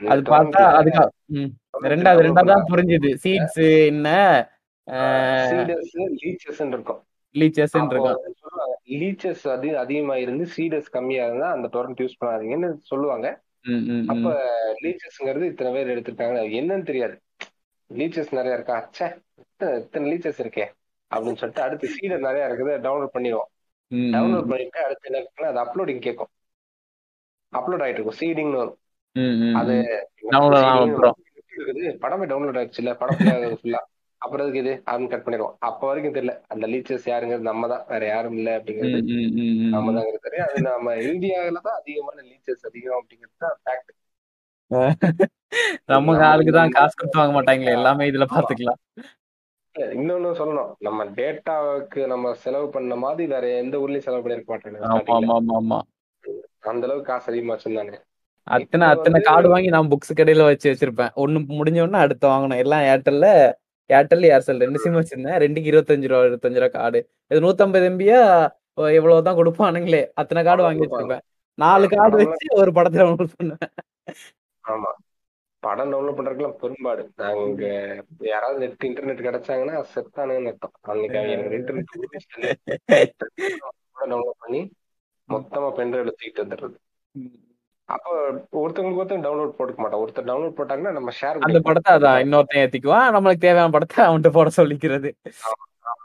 அது பார்த்தா அதுக்கு ரெண்டாவது ரெண்டாவது தான் புரிஞ்சுது. சீட்ஸ் என்ன இருக்கும். லீச்சஸ் லீச்சஸ் அதி அதிகமா இருந்து சீடஸ் கம்மியா இருந்தா அந்த டொரண்ட் யூஸ் பண்ணாதீங்கன்னு சொல்லுவாங்க. அப்ப. லீச்சஸ்ங்கிறது இத்தனை பேர் எடுத்திருக்காங்க. என்னன்னு தெரியாது. லீச்சஸ் நிறைய இருக்கா? ச்சே இத்தனை லீச்சஸ் இருக்கே அப்படின்னு சொல்லிட்டு அடுத்து சீடர் நிறைய இருக்குது டவுன்லோட் பண்ணிடுவோம். டவுன்லோட் பண்ணிட்டு அடுத்து என்ன இருக்குன்னா அது அப்லோடிங் கேட்கும். அப்லோட் ஆயிட்டு இருக்கும். சீடிங்னு வரும். அது படமே டவுன்லோட் ஆயிடுச்சு இல்ல? படம் ஃபுல்லா அப்புறம் அதுக்கு இது? அப்படின்னு கட் பண்ணிடுவோம். அப்ப வரைக்கும் தெரியல. அந்த லீச்சர்ஸ் யாருங்கிறது நம்ம தான் வேற யாரும் இல்ல அப்படிங்கிறது. நம்ம. தான் தெரியும் அது நம்ம இந்தியாவில தான் அதிகமான லீச்சர்ஸ் அதிகம் அப்படிங்கிறது தான் ஃபேக்ட் நம்ம ஆளுக்கு தான் காசு கொடுத்து வாங்க மாட்டாங்களே. எல்லாமே இதுல. பாத்துக்கலாம். இன்னொன்னு சொல்லணும். நம்ம டேட்டாவுக்கு நம்ம செலவு பண்ண மாதிரி வேற எந்த ஊர்லயும் செலவு பண்ணிருக்க மாட்டாங்க அந்த அளவுக்கு காசு அதிகமா வச்சிருந்தாங்க அத்தனை அத்தனை கார்டு வாங்கி நான் புக்ஸ் கடையில வச்சு வச்சிருப்பேன். ஒண்ணு முடிஞ்ச உடனே அடுத்து வாங்கணும். எல்லாம் ஏர்டெல்ல ஏர்டெல் ஏர்செல் ரெண்டு சிம் வச்சிருந்தேன். ரெண்டுக்கு இருபத்தஞ்சு ரூபா இருபத்தஞ்சு ரூபா கார்டு இது நூத்தம்பது எம்பியா எவ்வளவுதான் கொடுப்பானுங்களே. அத்தனை கார்டு வாங்கி வச்சிருப்பேன். நாலு கார்டு வச்சு ஒரு படத்தை டவுன்லோட் பண்ணுவேன். ஆமா. படம் டவுன்லோட் பண்றதுக்குலாம் பெரும்பாடு. நாங்க இங்க யாராவது நெட் இன்டர்நெட் கிடைச்சாங்கன்னா செத்தானுன்னு அர்த்தம் அன்னைக்கு எனக்கு இன்டர்நெட் டவுன்லோட் பண்ணி மொத்தமா பென்ட்ரைவ்ல தூக்கிட்டு வந்துடுறது. அப்போ ஒருத்தவங்களுக்கு ஒருத்தர் டவுன்லோட் போட்டுக்க மாட்டோம் ஒருத்தர் டவுன்லோட் போட்டாங்கன்னா நம்ம ஷேர் அந்த படத்தை அதான் இன்னொருத்தன் ஏத்திக்குவான். நம்மளுக்கு தேவையான படத்தை அவன்கிட்ட போட சொல்லிக்கிறது.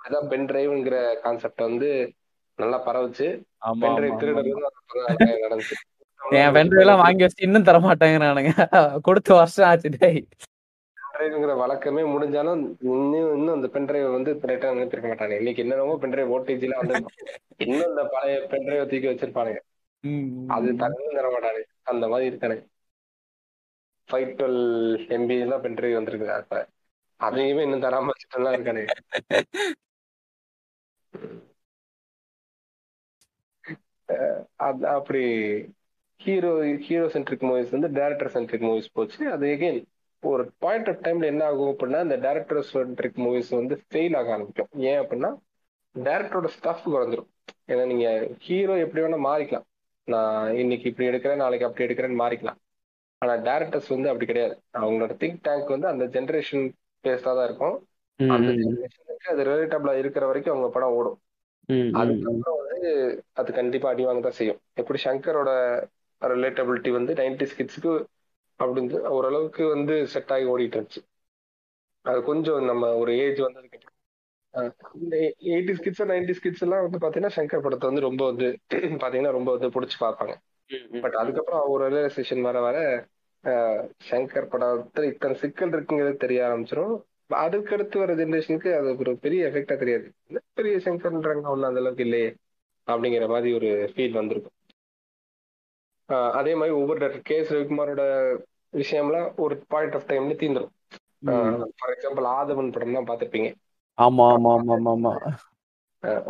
அதான் பென் டிரைவ்ங்கிற கான்செப்ட் வந்து நல்லா பரவுச்சு. Pen drive. திருடுறது நடந்துச்சு. என் வெண்டர் எல்லாம் வாங்கி வச்சு இன்னும் தர மாட்டாங்கிறானுங்க கொடுத்து வருஷம் ஆச்சு டேய். டிரைவ்ங்கிற வழக்கமே முடிஞ்சாலும் இன்னும் இன்னும் அந்த பென் டிரைவ் வந்து ரிட்டர்ன் அனுப்பியிருக்க மாட்டாங்க இன்னைக்கு என்னென்னமோ பென் டிரைவ் ஓடிஜில வந்து இன்னும் இந்த பழைய பென் டிரைவ் தூக்கி வச்சிருப்பானுங்க. அது. தரவும் தர மாட்டானு அந்த மாதிரி இருக்கானே. ஃபைவ் டுவெல் எம்பி எல்லாம் பென்ட்ரி வந்திருக்கு அப்ப அதையுமே இன்னும் தராம வச்சுட்டு இருக்கானே. அது அப்படி ஹீரோ ஹீரோ சென்ட்ரிக் மூவிஸ் வந்து டேரக்டர் சென்ட்ரிக் மூவிஸ் போச்சு. அது எகெயின் ஒரு பாயிண்ட் ஆஃப் டைம்ல என்ன ஆகும் அப்படின்னா இந்த டேரக்டர் சென்ட்ரிக் மூவிஸ் வந்து ஃபெயில் ஆக ஆரம்பிக்கும். ஏன் அப்படின்னா டேரக்டரோட ஸ்டஃப் குறைஞ்சிரும். ஏன்னா நீங்க ஹீரோ எப்படி வேணா மாறிக்கலாம். நான் இன்னைக்கு இப்படி எடுக்கிறேன் நாளைக்கு அப்படி எடுக்கிறேன்னு மாறிக்கலாம். ஆனா டேரக்டர்ஸ் வந்து அப்படி கிடையாது. அவங்களோட திங்க் டேங்க் வந்து அந்த ஜென்ரேஷன் பேஸ்டா தான் இருக்கும். அந்த ஜென்ரேஷனுக்கு அது ரிலேட்டபிளா இருக்கிற வரைக்கும் அவங்க படம் ஓடும். அதுக்கப்புறம் வந்து அது கண்டிப்பா அடி வாங்க தான் செய்யும். எப்படி சங்கரோட ரிலேட்டபிலிட்டி வந்து நைன்டி கிட்ஸுக்கு அப்படின்னு ஓரளவுக்கு வந்து செட் ஆகி ஓடிட்டு இருந்துச்சு. அது கொஞ்சம் நம்ம ஒரு ஏஜ் வந்ததுக்கு இந்த எயிட்டி கிட்ஸ் நைன்டி கிட்ஸ் எல்லாம் வந்து பாத்தீங்கன்னா சங்கர் படத்தை வந்து ரொம்ப வந்து பாத்தீங்கன்னா ரொம்ப வந்து பிடிச்சி பார்ப்பாங்க. பட் அதுக்கப்புறம் ஒரு ரியலைசேஷன் வர வர சங்கர் படத்துல இத்தனை சிக்கல் இருக்குங்கிறது தெரிய ஆரம்பிச்சிடும் அதுக்கு அடுத்து வர ஜென்ரேஷனுக்கு அது ஒரு பெரிய எஃபெக்டா தெரியாது. பெரிய சங்கர்ன்றாங்க ஒன்றும் அந்த அளவுக்கு இல்லையே அப்படிங்கிற மாதிரி ஒரு ஃபீல் வந்திருக்கும். ஆஹ் அதே மாதிரி ஒவ்வொரு டேரக்டர் கே எஸ் ரவிக்குமாரோட விஷயம்லாம் ஒரு பாயிண்ட் ஆஃப் டைம்ல தீந்துரும். ம். ஃபார் எக்ஸாம்பிள் ஆதவன் படம் தான் பார்த்துருப்பீங்க. ஆமா ஆமா ஆமா ஆமா ஆமா.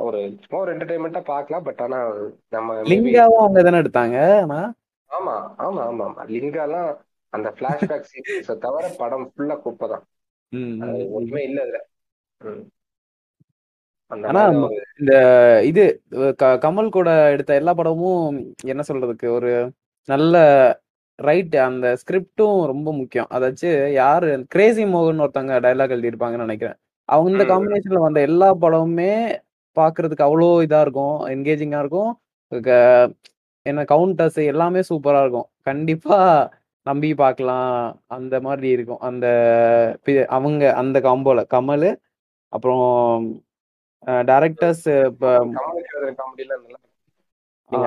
ஒரு சும்மா ஒரு என்டர்டைன்மெண்ட்டா பார்க்கலாம் பட் ஆனா நம்ம maybe- லிங்காவும் அவங்க தானே எடுத்தாங்க ஆனா? ஆமா ஆமா ஆமா ஆமா. லிங்காலாம் அந்த பிளாஷ்பேக் சீக்வன்ஸை தவிர படம் ஃபுல்லா குப்பை தான் ம், ம், அது ம். ஒண்ணுமே இல்ல அதுல. ம். அந்த ஆனா மாதிரி ஒரு இந்த இது க- கமல் கூட எடுத்த எல்லா படமும் என்ன சொல்றதுக்கு ஒரு நல்ல ரைட் அந்த ஸ்கிரிப்டும் ரொம்ப முக்கியம். அதாச்சு யாரு கிரேசி மோகன் ஒருத்தவங்க டைலாக் எழுதியிருப்பாங்கன்னு நினைக்கிறேன். அவங்க இந்த. காம்பினேஷன்ல வந்த எல்லா படமுமே பாக்குறதுக்கு அவ்வளோ இதா இருக்கும் என்கேஜிங்கா இருக்கும். என்ன கவுண்டர்ஸ் எல்லாமே சூப்பரா இருக்கும். கண்டிப்பா நம்பி பார்க்கலாம் அந்த மாதிரி இருக்கும். அந்த அவங்க அந்த காம்போல கமல் அப்புறம் டைரக்டர்ஸ் இப்போ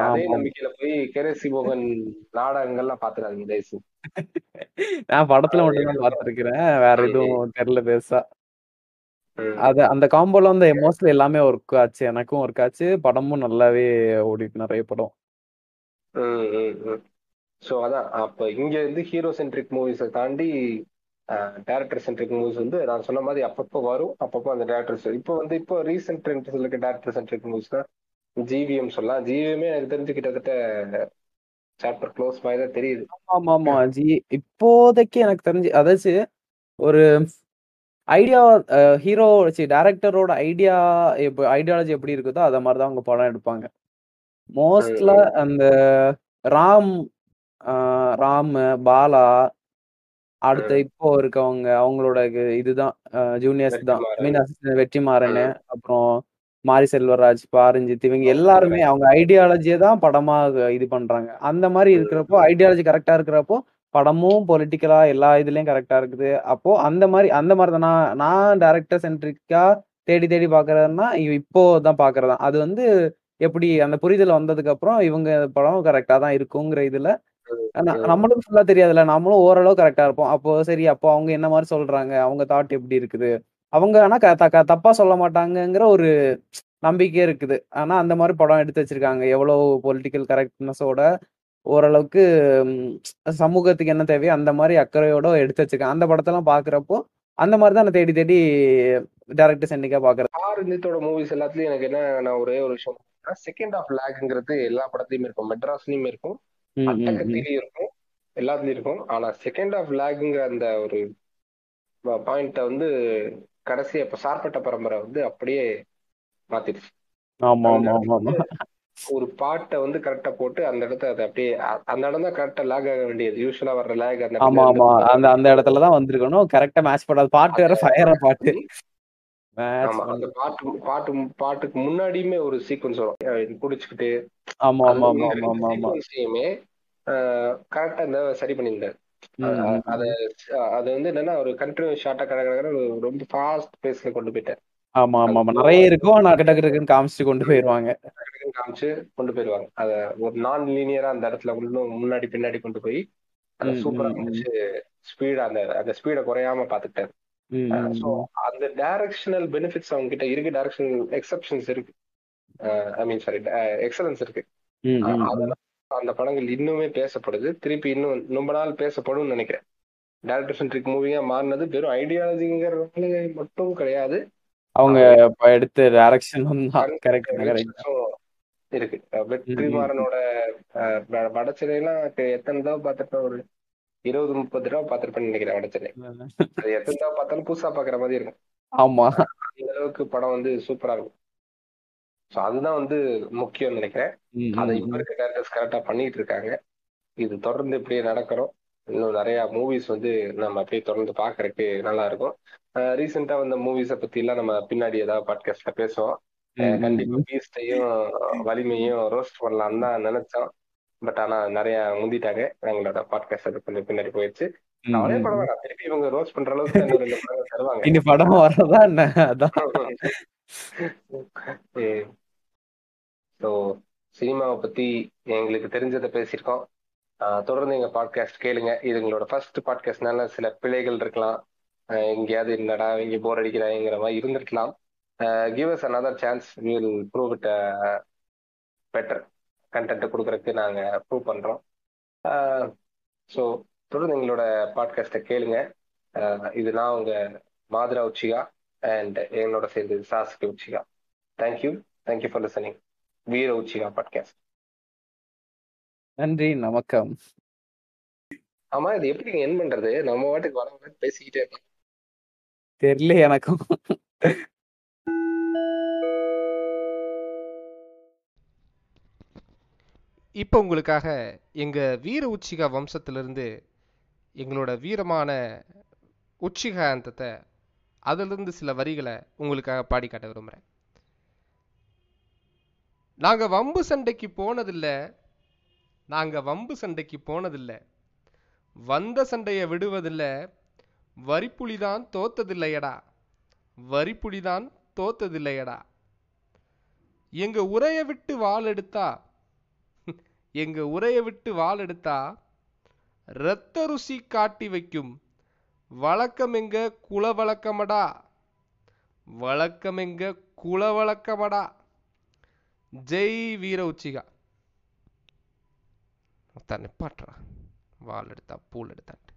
அதே நம்பிக்கையில போய் கேரசி மோகன் நாடகங்கள்லாம் பாத்துறாங்க நான் படத்துல மட்டும் தான் வேற. எதுவும் தெரியல பெருசா. அது அந்த காம்போல வந்து மோஸ்ட்லி எல்லாமே ஒர்க் ஆச்சு. எனக்கும் ஒர்க் ஆச்சு. படமும் நல்லாவே ஓடிட்டு நிறைய படம். ஸோ அதான். அப்ப இங்க இருந்து ஹீரோ சென்ட்ரிக் மூவிஸை தாண்டி டேரக்டர் சென்ட்ரிக் மூவிஸ் வந்து நான் சொன்ன மாதிரி அப்பப்போ வரும். அப்பப்போ அந்த டேரக்டர்ஸ் இப்போ வந்து இப்போ ரீசெண்ட் ட்ரெண்ட்ஸ்ல இருக்க டேரக்டர் சென்ட்ரிக் மூவிஸ் தான் ஜிவிஎம் சொல்லலாம். ஜிவிஎம்மே எனக்கு தெரிஞ்சு கிட்டத்தட்ட சாப்டர் க்ளோஸ் மாதிரி தான் தெரியுது. ஆமா ஆமா ஜி இப்போதைக்கு எனக்கு தெரிஞ்சு அதாச்சு ஒரு ஐடியா ஹீரோ டேரக்டரோட ஐடியா இப்போ ஐடியாலஜி எப்படி இருக்குதோ அத மாதிரி தான் அவங்க படம் எடுப்பாங்க. மோஸ்ட்ல. அந்த ராம் ராம் பாலா அடுத்த இப்போ இருக்கவங்க அவங்களோட இது- இதுதான் ஜூனியர்ஸ் தான். மீன் வெற்றிமாறன். அப்புறம் மாரி செல்வராஜ் பாரஞ்சித் இவங்க எல்லாருமே அவங்க ஐடியாலஜியை தான் படமா இது பண்றாங்க. அந்த மாதிரி இருக்கிறப்போ ஐடியாலஜி கரெக்டா இருக்கிறப்போ படமும் பொலிட்டிக்கலா எல்லா இதுலயும் கரெக்டா இருக்குது. அப்போ அந்த மாதிரி அந்த மாதிரி தான். நான் நான் டேரக்டர் சென்ட்ரிக்கா தேடி தேடி பாக்குறதுன்னா இப்போ தான் பாக்குறதா அது வந்து எப்படி அந்த புரிதல் வந்ததுக்கு அப்புறம் இவங்க படம் கரெக்டா தான் இருக்குங்கிற இதுல ந- நம்மளுக்கும் ஃபுல்லா தெரியாதுல்ல. நம்மளும் ஓரளவு கரெக்டா இருப்போம். அப்போ சரி அப்போ அவங்க என்ன மாதிரி சொல்றாங்க? அவங்க தாட் எப்படி இருக்குது? அவங்க ஆனா தப்பா சொல்ல மாட்டாங்கங்கிற ஒரு நம்பிக்கை இருக்குது. ஆனா அந்த மாதிரி படம் எடுத்து வச்சிருக்காங்க. எவ்வளவு பொலிட்டிக்கல் கரெக்ட்னஸோட ஓரளவுக்கு சமூகத்துக்கு என்ன தேவையோ அந்த மாதிரி அக்கறையோட எடுத்து வச்சிருக்காங்க. அந்த படத்தெல்லாம் பாக்குறப்போ அந்த மாதிரி தான் நான் தேடி தேடி டேரக்டர் சென்டிக்கா பாக்குறது. ஆர் இந்தியத்தோட மூவிஸ் எல்லாத்துலயும் எனக்கு என்ன நான் ஒரே ஒரு விஷயம் செகண்ட் ஆஃப் லேக்ங்கிறது எல்லா படத்துலயும் இருக்கும். மெட்ராஸ்லயும் இருக்கும். அட்டகத்திலையும் இருக்கும். எல்லாத்துலயும் இருக்கும். ஆனா செகண்ட் ஆஃப் லேக்குங்கிற அந்த ஒரு பாயிண்ட வந்து கடைசி இப்ப சார்பட்ட பரம்பரை வந்து அப்படியே மாத்திடுச்சு. ஒரு பாட்டை வந்து கரெக்டா போட்டு அந்த இடத்த அதை அப்படியே அந்த இடம் தான் கரெக்டா லேக் ஆக வேண்டியது. யூஸ்வலா வர்ற லேக் அந்த ஆமா ஆமா. அந்த அந்த இடத்துல தான் வந்திருக்கணும். கரெக்டா மேட்ச் பண்ணாது பாட்டு வேற ஃபயரா பாட்டு. அந்த பாட்டு பாட்டு பாட்டுக்கு முன்னாடியுமே ஒரு சீக்வன்ஸ் வரும். குடிச்சுக்கிட்டு ஆமா ஆமா ஆமா ஆமா ஆமா. கரெக்டா இந்த சரி பண்ணியிருந்தாரு. அத அது வந்து என்னன்னா ஒரு கண்டினியூஸ் ஷார்ட்டா கடை ரொம்ப ஃபாஸ்ட் பேஸ்ல கொண்டு போயிட்டார். ஆமா ஆமா ஆமா. நிறைய இருக்கும். ஆனா டக்கு டக்கு டக்குன்னு காமிச்சிட்டு கொண்டு போயிருவாங்க. காமிச்சு கொண்டு போயிடுவாங்க அத ஒரு நான் லீனியரா அந்த இடத்துல இன்னும் முன்னாடி பின்னாடி கொண்டு போய் ம், சூப்பரா. முடிச்சு ஸ்பீட் அந்த அந்த ஸ்பீடை குறையாம பாத்துக்கிட்டாரு ஸோ அந்த டைரக்ஷனல் பெனிஃபிட்ஸ் அவங்க கிட்ட இருக்கு. டைரக்ஷனல் எக்ஸப்ஷன்ஸ் இருக்கு. ஐ மீன் சாரி எக்ஸலன்ஸ் இருக்கு அந்த படங்கள் இன்னுமே பேசப்படுது. திருப்பி இன்னும் ரொம்ப நாள் பேசப்படும்னு நினைக்கிறேன். டேரக்டர் சென்ட்ரிக் மூவியா மாறினது வெறும் ஐடியாலஜிங்கிறதுனால மட்டும் கிடையாது. அவங்க எடுத்த டைரக்ஷன் இருக்கு. வெற்றிமாறனோட அஹ், வ- வடச்சென்னைலாம் க- எத்தனை தடவை பார்த்திருப்பேன்? ஒரு இருபது முப்பது தடவை பார்த்திருப்பேன்னு நினைக்கிறேன் வடச்சென்னை. அது எத்தனை தடவை பார்த்தாலும் புதுசா பாக்குற மாதிரி இருக்கும். ஆமா. அந்த அளவுக்கு படம் வந்து சூப்பரா இருக்கும். ஸோ அதுதான் வந்து முக்கியம் நினைக்கிறேன். அதை இப்ப. இருக்க டேரக்டர்ஸ் கரெக்டா பண்ணிட்டு இருக்காங்க. இது தொடர்ந்து இப்படியே நடக்கிறோம். இன்னும் நிறைய மூவிஸ் வந்து நம்ம அப்படியே தொடர்ந்து பாக்குறதுக்கு நல்லா இருக்கும். ரீசெண்டா வந்த மூவிஸை பத்தி எல்லாம் நம்ம பின்னாடி ஏதாவது பாட்காஸ்ட்ல பேசுவோம். கண்டிப்பா. பீஸ்டையும் வலிமையும் ரோஸ்ட் பண்ணலாம் தான் நினைச்சோம். பட் ஆனா நிறைய முந்திட்டாங்க. எங்களோட பாட்காஸ்ட் அது கொஞ்சம் பின்னாடி போயிடுச்சு. படம். வேணாம். திருப்பி இவங்க ரோஸ்ட் பண்ற அளவுக்கு தருவாங்க. இனி படம் வர்றதா என்ன? அதான். ஸோ சினிமாவை பத்தி எங்களுக்கு தெரிஞ்சதை பேசியிருக்கோம். தொடர்ந்து எங்க பாட்காஸ்ட் கேளுங்க. இது எங்களோட ஃபர்ஸ்ட் பாட்காஸ்ட்னால சில பிழைகள் இருக்கலாம். எங்கேயாவது என்னடா இங்க போர் அடிக்கிறாங்கிற மாதிரி இருந்திருக்கலாம். Give us another chance will prove it better content கொடுக்கறதுக்கு நாங்க ப்ரூவ் பண்றோம். ஸோ தொடர்ந்து எங்களோட பாட்காஸ்ட்டை கேளுங்க. இது நான் உங்க மாதுரா உச்சிகா அண்ட் என்னோட சேர்ந்து Sasuke Uchiha. Thank you thank you for listening Veera Uchiha podcast நன்றி நமக்கம் ஆமா இது எப்படி என் பண்றது? நம்ம வாட்டுக்கு வர வர பேசிக்கிட்டே இருக்கோம் தெரியல எனக்கும். இப்போ உங்களுக்காக எங்கள் வீர உச்சிகா வம்சத்திலிருந்து எங்களோட வீரமான உச்சிகா அந்தத்தை அதிலிருந்து சில வரிகளை உங்களுக்காக பாடி காட்ட விரும்புகிறேன் நாங்கள் வம்பு சண்டைக்கு போனதில்லை. நாங்கள் வம்பு சண்டைக்கு போனதில்லை. வந்த சண்டையை விடுவதில்லை. வரிப்புலிதான் தோத்ததில்லையடா. வரிப்புலிதான் தோத்ததில்லையடா. எங்க உரைய விட்டு வாள் எடுத்தா? எங்க உரைய விட்டு வாள் எடுத்தா? இரத்த ருசி காட்டி வைக்கும். வழக்கம் எங்க? குல வழக்கமடா வழக்கம் எங்க? வழக்கமடா ஜெய் வீர உச்சிகா நிப்பாட்டுறா வாள் எடுத்தா பூல் எடுத்தான்ட்டு